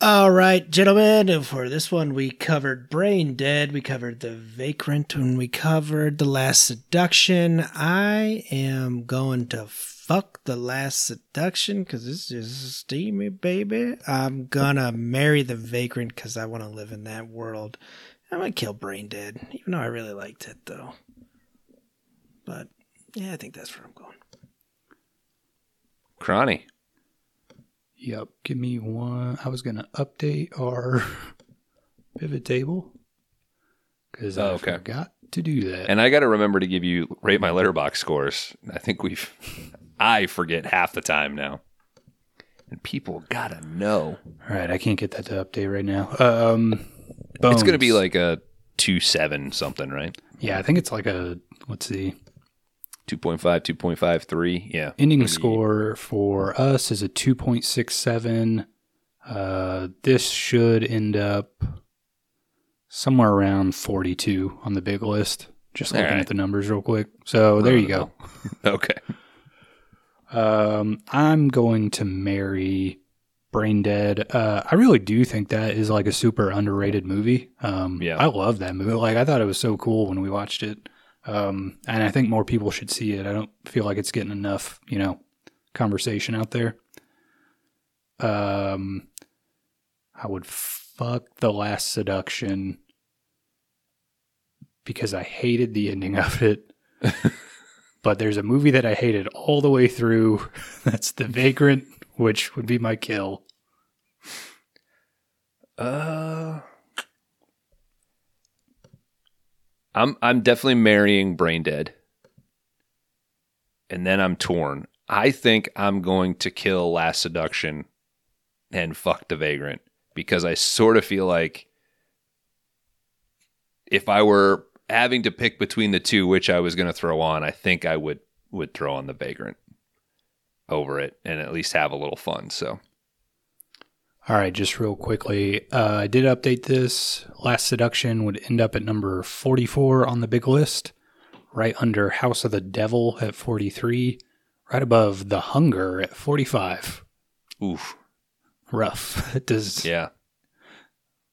All right, gentlemen. For this one, we covered Brain Dead. We covered The Vagrant, and we covered The Last Seduction. I am going to fuck The Last Seduction because this is steamy, baby. I'm gonna marry The Vagrant because I want to live in that world. I'm gonna kill Brain Dead, even though I really liked it, though. But yeah, I think that's where I'm going. Cronny. Yep, give me one. I was gonna update our pivot table because I Oh, okay. forgot to do that. And I got to remember to give you rate my letterbox scores. I think we've, I forget half the time now. And people got to know. All right, I can't get that to update right now. Um, It's going to be like a 2 7 something, right? yeah, I think it's like a let's see. 2.5, 2.5, 3. Yeah. Ending Pretty- score for us is a 2.67. Uh, this should end up somewhere around 42 on the big list. Just looking right. at the numbers real quick. So there you go. Okay. Um, I'm going to marry Brain Dead. Uh, I really do think that is like a super underrated movie. Um, Yeah. I love that movie. Like I thought it was so cool when we watched it. Um, and I think more people should see it. I don't feel like it's getting enough, you know, conversation out there. Um, I would fuck the last seduction because I hated the ending of it. but there's a movie that I hated all the way through. That's The Vagrant, which would be my kill. Uh, I'm I'm definitely marrying Brain Dead, and then I'm torn. I think I'm going to kill Last Seduction and fuck the Vagrant because I sort of feel like if I were having to pick between the two, which I was going to throw on, I think I would would throw on the Vagrant over it and at least have a little fun. So All right, just real quickly, uh, I did update this. Last Seduction would end up at number 44 on the big list, right under House of the Devil at 43, right above The Hunger at 45. oof, Rough. It does. yeah,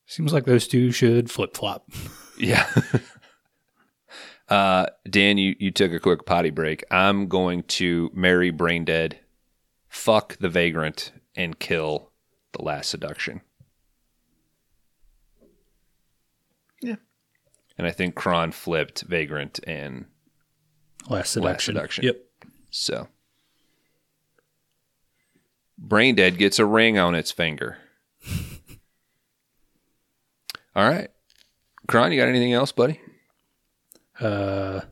Seems like those two should flip flop. Yeah. uh, Dan, you, you took a quick potty break. I'm going to marry Brain Dead, fuck the Vagrant, and kill the Last Seduction. Yeah. And I think Kron flipped Vagrant and Last Seduction. Seduction. Yep. so. Brain Dead gets a ring on its finger. All right. Kron, you got anything else, buddy? Uh,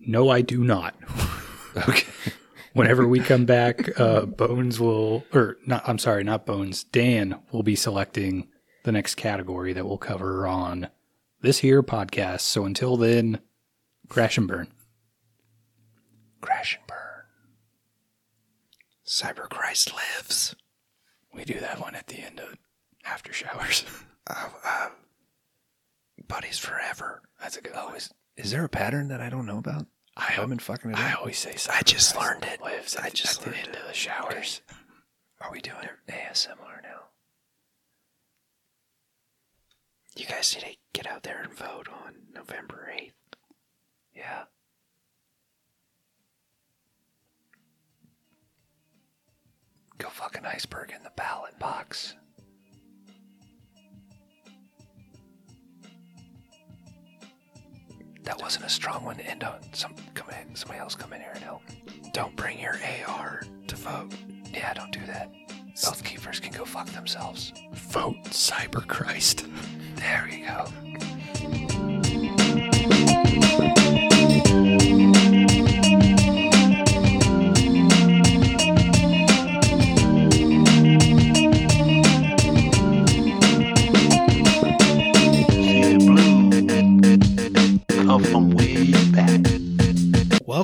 no, I do not. Okay. Whenever we come back, uh, Bones will, or not, I'm sorry, not Bones, Dan will be selecting the next category that we'll cover on this here podcast. So until then, crash and burn. Crash and burn. Cyber Christ lives. We do that one at the end of after showers. Buddies forever. That's a good Oh, one. is, is there a pattern that I don't know about? I haven't been fucking it I up. always say I just learned it. Lives I just at the learned of the showers. Are we doing ASMR now? You guys need to get out there and vote on November 8th. Yeah. Go fucking iceberg in the ballot box. That wasn't a strong one to end on. Uh, some come in, somebody else come in here and help. Don't bring your AR to vote. Yeah, don't do that. Oath Keepers can go fuck themselves. Vote Cyber Christ. There you go.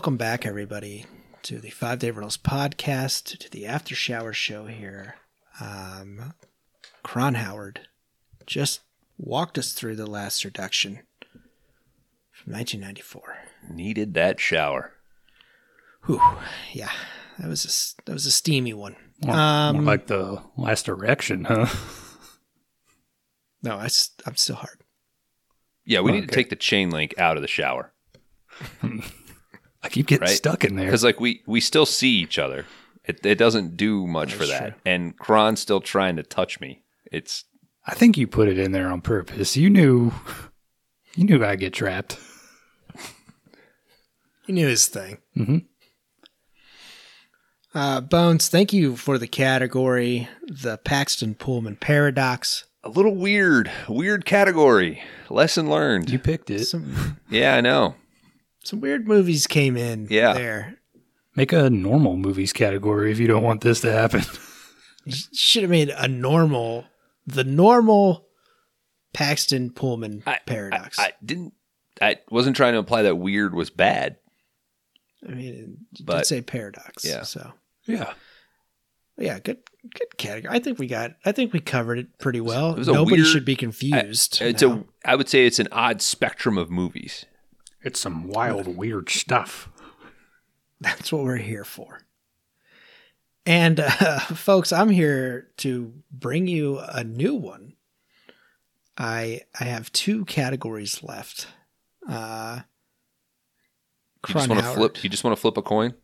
Welcome back, everybody, to the Five Day Rentals podcast, to the After Shower show here. Um, Kron Howard just walked us through the Last Seduction from 1994. Needed that shower. Whew, yeah, that was a, s- that was a steamy one. More, Um, more like the last erection, huh? No, I'm still hard. Yeah, we need to take the chain link out of the shower. I keep getting Right? stuck in there. because like we we still see each other. It it doesn't do much for that. true. And Kron's still trying to touch me. It's I think you put it in there on purpose. You knew, you knew I'd get trapped. He knew his thing. Mhm. Uh, Bones, thank you for the category, the Paxton Pullman paradox. a little weird, weird category. Lesson learned. You picked it. Some yeah, I know. Some weird movies came in Yeah. there. Make a normal movies category if you don't want this to happen. Should have made a normal, the normal Paxton Pullman I, paradox. I, I didn't. I wasn't trying to imply that weird was bad. I mean, it But- did say paradox. yeah. So Yeah. yeah, good good category. I think we got. I think we covered it pretty well. it was a Nobody weird- should be confused. It's now. a. I would say it's an odd spectrum of movies. It's some wild, weird stuff. That's what we're here for. And uh, folks, I'm here to bring you a new one. I I have two categories left. Uh, You just want to flip. You just want to flip a coin.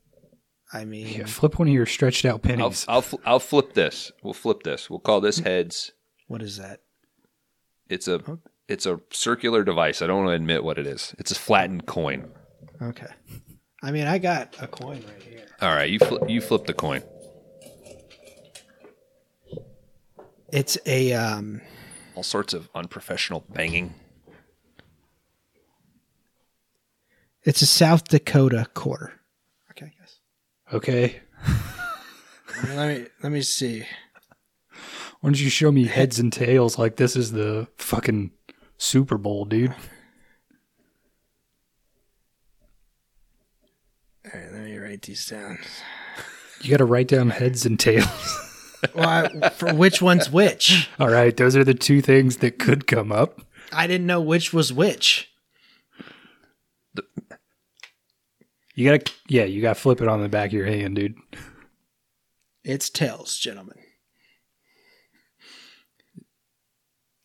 I mean, Yeah, flip one of your stretched out I'll pennies. I'll, fl- I'll flip this. We'll flip this. We'll call this heads. what is that? It's a It's a circular device. I don't want to admit what it is. It's a flattened coin. Okay. I mean, I got a coin right here. All right, you flip, you flip the coin. It's a um All sorts of unprofessional banging. it's a South Dakota quarter. Okay, yes. Okay. Let me let me see. Why don't you show me heads and tails like this is the fucking Super Bowl, dude? All right, let me write these down. You got to write down heads and tails. Well, I, for which one's which? All right, those are the two things that could come up. I didn't know which was which. You got to, yeah, you got to flip it on the back of your hand, dude. It's tails, gentlemen.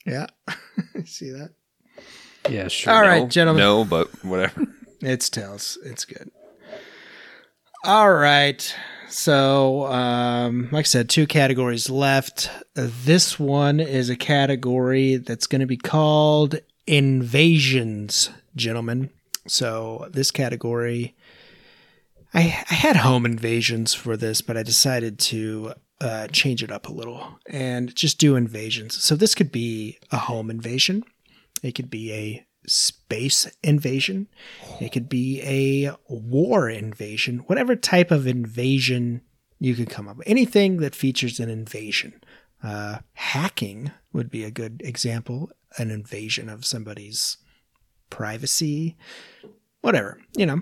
Yeah. see that? Yeah, sure. All right, No, gentlemen. No, but whatever. It's tails. It's good. All right. So, um, like I said, two categories left. This one is a category that's going to be called invasions, gentlemen. So, this category, I, I had home invasions for this, but I decided to uh, change it up a little and just do invasions. So, this could be a home invasion, it could be a space invasion, it could be a war invasion, whatever type of invasion you could come up with. Anything that features an invasion. Uh, hacking would be a good example, an invasion of somebody's privacy, whatever, you know,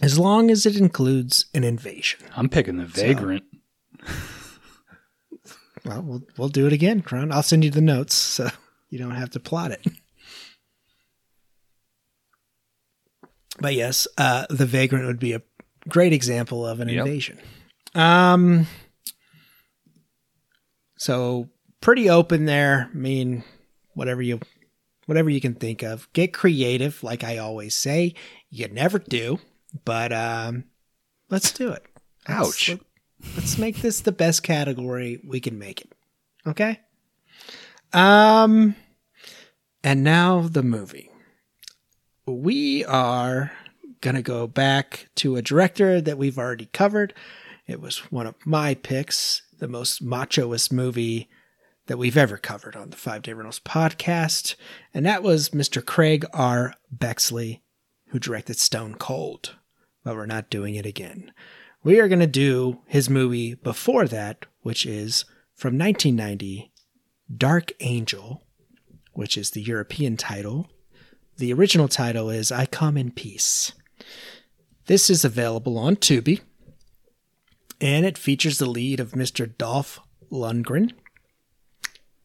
as long as it includes an invasion. I'm picking the Vagrant. Well, we'll, we'll do it again, Kron. I'll send you the notes so you don't have to plot it. But yes, uh, the vagrant would be a great example of an Yep. invasion. Um, so pretty open there. I mean, whatever you, whatever you can think of. Get creative, like I always say. You never do, but um, let's do it. Let's- Ouch. let- let's make this the best category we can make it. Okay. Um, and now the movie. We are gonna go back to a director that we've already covered. It was one of my picks, the most machoist movie that we've ever covered on the Five Day Rentals podcast, and that was Mr. Craig R. Baxley, who directed Stone Cold. But we're not doing it again. We are going to do his movie before that, which is from 1990, Dark Angel, which is the European title. The original title is I Come in Peace. This is available on Tubi, and it features the lead of Mr. Dolph Lundgren.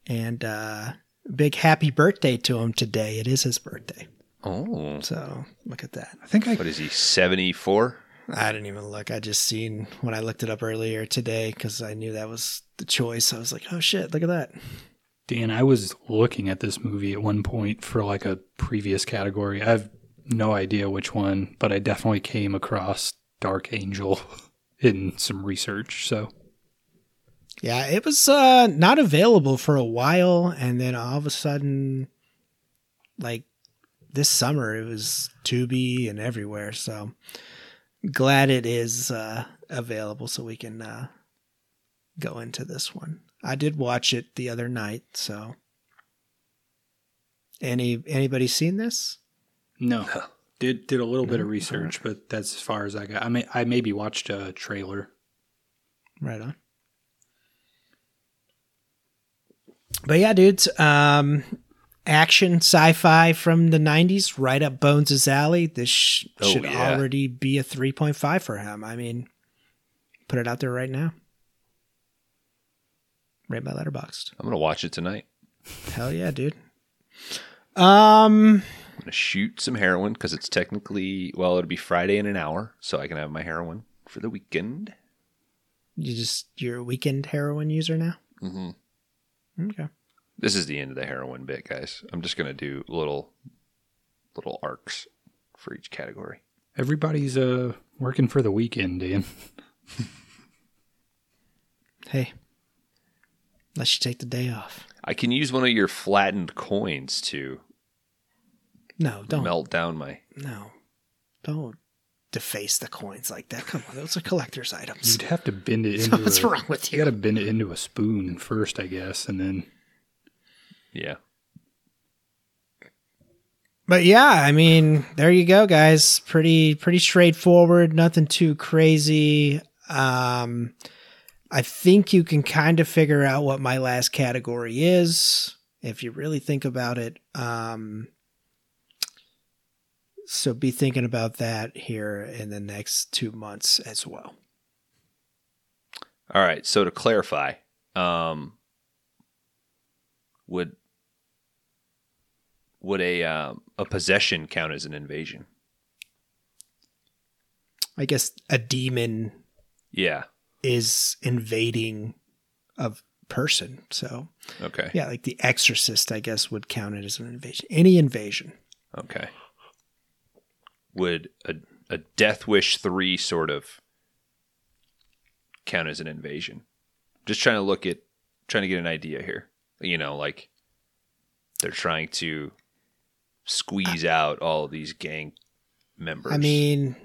And uh, big happy birthday to him today. It is his birthday. Oh, So look at that. I think I what is he? Seventy four. I didn't even look. I just seen when I looked it up earlier today because I knew that was the choice. I was like, oh shit, look at that. Dan, I was looking at this movie at one point for like a previous category. I have no idea which one, but I definitely came across Dark Angel in some research. So Yeah, it was uh, not available for a while, and then all of a sudden, like this summer, it was Tubi and everywhere. So glad it is uh, available, so we can uh, go into this one. I did watch it the other night. So any anybody seen this? no, did did a little bit of research, but that's as far as I got. I may I maybe watched a trailer. Right on. But yeah, dudes, um, action sci-fi from the '90s, right up Bones' alley. This sh- Oh, should yeah. already be a 3.5 for him. I mean, put it out there right now. Right by Letterboxd I'm gonna watch it tonight. Hell yeah, dude. Um, I'm gonna shoot some heroin because it's technically well, it'll be Friday in an hour, so I can have my heroin for the weekend. you just you're a weekend heroin user now. mm-hmm Okay. This is the end of the heroin bit, guys. I'm just gonna do little little arcs for each category. Everybody's uh working for the weekend, Dan. Hey, unless you take the day off. I can use one of your flattened coins to No, don't. melt down my. No, don't deface the coins like that. Come on, those are collector's items. You'd have to bend it into. What's a, wrong with You you? got to bend it into a spoon first, I guess, and then Yeah. But yeah, I mean, there you go, guys. Pretty pretty straightforward. Nothing too crazy. Um, I think you can kind of figure out what my last category is if you really think about it. Um, so be thinking about that here in the next two months as well. All right. So to clarify, um, would would a um, a possession count as an invasion? I guess a demon Yeah. is invading a person. So Okay. yeah, like the exorcist, I guess, would count it as an invasion. Any invasion. Okay. Would a a Death Wish three sort of count as an invasion? Just trying to look at, trying to get an idea here. You know, like they're trying to squeeze out all of these gang members. I mean,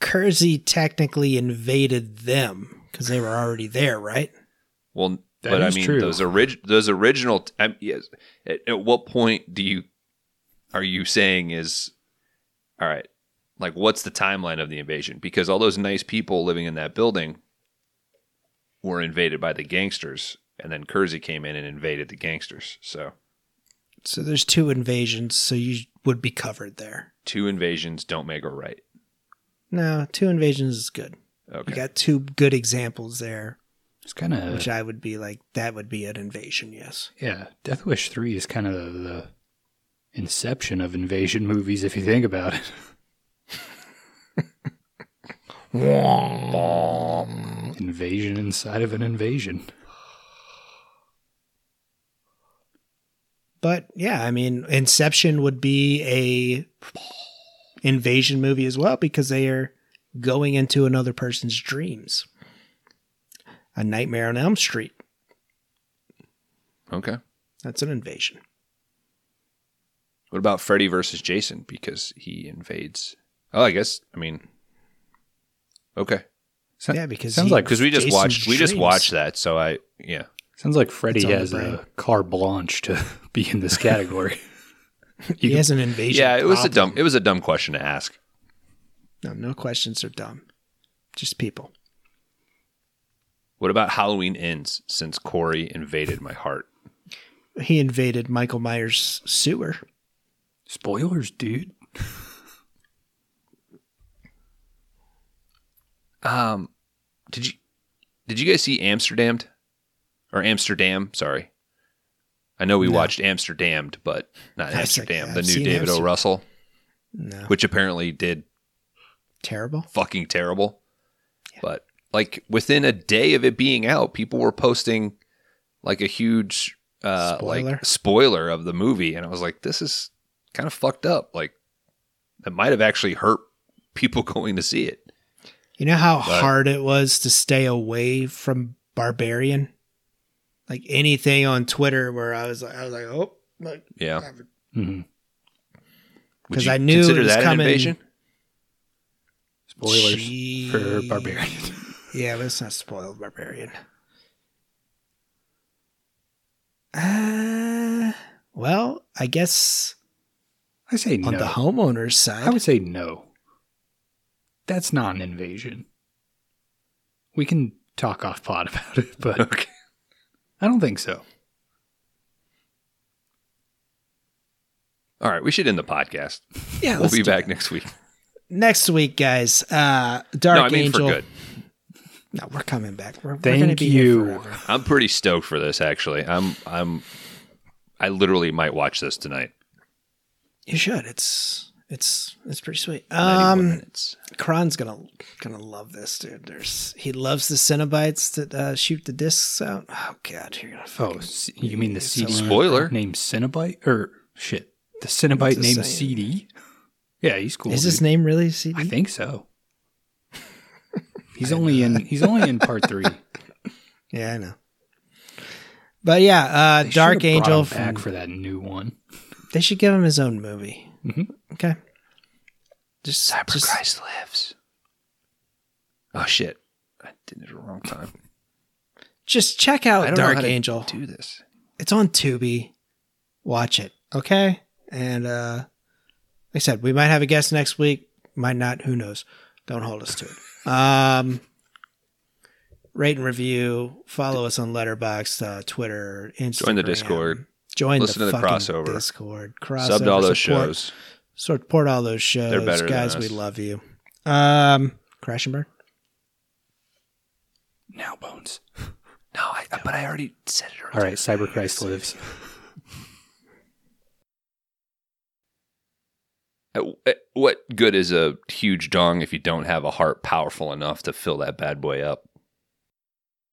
Kersey technically invaded them because they were already there, right? well, That but I mean, true. those orig- those original. I, yes. At, at what point do you are you saying is all right? Like, what's the timeline of the invasion? Because all those nice people living in that building were invaded by the gangsters, and then Kersey came in and invaded the gangsters. So So there's two invasions, so you would be covered there. two invasions don't make a right. No, two invasions is good. Okay. You got two good examples there, it's kind of which I would be like, that would be an invasion, yes. yeah. Death Wish three is kind of the inception of invasion movies, if you think about it. Invasion inside of an invasion. But yeah, I mean, Inception would be a invasion movie as well because they are going into another person's dreams. A Nightmare on Elm Street. Okay. That's an invasion. What about Freddy versus Jason? Because he invades. Oh, I guess. I mean. Okay. So- Yeah, because sounds he- like Because we just Jason's watched. We just watched that. So I. Yeah. Sounds like Freddy It's on the has a carte blanche to be in this category. He has an invasion. Yeah. It was a dumb. It was a dumb question to ask. No, no questions are dumb. Just people. What about Halloween ends since Corey invaded my heart? He invaded Michael Myers' sewer. Spoilers, dude. Um, did you did you guys see Amsterdam or Amsterdam? Sorry, I know we No. watched Amsterdam, but not like, Amsterdam. I've the new David O. Russell, No. which apparently did Terrible. fucking terrible. But like within a day of it being out, people were posting like a huge uh Spoiler? like spoiler of the movie and I was like this is kind of fucked up. Like that might have actually hurt people going to see it. You know how But- hard it was to stay away from Barbarian? Like anything on Twitter where I was like, I was like, oh, like, Yeah. hmm Would 'Cause you I knew it was that coming- an invasion? Spoilers Gee. for Barbarian. Yeah, but it's not spoiled Barbarian. Uh, well, I guess I say on no. the homeowner's side, I would say no. That's not an invasion. We can talk off pod about it, but Okay. I don't think so. All right, we should end the podcast. yeah, We'll let's be do back it. next week. next week, guys. Uh, Dark no, I mean Angel. for good. No, we're coming back. We're, we're Thank gonna be you. Here forever. I'm pretty stoked for this actually. I'm I'm I literally might watch this tonight. You should. It's it's it's pretty sweet. Um, minutes. Kron's gonna gonna love this, dude. There's he loves the Cenobites that uh, shoot the discs out. Oh god, you're gonna Oh, c- you mean the CD Spoiler. named Cenobite or shit? The Cenobite the named same. CD. Yeah, he's cool. Is his name really CD? I think so. He's only in. He's only in part three. Yeah, I know. But yeah, uh, They Dark Angel. him From, back for that new one. they should give him his own movie. Mhm. Okay. Just, Cyber just Christ lives. Oh shit! I did it at the wrong time. just check I out Dark Angel. Do this. It's on Tubi. Watch it. Okay. And uh, like I said, we might have a guest next week. Might not. Who knows? Don't hold us to it. Um, rate and review. Follow us on Letterboxd, uh, Twitter, Instagram. Join the Discord. Join Listen the, to the fucking crossover. Discord. Crossover. Sub to all those support, shows. Support all those shows. They're better than Guys, we love you. Um, Crash and Burn. Now bones. No, I, but I already said it. All right, Cyber Christ lives. Uh, uh, What good is a huge dong if you don't have a heart powerful enough to fill that bad boy up?